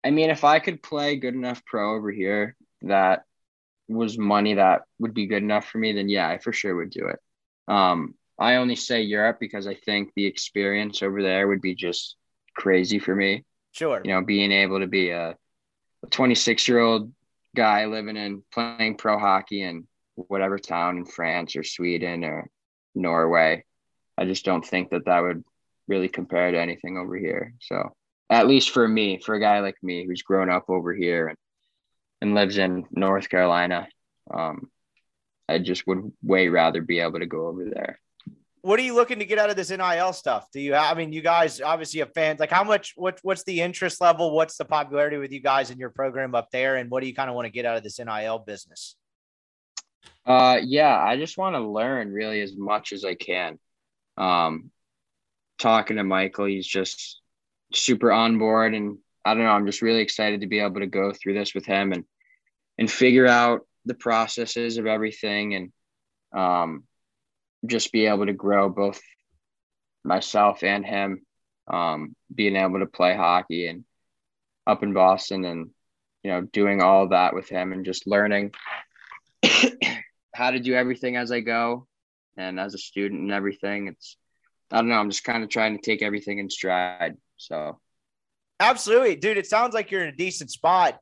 I mean, if I could play good enough pro over here that was money that would be good enough for me, then yeah, I for sure would do it. Um, I only say Europe because I think the experience over there would be just crazy for me. Sure. You know, being able to be a 26 year old guy living in playing pro hockey in whatever town in France or Sweden or Norway. I just don't think that that would really compare to anything over here. So, at least for me, for a guy like me who's grown up over here and and lives in North Carolina. Um, I just would way rather be able to go over there. What are you looking to get out of this NIL stuff? Do you have, I mean, you guys obviously have fans. Like, how much, what, what's the interest level? What's the popularity with you guys in your program up there? And what do you kind of want to get out of this NIL business? Uh, yeah, I just want to learn really as much as I can. Um, talking to Michael, he's just super on board, and I don't know. I'm just really excited to be able to go through this with him and and figure out the processes of everything and um, just be able to grow both myself and him. Um, being able to play hockey and up in Boston and you know doing all that with him and just learning how to do everything as I go and as a student and everything. It's, I don't know, I'm just kind of trying to take everything in stride. So, absolutely, dude. It sounds like you're in a decent spot.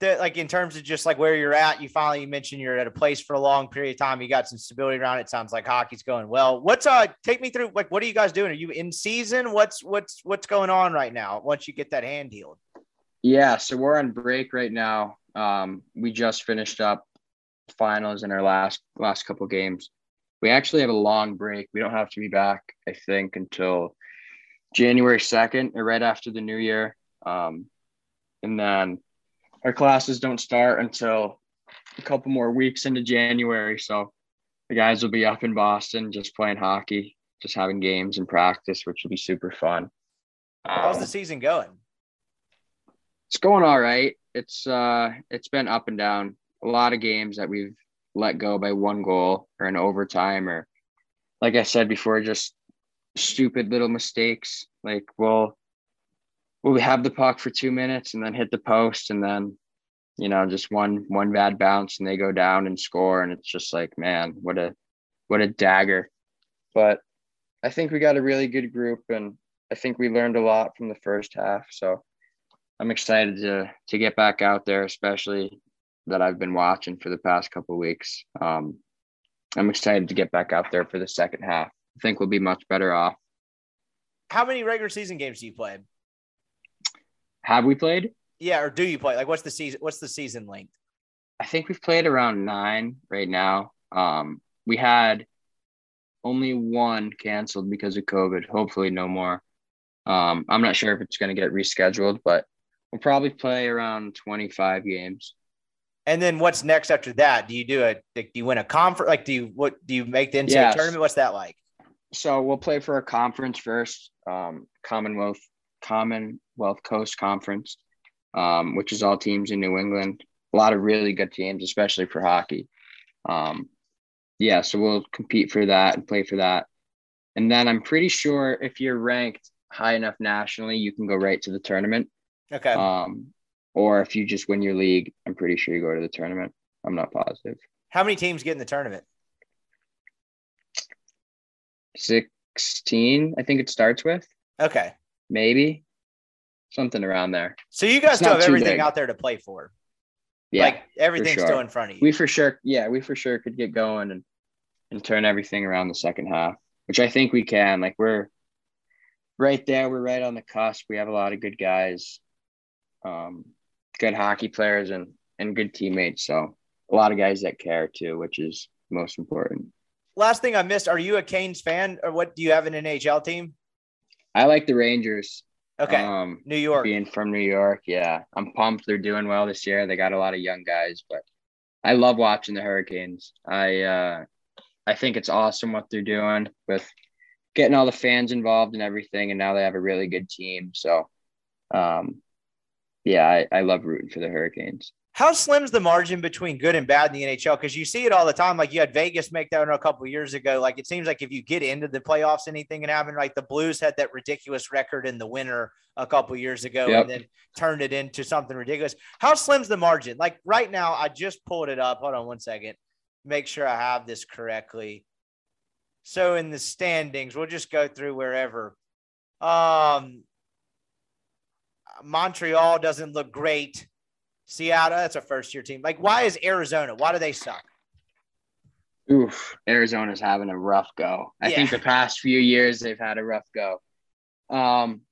That, like in terms of just like where you're at, you finally you mentioned you're at a place for a long period of time. You got some stability around it. Sounds like hockey's going well. What's uh take me through like what are you guys doing? Are you in season? What's what's what's going on right now once you get that hand healed? Yeah, so we're on break right now. Um, we just finished up finals in our last last couple games. We actually have a long break. We don't have to be back, I think, until January second or right after the new year. Um, and then our classes don't start until a couple more weeks into January. So the guys will be up in Boston just playing hockey, just having games and practice, which will be super fun. How's the um, season going? It's going all right. It's uh it's been up and down a lot of games that we've let go by one goal or an overtime or like I said before, just stupid little mistakes. Like we'll we'll have the puck for two minutes and then hit the post and then you know just one one bad bounce and they go down and score and it's just like man what a what a dagger but i think we got a really good group and i think we learned a lot from the first half so i'm excited to to get back out there especially that I've been watching for the past couple weeks. Um, I'm excited to get back out there for the second half. I think we'll be much better off. How many regular season games do you play? Have we played? Yeah, or do you play? Like, what's the season? What's the season length? I think we've played around nine right now. Um, we had only one canceled because of COVID. Hopefully, no more. Um, I'm not sure if it's going to get rescheduled, but we'll probably play around 25 games. And then what's next after that? Do you do a do you win a conference? Like, do you what do you make the NCAA yes. tournament? What's that like? So we'll play for a conference first, um, Commonwealth Commonwealth Coast Conference, um, which is all teams in New England. A lot of really good teams, especially for hockey. Um, yeah, so we'll compete for that and play for that. And then I'm pretty sure if you're ranked high enough nationally, you can go right to the tournament. Okay. Um, or if you just win your league, I'm pretty sure you go to the tournament. I'm not positive. How many teams get in the tournament? 16, I think it starts with. Okay. Maybe something around there. So you guys still have everything big. out there to play for. Yeah. Like everything's sure. still in front of you. We for sure, yeah, we for sure could get going and and turn everything around the second half, which I think we can. Like we're right there, we're right on the cusp. We have a lot of good guys. Um, good hockey players and and good teammates. So a lot of guys that care too, which is most important. Last thing I missed: Are you a Canes fan, or what? Do you have an NHL team? I like the Rangers. Okay, um, New York. Being from New York, yeah, I'm pumped. They're doing well this year. They got a lot of young guys, but I love watching the Hurricanes. I uh, I think it's awesome what they're doing with getting all the fans involved and everything, and now they have a really good team. So, um, yeah, I, I love rooting for the Hurricanes. How slim's the margin between good and bad in the NHL? Because you see it all the time. Like you had Vegas make that a couple years ago. Like it seems like if you get into the playoffs, anything can happen. Like the Blues had that ridiculous record in the winter a couple years ago yep. and then turned it into something ridiculous. How slim's the margin? Like right now, I just pulled it up. Hold on one second. Make sure I have this correctly. So in the standings, we'll just go through wherever. Um, Montreal doesn't look great. Seattle, that's a first year team. Like, why is Arizona? Why do they suck? Oof, Arizona's having a rough go. I yeah. think the past few years they've had a rough go. Um,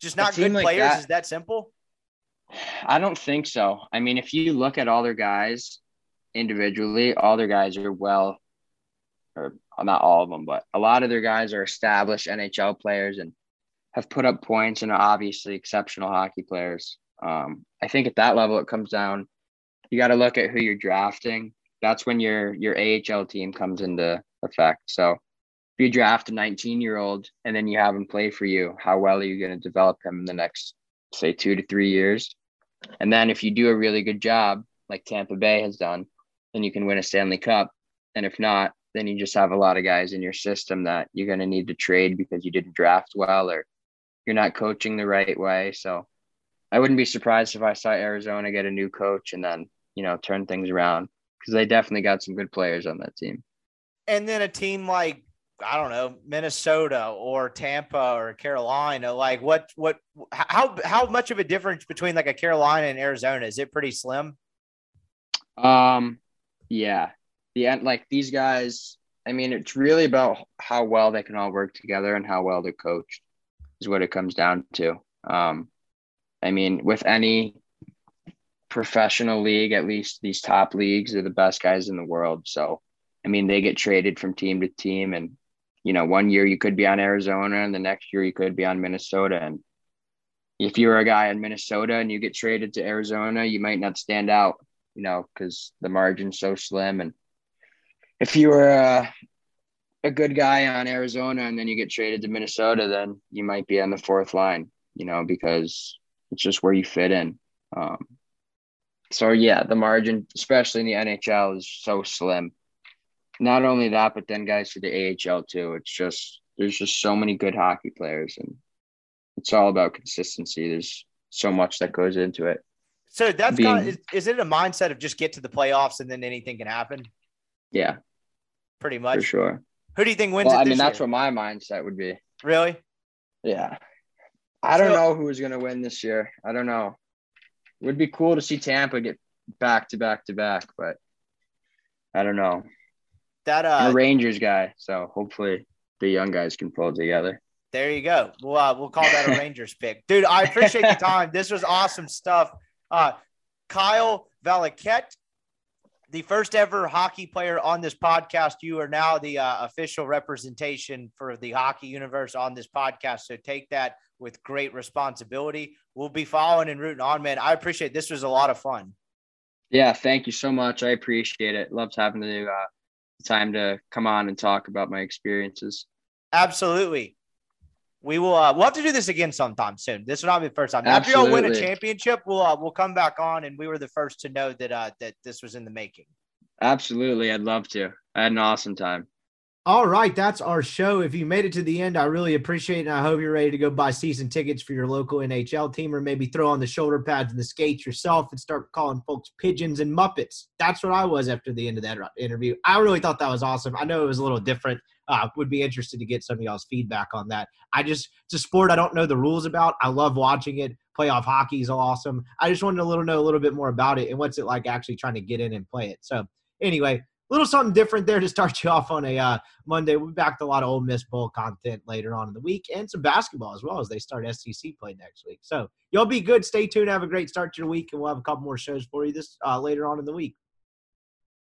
just not good like players. That, is that simple? I don't think so. I mean, if you look at all their guys individually, all their guys are well, or not all of them, but a lot of their guys are established NHL players and have put up points and are obviously exceptional hockey players. Um, I think at that level, it comes down. You got to look at who you're drafting. That's when your your AHL team comes into effect. So if you draft a 19 year old and then you have him play for you, how well are you going to develop him in the next say two to three years? And then if you do a really good job, like Tampa Bay has done, then you can win a Stanley Cup. And if not, then you just have a lot of guys in your system that you're going to need to trade because you didn't draft well or you're not coaching the right way. So I wouldn't be surprised if I saw Arizona get a new coach and then, you know, turn things around because they definitely got some good players on that team. And then a team like I don't know, Minnesota or Tampa or Carolina, like what what how how much of a difference between like a Carolina and Arizona? Is it pretty slim? Um yeah. The end like these guys, I mean, it's really about how well they can all work together and how well they're coached is what it comes down to. Um I mean, with any professional league, at least these top leagues are the best guys in the world. So I mean, they get traded from team to team and you know, one year you could be on Arizona and the next year you could be on Minnesota. And if you're a guy in Minnesota and you get traded to Arizona, you might not stand out, you know, because the margin's so slim. And if you were a, a good guy on Arizona and then you get traded to Minnesota, then you might be on the fourth line, you know, because it's just where you fit in. Um, so yeah, the margin, especially in the NHL, is so slim not only that, but then guys for the AHL too. It's just there's just so many good hockey players, and it's all about consistency. There's so much that goes into it. So that's Being, kind of, is, is it a mindset of just get to the playoffs and then anything can happen? Yeah, pretty much for sure. Who do you think wins? Well, I mean, that's year? what my mindset would be. Really? Yeah. I don't so, know who's going to win this year. I don't know. It would be cool to see Tampa get back to back to back, but I don't know. That uh, a Rangers guy, so hopefully the young guys can pull together. There you go. We'll uh, we'll call that a Rangers pick, dude. I appreciate your time. This was awesome stuff. Uh, Kyle Valiquette, the first ever hockey player on this podcast. You are now the uh, official representation for the hockey universe on this podcast. So take that with great responsibility. We'll be following and rooting on, man. I appreciate it. this was a lot of fun. Yeah, thank you so much. I appreciate it. Loves having to uh, time to come on and talk about my experiences. Absolutely. We will. Uh, we'll have to do this again sometime soon. This will not be the first time. After y'all win a championship, we'll uh, we'll come back on, and we were the first to know that uh, that this was in the making. Absolutely, I'd love to. I had an awesome time. All right, that's our show. If you made it to the end, I really appreciate it. And I hope you're ready to go buy season tickets for your local NHL team or maybe throw on the shoulder pads and the skates yourself and start calling folks pigeons and Muppets. That's what I was after the end of that interview. I really thought that was awesome. I know it was a little different. Uh, would be interested to get some of y'all's feedback on that. I just, it's a sport I don't know the rules about. I love watching it. Playoff hockey is awesome. I just wanted to little know a little bit more about it and what's it like actually trying to get in and play it. So, anyway, little something different there to start you off on a uh, Monday. We'll be back to a lot of Ole Miss Bowl content later on in the week and some basketball as well as they start SEC play next week. So y'all be good. Stay tuned. Have a great start to your week, and we'll have a couple more shows for you this uh, later on in the week.